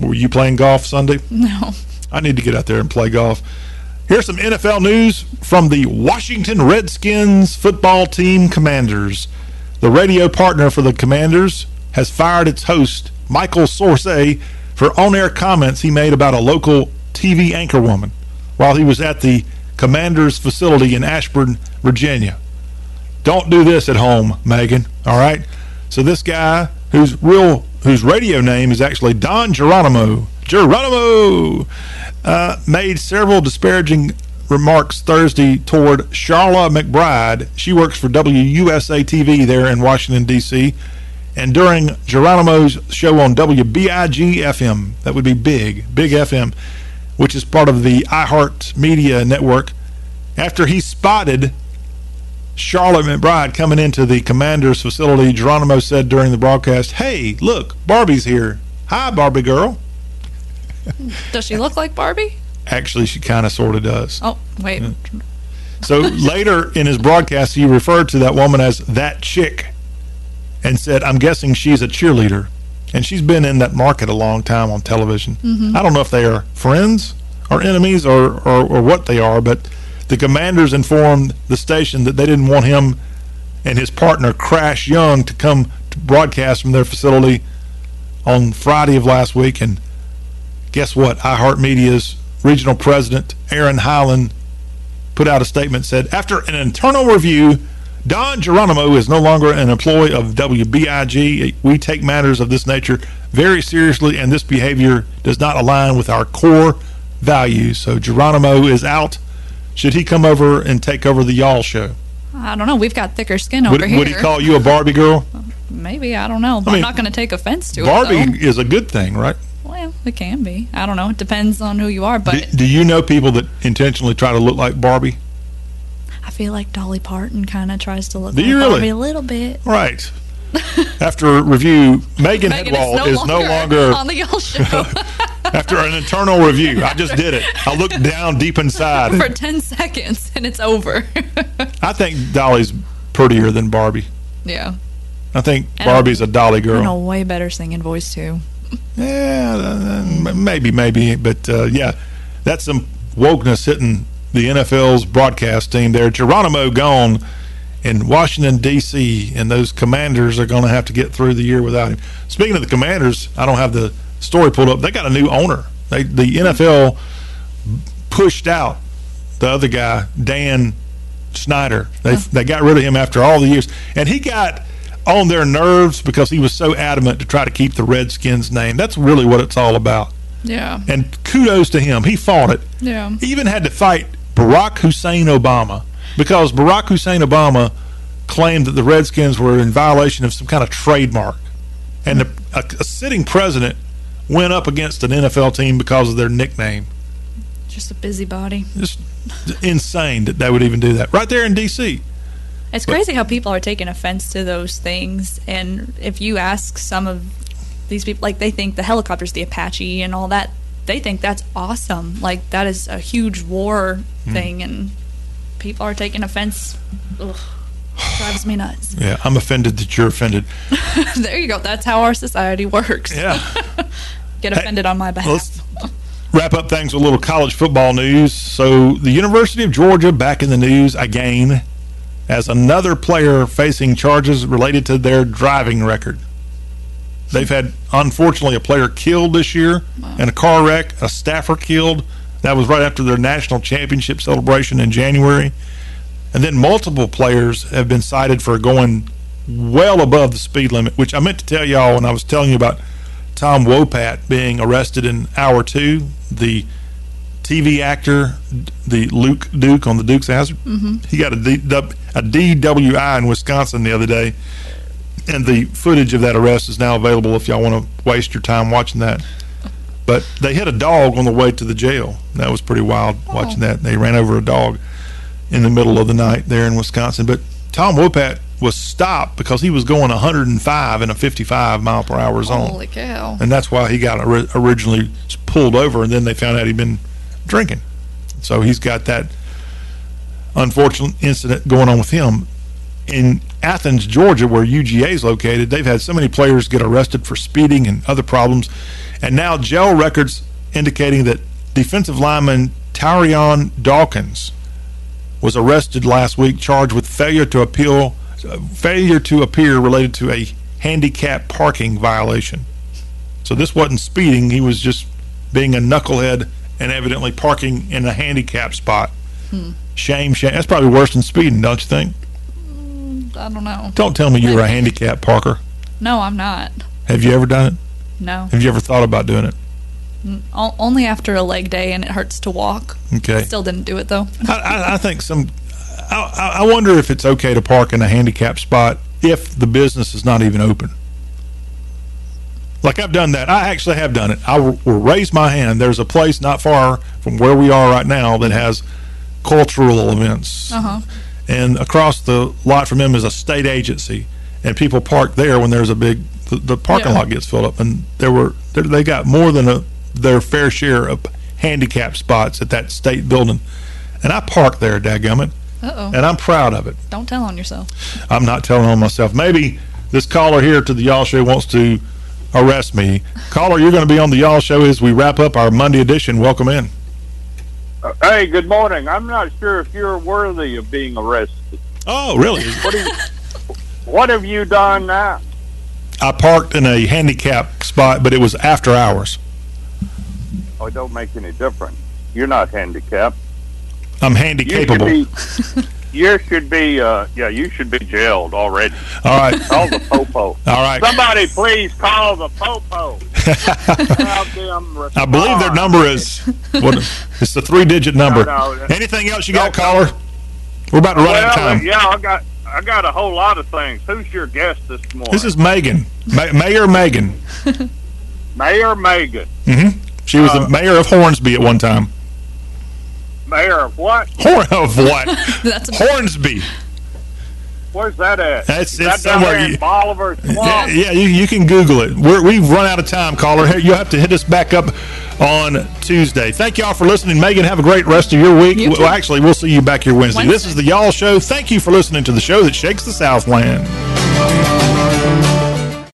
were you playing golf Sunday? No. I need to get out there and play golf. Here's some NFL news from the Washington Redskins football team Commanders. The radio partner for the Commanders has fired its host, Michael Sorce, for on air comments he made about a local TV anchorwoman while he was at the Commanders facility in Ashburn, Virginia. Don't do this at home, Megan. All right. So this guy, whose real whose radio name is actually Don Geronimo, Geronimo, uh, made several disparaging remarks Thursday toward Charla McBride. She works for WUSA TV there in Washington D.C. And during Geronimo's show on WBIG FM, that would be Big, Big FM, which is part of the iHeart Media Network, after he spotted Charlotte McBride coming into the commander's facility, Geronimo said during the broadcast, Hey, look, Barbie's here. Hi, Barbie girl. Does she look like Barbie? Actually, she kind of sort of does. Oh, wait. So later in his broadcast, he referred to that woman as that chick and said, I'm guessing she's a cheerleader. And she's been in that market a long time on television. Mhm. I don't know if they are friends or enemies or, or, or what they are, but the commanders informed the station that they didn't want him and his partner, Crash Young, to come to broadcast from their facility on Friday of last week. And guess what? iHeartMedia's regional president, Aaron Highland, put out a statement said after an internal review don geronimo is no longer an employee of wbig we take matters of this nature very seriously and this behavior does not align with our core values so geronimo is out should he come over and take over the y'all show I don't know. We've got thicker skin would, over here. would he call you a barbie girl Maybe. I don't know. I I'm mean, not going to take offense to it. barbie is a good thing right Well, it can be. I don't know. It depends on who you are. But do, do you know people that intentionally try to look like barbie feel like Dolly Parton kind of tries to look Do like you really? Barbie a little bit. right after review megan, Megan Hedwall is no longer on the Y'all Show after an internal review. I just did it. I looked down deep inside. for 10 seconds and it's over. I think Dolly's prettier than Barbie. yeah. I think And Barbie's a Dolly girl. And a way better singing voice, too. Yeah, uh, maybe, maybe, but uh, yeah, that's some wokeness hitting the NFL's broadcast team there. Geronimo gone in Washington D.C. and those Commanders are going to have to get through the year without him. Speaking of the Commanders, I don't have the story pulled up. They got a new owner. They, the NFL pushed out the other guy, Dan Snyder. They they got rid of him after all the years, and he got on their nerves because he was so adamant to try to keep the Redskins name. That's really what it's all about. Yeah. And kudos to him. He fought it. Yeah. He even had to fight Barack Hussein Obama because Barack Hussein Obama claimed that the Redskins were in violation of some kind of trademark. And the, a, a sitting president went up against an NFL team because of their nickname. Just a busybody. Just insane that they would even do that. Right there in D.C. It's crazy how people are taking offense to those things. And if you ask some of these people, like they think the helicopter's the Apache and all that, they think that's awesome. Like that is a huge war Hmm. thing, and people are taking offense. Ugh. drives me nuts. Yeah, I'm offended that you're offended. there you go. That's how our society works. Yeah. Get offended on my behalf. Wrap up things with a little college football news. So, the University of Georgia back in the news again as another player facing charges related to their driving record. They've had, unfortunately, a player killed this year in a car wreck, a staffer killed. That was right after their national championship celebration in January. And then multiple players have been cited for going well above the speed limit, which I meant to tell y'all when I was telling you about Tom Wopat being arrested in hour two, the TV actor, the Luke Duke on the Dukes Hazard. Mhm. He got a, D, a DWI in Wisconsin the other day, and the footage of that arrest is now available if y'all want to waste your time watching that. But they hit a dog on the way to the jail. That was pretty wild oh. watching that. They ran over a dog in the middle of the night there in Wisconsin. But Tom Wopat was stopped because he was going 105 in a 55 mile per hour zone. Holy cow. And that's why he got ori- originally pulled over, and then they found out he'd been drinking. So he's got that unfortunate incident going on with him. In Athens, Georgia, where UGA is located, they've had so many players get arrested for speeding and other problems. And now jail records indicating that defensive lineman Tyrion Dawkins was arrested last week, charged with failure to appeal, uh, failure to appear related to a handicap parking violation. So this wasn't speeding; he was just being a knucklehead and evidently parking in a handicap spot. Hmm. Shame, shame. That's probably worse than speeding, don't you think? I don't know. Don't tell me you're a handicap parker. No, I'm not. Have you ever done it? No. Have you ever thought about doing it? O- Only after a leg day and it hurts to walk. Okay. Still didn't do it though. I, I, I think some. I, I wonder if it's okay to park in a handicap spot if the business is not even open. Like I've done that. I actually have done it. I will raise my hand. There's a place not far from where we are right now that has cultural events, Uh huh. And across the lot from them is a state agency, and people park there when there's a big. The, the parking Yeah. lot gets filled up, and there were they got more than a their fair share of handicap spots at that state building, and I parked there, dadgummit, Uh oh. and I'm proud of it. Don't tell on yourself. I'm not telling on myself. Maybe this caller here to the Y'all Show wants to arrest me. Caller, you're going to be on the Y'all Show as we wrap up our Monday edition. Welcome in. Hey, good morning. I'm not sure if you're worthy of being arrested. Oh, really? What, you, what have you done now? I parked in a handicap spot, but it was after hours. Oh, it don't make any difference. You're not handicapped. I'm You handicapable. be. You should be. Uh, yeah, you should be jailed already. All right. Call the popo. All right. Somebody, please call the popo. I believe their number is what? It's a three-digit number. No, no. Anything else you got, caller? We're about to run out of time. yeah, I got. I got a whole lot of things. Who's your guest this morning? This is Megan, Ma- Mayor Megan. Mayor Megan. Mm-hmm. She was Uh, the mayor of Hornsby at one time. Mayor of what? Horn of what? That's Hornsby. Where's that at? That's- it's that down somewhere there in you- Bolivar Yeah, Swamp? yeah you, you can Google it. We're, we've run out of time, caller. You'll have to hit us back up on Tuesday. Thank y'all for listening. Megan, have a great rest of your week. You. Well, actually, we'll see you back here Wednesday. This is the Y'all Show. Thank you for listening to the show that shakes the Southland.